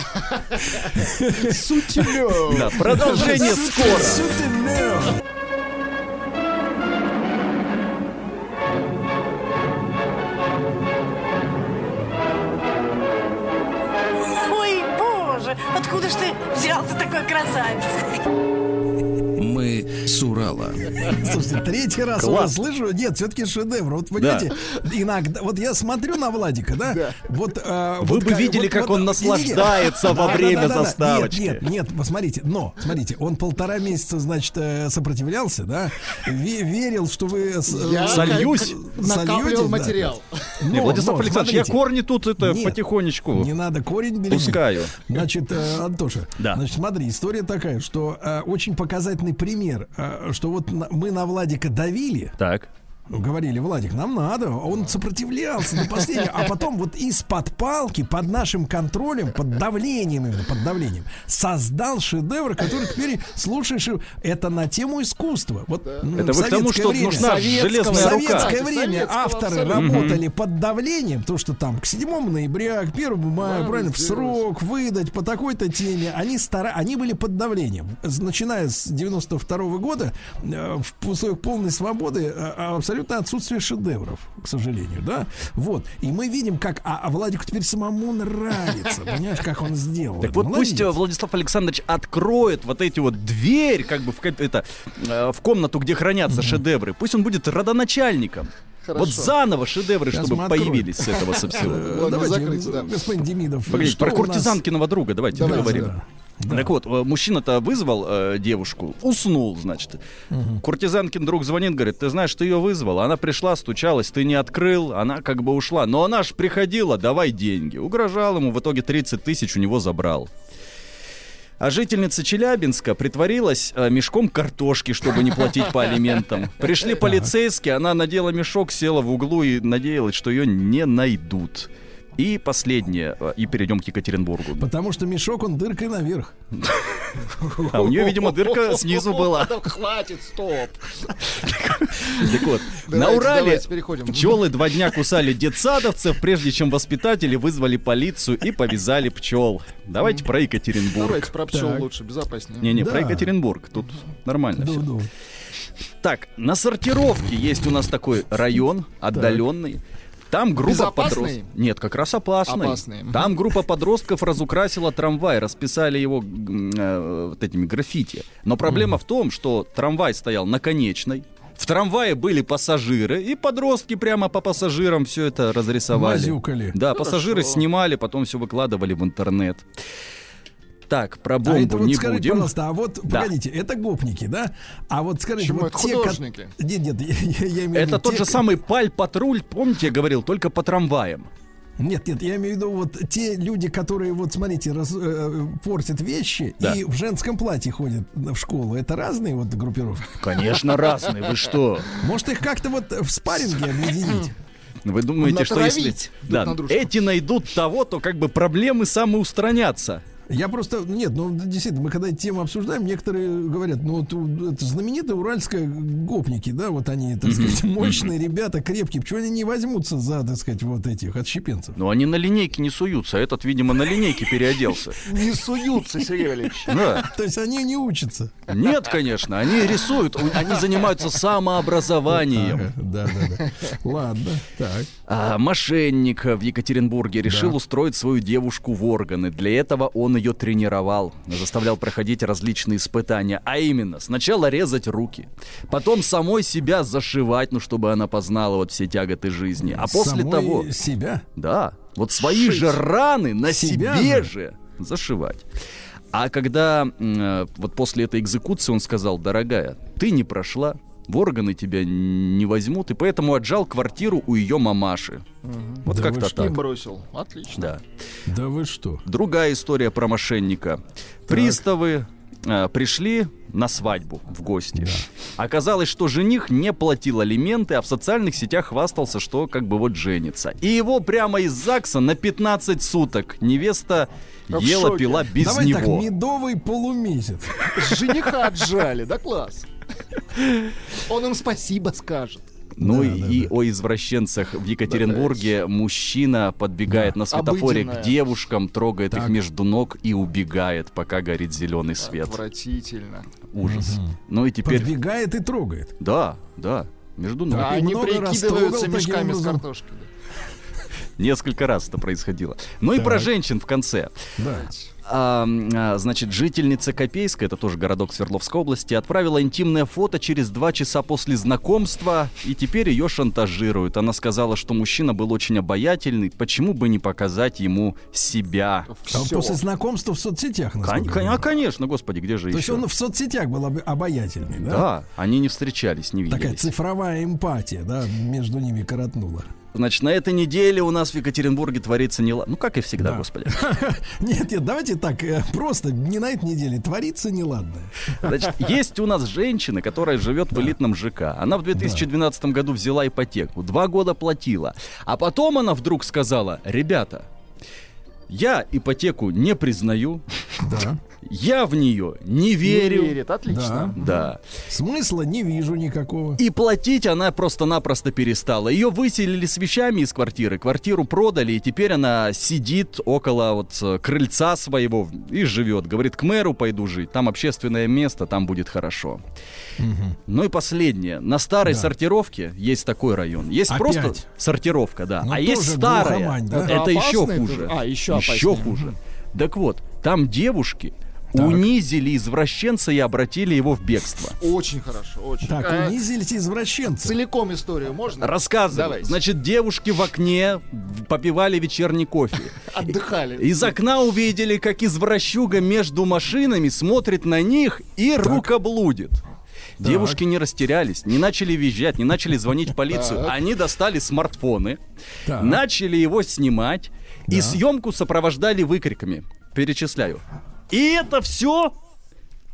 [SPEAKER 3] Сутенёв.
[SPEAKER 18] Да, продолжение скоро.
[SPEAKER 2] Сутенёв.
[SPEAKER 17] Взялся такой красавец?
[SPEAKER 1] Мы с Урала.
[SPEAKER 2] Слушайте, третий раз
[SPEAKER 18] Класс.
[SPEAKER 2] его слышу. Нет, все-таки шедевр. Вот понимаете, иногда. Вот я смотрю на Владика, да? Вот. э,
[SPEAKER 18] Вы
[SPEAKER 2] вот
[SPEAKER 18] бы видели,
[SPEAKER 2] вот-
[SPEAKER 18] как
[SPEAKER 2] вот-
[SPEAKER 18] он наслаждается во
[SPEAKER 2] Да,
[SPEAKER 18] время
[SPEAKER 2] да, да, да.
[SPEAKER 18] заставочки.
[SPEAKER 2] Нет, нет, нет, посмотрите. Но, смотрите, он полтора месяца, значит, э, сопротивлялся, да? Ве- Верил, что вы с-
[SPEAKER 3] Я
[SPEAKER 2] э,
[SPEAKER 18] Сольюсь?
[SPEAKER 3] накапливал
[SPEAKER 2] да.
[SPEAKER 3] материал.
[SPEAKER 2] Но,
[SPEAKER 18] Владислав
[SPEAKER 2] но,
[SPEAKER 18] Александрович, я
[SPEAKER 2] смотрите.
[SPEAKER 18] корни тут это
[SPEAKER 2] Нет,
[SPEAKER 18] потихонечку
[SPEAKER 2] Не надо корень беречь.
[SPEAKER 18] пускаю.
[SPEAKER 2] Значит, э, Антоша,
[SPEAKER 18] Да.
[SPEAKER 2] значит, смотри, история такая, что э, очень показательный пример, э, что вот мы на Владика давили,
[SPEAKER 18] Так.
[SPEAKER 2] Говорили, Владик, нам надо, он сопротивлялся до последнего, а потом вот из-под палки, под нашим контролем, под давлением именно, под давлением, создал шедевр, который теперь слушаешь, это на тему искусства. Вот
[SPEAKER 18] Это
[SPEAKER 2] в
[SPEAKER 18] вы к тому,
[SPEAKER 2] советское
[SPEAKER 18] что
[SPEAKER 2] время-
[SPEAKER 18] нужна железная
[SPEAKER 2] в советское время авторы
[SPEAKER 3] абсолютно.
[SPEAKER 2] работали под давлением, то, что там к 7 ноября, к 1 мая, правильно, в срок выдать по такой-то теме, они, стара... они были под давлением. Начиная с 92 года, э, в условиях полной свободы, э, абсолютно отсутствие шедевров, к сожалению, да? Вот. И мы видим, как... А, а Владику теперь самому нравится, понимаешь, как он сделал.
[SPEAKER 18] Так
[SPEAKER 2] это.
[SPEAKER 18] вот пусть э,
[SPEAKER 2] Молодец.
[SPEAKER 18] Владислав Александрович откроет вот эти вот дверь, как бы в, это, э, в комнату, где хранятся шедевры. Пусть он будет родоначальником.
[SPEAKER 3] Хорошо.
[SPEAKER 18] Вот заново шедевры,
[SPEAKER 2] Сейчас
[SPEAKER 18] чтобы появились с этого со всего.
[SPEAKER 3] Ладно,
[SPEAKER 2] Давайте,
[SPEAKER 3] закрыть, да.
[SPEAKER 2] господин Демидов.
[SPEAKER 18] Погодите, про куртизанкиного друга давайте
[SPEAKER 2] Давайте,
[SPEAKER 18] поговорим.
[SPEAKER 2] да.
[SPEAKER 18] Так вот, э, мужчина-то вызвал э, девушку, уснул, значит. Куртизанкин друг звонит, говорит, ты знаешь, ты ее вызвал, она пришла, стучалась, ты не открыл, она как бы ушла. Но она ж приходила, давай деньги. Угрожал ему, в итоге 30 тысяч у него забрал. А жительница Челябинска притворилась э, мешком картошки, чтобы не платить по алиментам. Пришли полицейские, она надела мешок, села в углу и надеялась, что ее не найдут. И последнее, э, и перейдем к Екатеринбургу.
[SPEAKER 2] Потому что мешок, он дыркой наверх.
[SPEAKER 18] А у нее, видимо, дырка снизу была.
[SPEAKER 3] Да Хватит, стоп.
[SPEAKER 18] Так вот, на Урале пчелы два дня кусали детсадовцев, прежде чем воспитатели вызвали полицию и повязали пчел. Давайте про Екатеринбург.
[SPEAKER 3] Давайте про пчел лучше, безопаснее.
[SPEAKER 18] Не-не, про Екатеринбург. Тут нормально все.
[SPEAKER 2] Ну, ну.
[SPEAKER 18] Так, на сортировке есть у нас такой район отдаленный. Там группа подростков. Нет, как раз опасный.
[SPEAKER 3] Опасный.
[SPEAKER 18] Там группа подростков разукрасила трамвай, расписали его э, вот этими граффити. Но проблема в том, что трамвай стоял на конечной. В трамвае были пассажиры, и подростки прямо по пассажирам все это разрисовали.
[SPEAKER 2] Мазюкали.
[SPEAKER 18] Да,
[SPEAKER 3] Хорошо.
[SPEAKER 18] пассажиры снимали, потом все выкладывали в интернет. Так, про
[SPEAKER 2] А
[SPEAKER 18] бомбу
[SPEAKER 2] это вот
[SPEAKER 18] не
[SPEAKER 2] скажите,
[SPEAKER 18] будем.
[SPEAKER 2] пожалуйста, а вот,
[SPEAKER 18] Да.
[SPEAKER 2] погодите, это гопники, да? А вот скажите,
[SPEAKER 3] Почему
[SPEAKER 2] вот
[SPEAKER 3] это
[SPEAKER 2] те, ко-
[SPEAKER 3] художники?
[SPEAKER 2] Нет, нет, я, я- имею в
[SPEAKER 18] Это
[SPEAKER 2] виду
[SPEAKER 18] тот
[SPEAKER 2] те,
[SPEAKER 18] же
[SPEAKER 2] ко-
[SPEAKER 18] самый паль-патруль, помните, я говорил, только по трамваям.
[SPEAKER 2] Нет, нет, я имею в виду вот те люди, которые, вот смотрите, раз- э, портят вещи
[SPEAKER 18] Да.
[SPEAKER 2] и в женском платье ходят в школу. Это разные вот группировки?
[SPEAKER 18] Конечно, разные, вы что?
[SPEAKER 2] Может, их как-то вот в спарринге объединить?
[SPEAKER 18] Вы думаете, что если
[SPEAKER 3] Натравить
[SPEAKER 18] да,
[SPEAKER 3] на
[SPEAKER 18] эти найдут того, то как бы проблемы самоустранятся.
[SPEAKER 2] Я просто, нет, ну действительно, мы когда эту тему обсуждаем, некоторые говорят, ну вот это знаменитые уральская гопники, да, вот они, так сказать, мощные ребята, крепкие, почему они не возьмутся за, так сказать, вот этих отщепенцев?
[SPEAKER 18] Но они на линейке не суются, а этот, видимо, на линейке переоделся.
[SPEAKER 3] Не суются, Сергей Валерьевич.
[SPEAKER 18] Да.
[SPEAKER 2] То есть они не учатся.
[SPEAKER 18] Нет, конечно, они рисуют, они занимаются самообразованием.
[SPEAKER 2] Да, да, да. Ладно, так.
[SPEAKER 18] А мошенник в Екатеринбурге решил устроить свою девушку в органы. Для этого он ее тренировал, заставлял проходить различные испытания. А именно, сначала резать руки, потом самой себя зашивать, ну, чтобы она познала вот все тяготы жизни. А после
[SPEAKER 2] Самой
[SPEAKER 18] того...
[SPEAKER 2] себя.
[SPEAKER 18] Да, вот свои
[SPEAKER 2] Шить.
[SPEAKER 18] же раны на
[SPEAKER 2] Себя
[SPEAKER 18] себе
[SPEAKER 2] же.
[SPEAKER 18] зашивать. А когда э, вот после этой экзекуции он сказал, дорогая, ты не прошла, в органы тебя не возьмут, и поэтому отжал квартиру у ее мамаши. Вот
[SPEAKER 2] Да
[SPEAKER 18] как-то?
[SPEAKER 3] И
[SPEAKER 18] так.
[SPEAKER 3] бросил. Отлично.
[SPEAKER 18] Да.
[SPEAKER 2] Да вы что?
[SPEAKER 18] Другая история про мошенника. Приставы э, пришли на свадьбу в гости. Оказалось, что жених не платил алименты, а в социальных сетях хвастался, что как бы вот женится. И его прямо из ЗАГСа на 15 суток невеста
[SPEAKER 3] в
[SPEAKER 18] ела,
[SPEAKER 3] шоке.
[SPEAKER 18] пила без
[SPEAKER 2] Давай так,
[SPEAKER 18] него.
[SPEAKER 2] медовый полумесяц.
[SPEAKER 3] Жениха отжали, да класс. Он им спасибо скажет.
[SPEAKER 18] Ну
[SPEAKER 2] Да,
[SPEAKER 18] и,
[SPEAKER 2] да,
[SPEAKER 18] и о извращенцах в Екатеринбурге мужчина подбегает на светофоре
[SPEAKER 3] Обыденное.
[SPEAKER 18] к девушкам, трогает их
[SPEAKER 2] Так.
[SPEAKER 18] между ног и убегает, пока горит зеленый свет.
[SPEAKER 3] Отвратительно.
[SPEAKER 18] Ужас. Ну и теперь...
[SPEAKER 2] Подбегает и трогает.
[SPEAKER 18] Да, да, между ног.
[SPEAKER 2] Так,
[SPEAKER 3] А
[SPEAKER 2] и
[SPEAKER 3] они прикидываются мешками с картошкой.
[SPEAKER 18] Несколько раз это происходило. Ну и про женщин в конце.
[SPEAKER 2] Да.
[SPEAKER 18] А, значит, жительница Копейска, это тоже городок Свердловской области, отправила интимное фото через два часа после знакомства, и теперь ее шантажируют. Она сказала, что мужчина был очень обаятельный, почему бы не показать ему себя?
[SPEAKER 2] А
[SPEAKER 3] Всё.
[SPEAKER 2] после знакомства в соцсетях,
[SPEAKER 18] Кон- а, конечно, господи, где же
[SPEAKER 2] То есть
[SPEAKER 18] еще?
[SPEAKER 2] он в соцсетях был об- обаятельный, да?
[SPEAKER 18] Да, они не встречались, не
[SPEAKER 2] Такая
[SPEAKER 18] виделись.
[SPEAKER 2] цифровая эмпатия, да, между ними коротнула.
[SPEAKER 18] Значит, на этой неделе у нас в Екатеринбурге творится не... Ну, как и всегда,
[SPEAKER 2] Да.
[SPEAKER 18] господи.
[SPEAKER 2] Нет, нет, давайте так, э, просто не на этой неделе, творится неладное.
[SPEAKER 18] Значит, есть у нас женщина, которая живет в элитном ЖК. Она в 2012 году взяла ипотеку, два года платила. А потом она вдруг сказала, ребята, я ипотеку не признаю,
[SPEAKER 2] Да.
[SPEAKER 18] Я в нее не верю.
[SPEAKER 3] Не верит, отлично.
[SPEAKER 18] Да.
[SPEAKER 2] Смысла не вижу никакого.
[SPEAKER 18] И платить она просто-напросто перестала. Ее выселили с вещами из квартиры, квартиру продали, и теперь она сидит около вот э, крыльца своего и живет. Говорит, к мэру пойду жить, там общественное место, там будет хорошо. Ну и последнее. На старой
[SPEAKER 2] Да.
[SPEAKER 18] сортировке есть такой район. Есть
[SPEAKER 2] Опять?
[SPEAKER 18] просто сортировка, да.
[SPEAKER 2] Ну,
[SPEAKER 18] а есть старая.
[SPEAKER 2] да?
[SPEAKER 18] Это,
[SPEAKER 3] Это
[SPEAKER 18] еще хуже.
[SPEAKER 3] А, еще
[SPEAKER 18] еще
[SPEAKER 3] опаснее.
[SPEAKER 18] хуже. Так вот, там девушки унизили извращенца и обратили его в бегство.
[SPEAKER 3] Очень хорошо, очень.
[SPEAKER 2] Так,
[SPEAKER 3] А,
[SPEAKER 2] унизились извращенцы.
[SPEAKER 3] Целиком историю можно?
[SPEAKER 18] Рассказывай.
[SPEAKER 3] Давайте.
[SPEAKER 18] Значит, девушки в окне попивали вечерний кофе.
[SPEAKER 3] Отдыхали.
[SPEAKER 18] Из окна увидели, как извращуга между машинами смотрит на них и рукоблудит. Девушки не растерялись, не начали визжать, не начали звонить в полицию.
[SPEAKER 2] Так.
[SPEAKER 18] Они достали смартфоны,
[SPEAKER 2] Так.
[SPEAKER 18] начали его снимать и
[SPEAKER 2] Да.
[SPEAKER 18] съемку сопровождали выкриками. Перечисляю. И это все?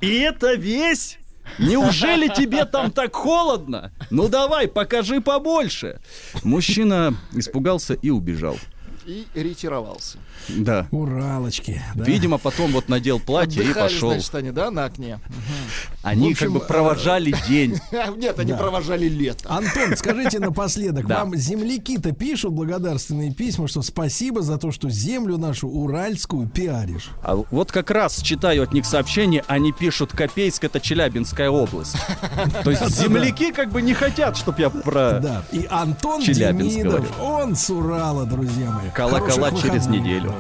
[SPEAKER 18] И это весь? Неужели тебе там так холодно? Ну давай, покажи побольше. Мужчина испугался и убежал.
[SPEAKER 3] И ретировался.
[SPEAKER 18] Да.
[SPEAKER 2] Уралочки. да.
[SPEAKER 18] Видимо, потом вот надел платье и
[SPEAKER 3] Отдыхали,
[SPEAKER 18] пошел.
[SPEAKER 3] значит, они, да, на окне?
[SPEAKER 18] Они
[SPEAKER 2] общем,
[SPEAKER 18] как бы провожали день.
[SPEAKER 3] Нет, они
[SPEAKER 2] Да.
[SPEAKER 3] провожали лето.
[SPEAKER 2] Антон, скажите напоследок,
[SPEAKER 18] Да.
[SPEAKER 2] вам земляки-то пишут благодарственные письма, что спасибо за то, что землю нашу уральскую пиаришь.
[SPEAKER 18] А вот как раз читаю от них сообщения, они пишут Копейск это Челябинская область. То есть земляки как бы не хотят, чтобы я про
[SPEAKER 2] Да. И Антон
[SPEAKER 18] Челябинск
[SPEAKER 2] Демидов,
[SPEAKER 18] говорил.
[SPEAKER 2] он с Урала, друзья мои. Хороших
[SPEAKER 18] через неделю.